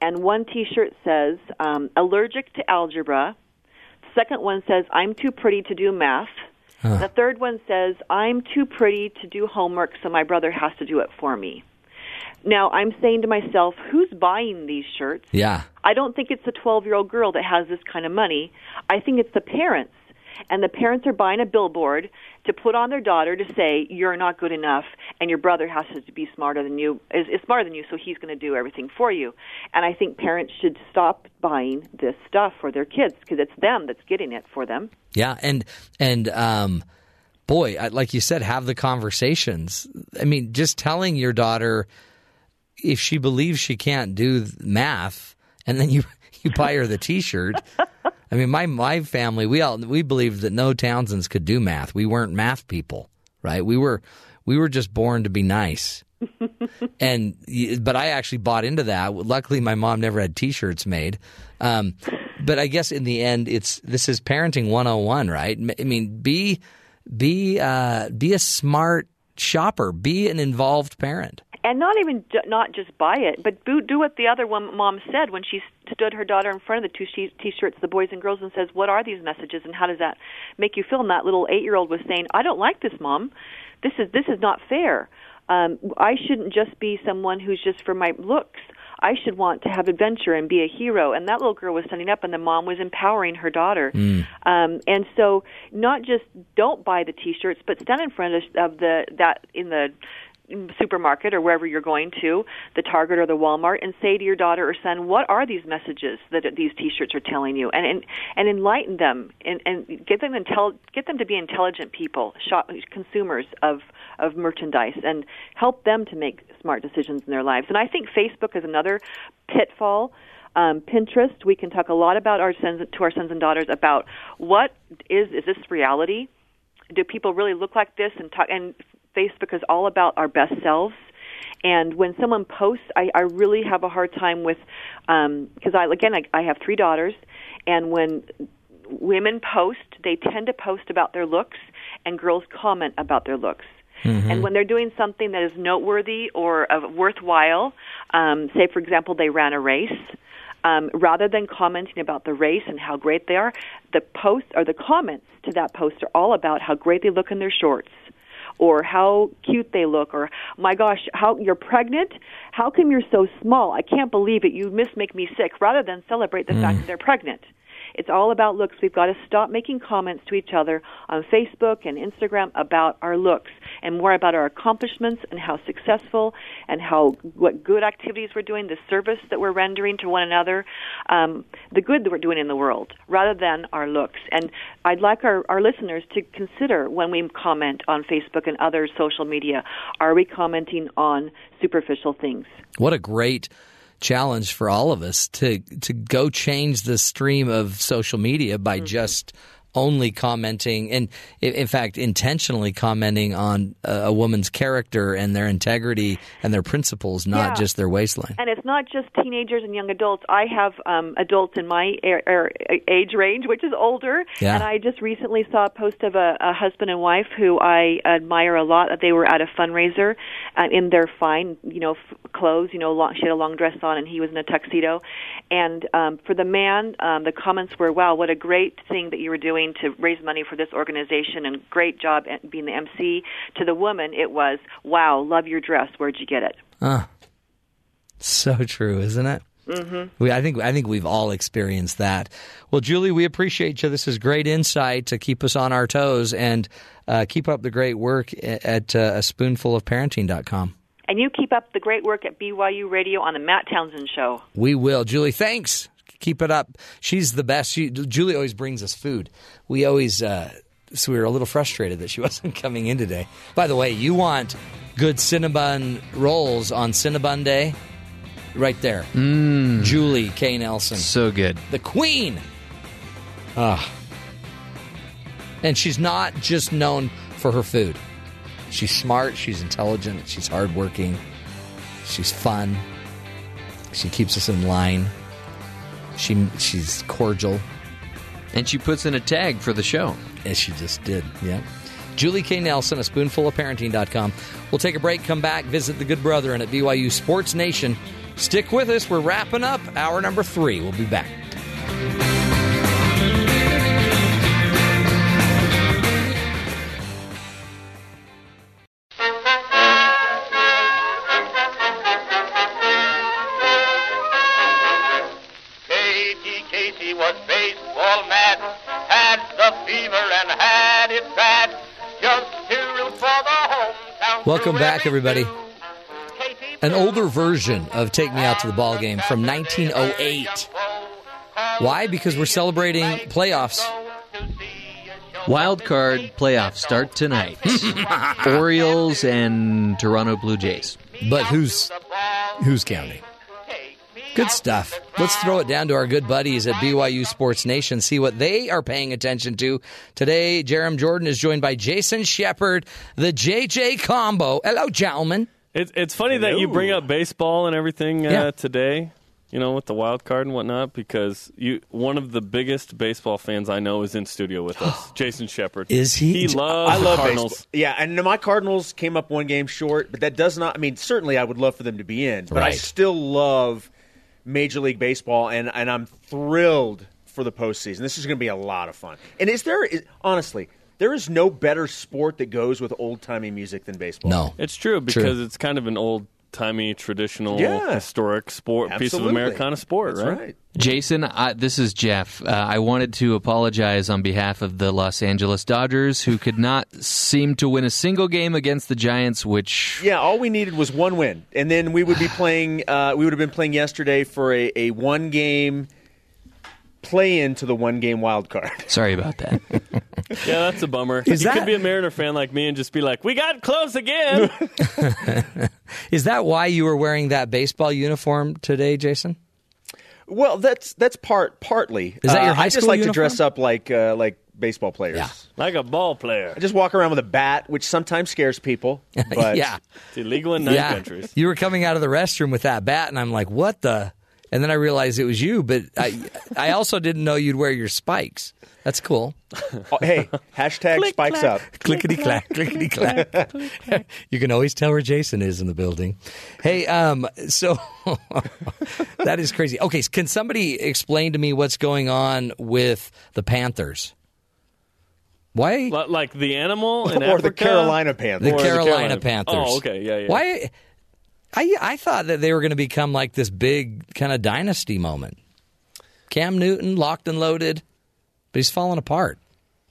and one T-shirt says um, "allergic to algebra." The second one says "I'm too pretty to do math." Huh. The third one says "I'm too pretty to do homework, so my brother has to do it for me." Now I'm saying to myself, who's buying these shirts? Yeah. I don't think it's the 12 year old girl that has this kind of money. I think it's the parents. And the parents are buying a billboard to put on their daughter to say, you're not good enough and your brother has to be smarter than you, is, is smarter than you, so he's going to do everything for you. And I think parents should stop buying this stuff for their kids because it's them that's getting it for them. Yeah, and and um, boy, I- like you said, have the conversations. I mean, just telling your daughter if she believes she can't do math, and then you you buy her the T-shirt. I mean, my my family we all we believed that no Townsends could do math. We weren't math people, right? We were we were just born to be nice. and but I actually bought into that. Luckily, my mom never had T-shirts made. Um, but I guess in the end, it's this is parenting 101, right? I mean, be be uh, be a smart shopper, be an involved parent. And not even not just buy it, but do, do what the other one mom said when she stood her daughter in front of the two t-shirts, the boys and girls, and says, "What are these messages, and how does that make you feel?" And that little eight-year-old was saying, "I don't like this, mom. This is this is not fair. Um, I shouldn't just be someone who's just for my looks." I should want to have adventure and be a hero. And that little girl was standing up, and the mom was empowering her daughter. Um, and so, not just don't buy the T-shirts, but stand in front of, of the that in the supermarket or wherever you're going to, the Target or the Walmart, and say to your daughter or son, "What are these messages that these T-shirts are telling you?" And and, and enlighten them and, and get them intel- get them to be intelligent people, shop, consumers of of merchandise, and help them to make smart decisions in their lives. And I think Facebook is another pitfall. Um, Pinterest, we can talk a lot about our sons to our sons and daughters about what is is this reality? Do people really look like this? And talk, and Facebook is all about our best selves. And when someone posts, I, I really have a hard time with because I again I, I have three daughters, and when women post, they tend to post about their looks, and girls comment about their looks. And when they're doing something that is noteworthy or uh, worthwhile, um, say for example they ran a race, um, rather than commenting about the race and how great they are, the posts or the comments to that post are all about how great they look in their shorts or how cute they look or my gosh how you're pregnant? How come you're so small? I can't believe it. You must make me sick rather than celebrate the fact mm. that they're pregnant it's all about looks. We've got to stop making comments to each other on facebook and instagram about our looks and more about our accomplishments and how successful and how what good activities we're doing the service that we're rendering to one another um, the good that we're doing in the world rather than our looks. And i'd like our, our listeners to consider when we comment on facebook and other social media are we commenting on superficial things? What a great challenge for all of us to to go change the stream of social media by mm-hmm. just only commenting and in fact intentionally commenting on a, woman's character and their integrity and their principles not Yeah. just their waistline And it's not just teenagers and young adults. I have um, adults in my a- a- age range, which is older. Yeah. And I just recently saw a post of a, a husband and wife who I admire a lot. That they were at a fundraiser uh, in their fine, you know, f- clothes. You know, long, she had a long dress on, and he was in a tuxedo. And um, for the man, um, the comments were, "Wow, what a great thing that you were doing to raise money for this organization, and great job being the MC." To the woman, it was, "Wow, love your dress. Where'd you get it?" Ah, so true isn't it Mm-hmm. we, I think I think we've all experienced that. Well, Julie, we appreciate you. This is great insight to keep us on our toes and uh, keep up the great work at uh, a spoonful of parenting.com. And you keep up the great work at BYU Radio on the Matt Townsend Show. We will. Julie, thanks. Keep it up. She's the best. She, Julie always brings us food. We always, uh, so we were a little frustrated that she wasn't coming in today. By the way, you want good Cinnabon rolls on Cinnabon Day? Right there. Mm. Julie K. Nelson. So good. The queen. Ah. And she's not just known for her food. She's smart, she's intelligent, she's hardworking, she's fun. She keeps us in line. She she's cordial. And she puts in a tag for the show. As she just did, yeah. Julie K. Nelson, a spoonful of parenting.com. We'll take a break, come back, visit the good brother and at BYU Sports Nation. Stick with us. We're wrapping up hour number three. We'll be back. Welcome back, everybody. An older version of Take Me Out to the Ball Game from 1908. Why? Because we're celebrating playoffs. Wild card playoffs start tonight. Orioles and Toronto Blue Jays. But who's who's counting? Good stuff. Let's throw it down to our good buddies at BYU Sports Nation, see what they are paying attention to. Today, Jarom Jordan is joined by Jason Shepard, the JJ combo. Hello, gentlemen. It's it's funny that you bring up baseball and everything uh, Yeah. today. You know, with the wild card and whatnot, because you one of the biggest baseball fans I know is in studio with us, Jason Shepard. Is he? He loves I love the Cardinals. baseball. Yeah, and my Cardinals came up one game short, but that does not. I mean, certainly I would love for them to be in, but I still love Major League Baseball, and and I'm thrilled for the postseason. This is going to be a lot of fun. And is there is, honestly? There is no better sport that goes with old timey music than baseball. No, it's true because it's kind of an old timey, traditional, Yeah. historic sport, piece of Absolutely. Americana sport, That's right? right. Jason, I, this is Jeff. Uh, I wanted to apologize on behalf of the Los Angeles Dodgers, who could not seem to win a single game against the Giants, which Yeah, all we needed was one win, and then we would be playing. Uh, we would have been playing yesterday for a, a one game play into the one game wild card. Sorry about that. Yeah, that's a bummer. Is you that- could be a Mariner fan like me and just be like, "We got close again." Is that why you were wearing that baseball uniform today, Jason? Well, that's that's part partly. Is that your Uh, high I just like uniform? to dress up like uh, like baseball players. Yeah. like a ball player. I just walk around with a bat, which sometimes scares people. But yeah. It's illegal in nine yeah. countries. You were coming out of the restroom with that bat, and I'm like, what the? And then I realized it was you, but I, I also didn't know you'd wear your spikes. That's cool. Oh, hey, hashtag spikes up. Clickety clack, clickety clack. you can always tell where Jason is in the building. Hey, um, so that is crazy. Okay, can somebody explain to me what's going on with the Panthers? Why? Like the animal in Or the Carolina Panthers. The Or Carolina Panthers. Oh, okay, yeah, yeah. Why? I I thought that they were going to become like this big kind of dynasty moment. Cam Newton locked and loaded, but he's falling apart.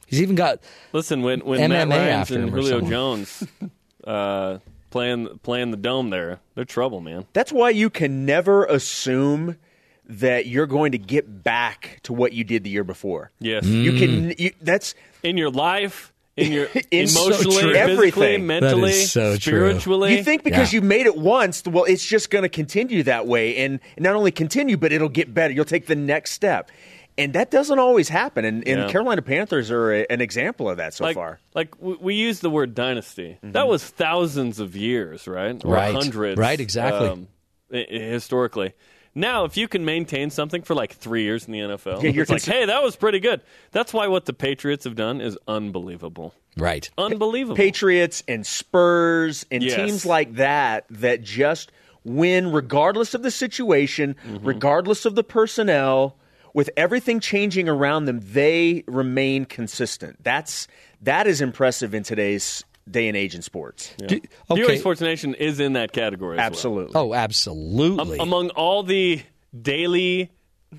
He's even got Listen, when when Matt MMA Ryan's after and Julio. Jones uh, playing playing the dome there, they're trouble, man. That's why you can never assume that you're going to get back to what you did the year before. Yes, You can. You, that's in your life, in your In so emotionally, true. physically, Everything. mentally, That is so true. spiritually. You think because Yeah. you made it once, well, it's just going to continue that way, and not only continue, but it'll get better. You'll take the next step, and that doesn't always happen. And, and Yeah. Carolina Panthers are a, an example of that so like, far. Like we, we use the word dynasty. That was thousands of years, right? Or Right. hundreds. Right, exactly. um, i- i- historically. Now, if you can maintain something for like three years in the NFL, Yeah, you're it's like, hey, that was pretty good. That's why what the Patriots have done is unbelievable. right. Unbelievable. Patriots and Spurs and Yes. teams like that that just win regardless of the situation, Mm-hmm. regardless of the personnel, with everything changing around them, they remain consistent. That's that is impressive in today's day and age in sports. Yeah. Do- BYU. Sports Nation is in that category. as well. Absolutely. Oh, absolutely. Um, among all the daily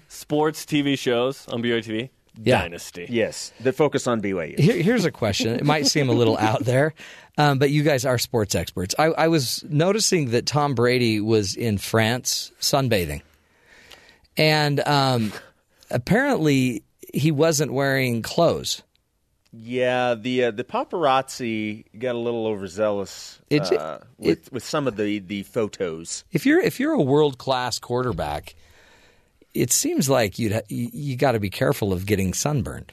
sports TV shows on BYU TV, Yeah. Dynasty. Yes, that focus on BYU. Here, here's a question. It might seem a little out there, um, but you guys are sports experts. I, I was noticing that Tom Brady was in France sunbathing, and um, apparently he wasn't wearing clothes. Yeah, the uh, the paparazzi got a little overzealous It's- uh, with with some of the, the photos. If you're if you're a world class quarterback, it seems like you'd ha- you, you got to be careful of getting sunburned.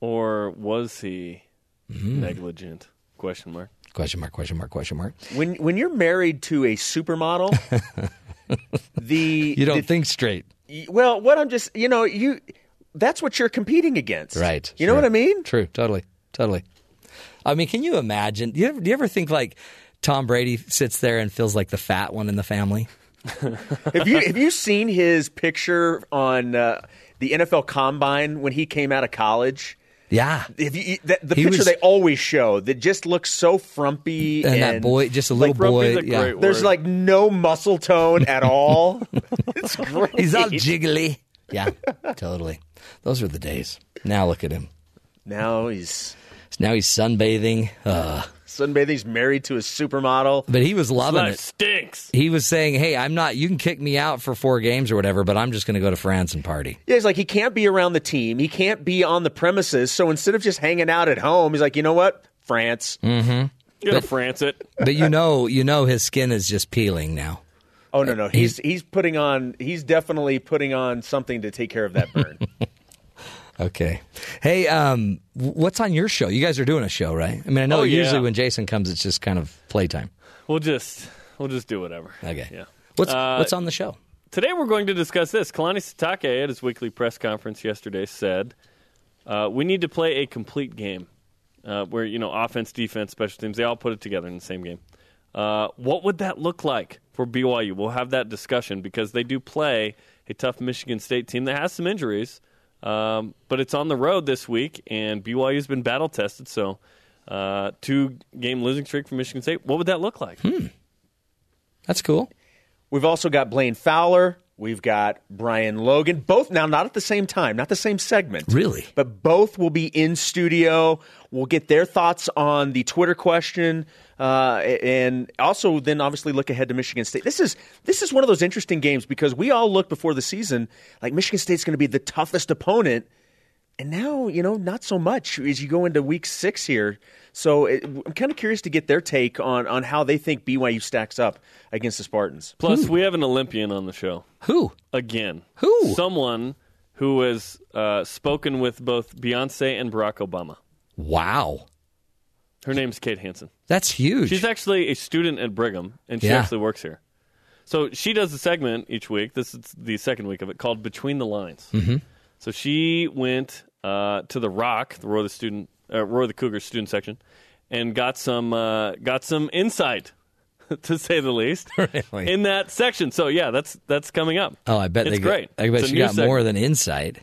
Or was he Mm-hmm. negligent? Question mark. Question mark? Question mark? Question mark? When when you're married to a supermodel, the You don't the- think straight, well. What I'm just you know you that's what you're competing against, right? You know what I mean? True. Totally. Totally. I mean, can you imagine? Do you ever, do you ever think like Tom Brady sits there and feels like the fat one in the family? have you have you seen his picture on uh, the NFL Combine when he came out of college? Yeah. If you, that, the He picture was- they always show that just looks so frumpy And that boy- just a little like, boy, yeah. There's like no muscle tone at all. it's great. He's all jiggly. Yeah, totally. Those were the days. Now look at him. now he's Now he's sunbathing. Uh, Sunbathing's married to a supermodel. but he was loving Life it. stinks. He was saying, "Hey, I'm not. You can kick me out for four games or whatever, but I'm just going to go to France and party." Yeah, he's like he can't be around the team. He can't be on the premises. So instead of just hanging out at home, he's like, you know what? France. Mm-hmm. You gotta France it. But you know, you know, his skin is just peeling now. Oh no, no. He's he's putting on. He's definitely putting on something to take care of that burn. Okay. Hey, um, what's on your show? You guys are doing a show, right? I mean, I know Oh, yeah. usually when Jason comes, it's just kind of playtime. We'll just we'll just do whatever. Okay. Yeah. What's Uh, what's on the show? Today we're going to discuss this. Kalani Sitake at his weekly press conference yesterday said, uh, "We need to play a complete game, uh, where you know offense, defense, special teams, they all put it together in the same game. Uh, what would that look like for BYU? We'll have that discussion because they do play a tough Michigan State team that has some injuries, um, but it's on the road this week, and BYU's been battle tested. So, uh, two game losing streak for Michigan State. What would that look like? That's cool. We've also got Blaine Fowler. We've got Brian Logan. Both now, not at the same time, not the same segment. Really? But both will be in studio. We'll get their thoughts on the Twitter question, uh, and also then obviously look ahead to Michigan State. This is this is one of those interesting games because we all looked before the season like Michigan State's going to be the toughest opponent, and now you know not so much as you go into Week Six here. So it, I'm kind of curious to get their take on on how they think BYU stacks up against the Spartans. Plus, we have an Olympian on the show. Who? Again. Who? Someone who has uh, spoken with both Beyonce and Barack Obama. Wow. Her name's Kate Hansen. That's huge. She's actually a student at Brigham, and she Yeah. actually works here. So she does a segment each week. This is the second week of it called Between the Lines. Mhm. So she went uh, to the ROC, the Roy the student, uh, Roy the Cougar student section, and got some uh, got some insight, to say the least, Really? in that section. So yeah, that's that's coming up. Oh, I bet it's they got- great. I bet It's a she new got more than insight.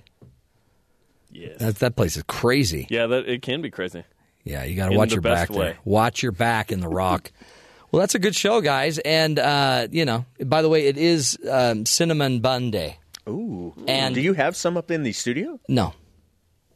Yes. That that place is crazy. Yeah, that it can be crazy. Yeah, you got to watch your back way. there. Watch your back in the ROC. well, that's a good show, guys. And uh, you know, by the way, it is um, cinnamon bun day. Ooh. And- do you have some up in the studio? No,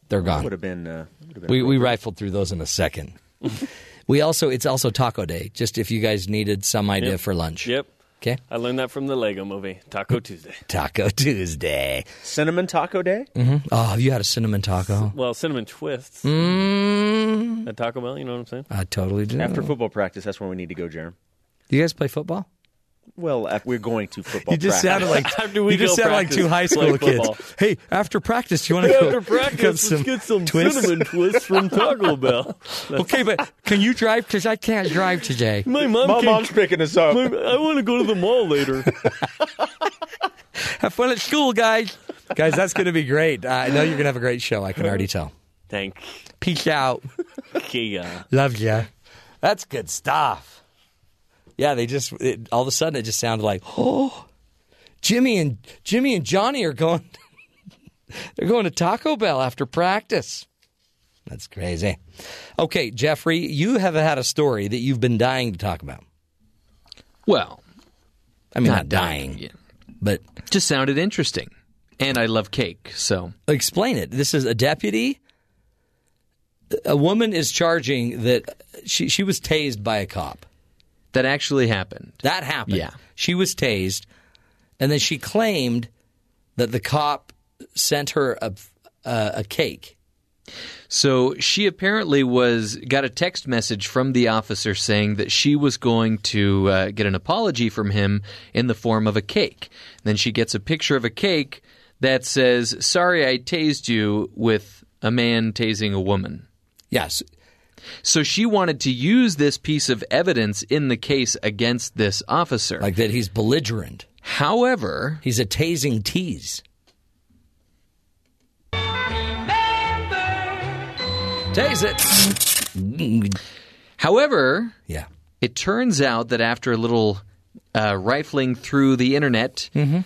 they're gone. Would have been. Uh, been We we rifled through those in a second. we also it's also Taco Day. Just if you guys needed some idea Yep. for lunch. Yep. Okay. I learned that from the Lego movie, Taco Tuesday. Taco Tuesday. Cinnamon Taco Day. Mm-hmm. Oh, have you had a cinnamon taco? Well, cinnamon twists Mm, at Taco Bell. You know what I'm saying? I totally do. After football practice, that's where we need to go, Jarom. Do you guys play football? Well, we're going to football. You just practice. sounded like After we you just sounded like two high play school kids. Hey, after practice, do you want to go After practice, let's get some twists? cinnamon twists from Taco Bell. okay, but can you drive? Because I can't drive today. My mom My came- mom's picking us up. My- I want to go to the mall later. Have fun at school, guys. Guys, that's going to be great. Uh, I know you're going to have a great show. I can already tell. Thank Peace out. you. Love ya. That's good stuff. Yeah, they just it, all of a sudden it just sounded like oh, Jimmy and Jimmy and Johnny are going. they're going to Taco Bell after practice. That's crazy. Okay, Jeffrey, you have had a story that you've been dying to talk about. Well, I mean, Not not, dying, dying. but just sounded interesting. And I love cake, so explain it. This is a deputy. A woman is charging that she she was tased by a cop. That actually happened. That happened. Yeah. She was tased, and then she claimed that the cop sent her a a, a cake. So she apparently was got a text message from the officer saying that she was going to uh, get an apology from him in the form of a cake. Then she gets a picture of a cake that says, "Sorry, I tased you," with a man tasing a woman. Yes. So she wanted to use this piece of evidence in the case against this officer. Like that he's belligerent. However, He's a tasing tease. Tase it. However, Yeah. it turns out that after a little uh, rifling through the internet, The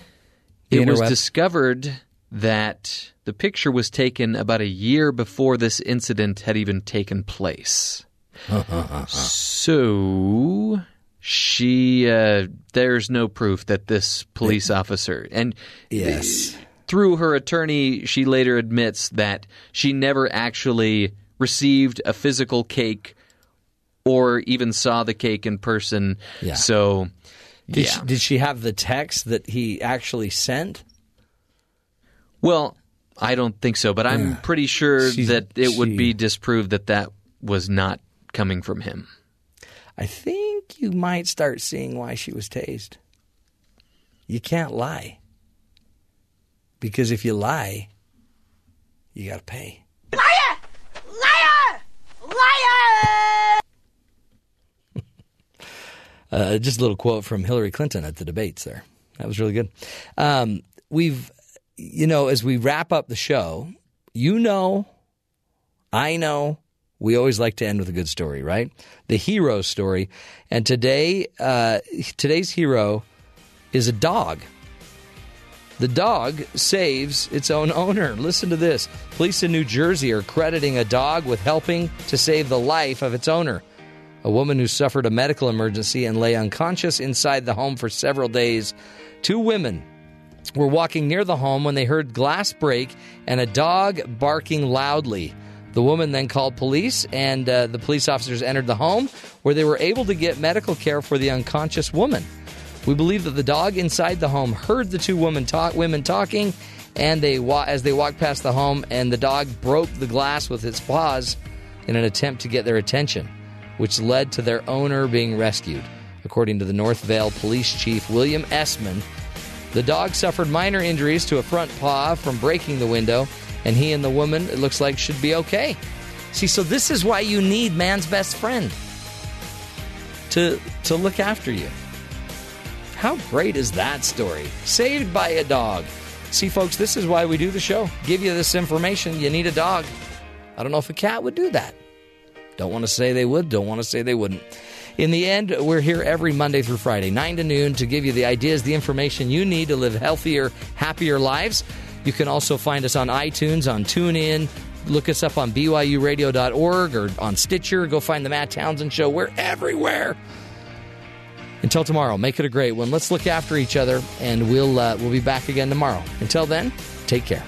it was discovered that the picture was taken about a year before this incident had even taken place. so she uh, there's no proof that this police officer and Yes. through her attorney she later admits that she never actually received a physical cake or even saw the cake in person. Yeah. So, Did, yeah. she, did she have the text that he actually sent? Well, I don't think so, but I'm Yeah. pretty sure She's- that it would be disproved that that was not coming from him. I think you might start seeing why she was tased. You can't lie. Because if you lie, you got to pay. Liar! Liar! Liar! Uh, just a little quote from Hillary Clinton at the debates there. That was really good. Um, we've, you know, as we wrap up the show, you know, I know, we always like to end with a good story, right? The hero story. And today, uh, today's hero is a dog. The dog saves its own owner. Listen to this. Police in New Jersey are crediting a dog with helping to save the life of its owner. A woman who suffered a medical emergency and lay unconscious inside the home for several days. Two women were walking near the home when they heard glass break and a dog barking loudly. The woman then called police, and uh, the police officers entered the home where they were able to get medical care for the unconscious woman. We believe that the dog inside the home heard the two women talk, women talking, and they as they walked past the home, and the dog broke the glass with its paws in an attempt to get their attention, which led to their owner being rescued. According to the Northvale Police Chief William Essman, the dog suffered minor injuries to a front paw from breaking the window, and he and the woman, it looks like, should be okay. See, so this is why you need man's best friend to to look after you. How great is that story? Saved by a dog. See, folks, this is why we do the show. Give you this information. You need a dog. I don't know if a cat would do that. Don't want to say they would, don't want to say they wouldn't. In the end, we're here every Monday through Friday, 9 to noon, to give you the ideas, the information you need to live healthier, happier lives. You can also find us on iTunes, on TuneIn. Look us up on BYURadio.org or on Stitcher. Go find the Matt Townsend Show. We're everywhere. Until tomorrow, make it a great one. Let's look after each other, and we'll uh, we'll be back again tomorrow. Until then, take care.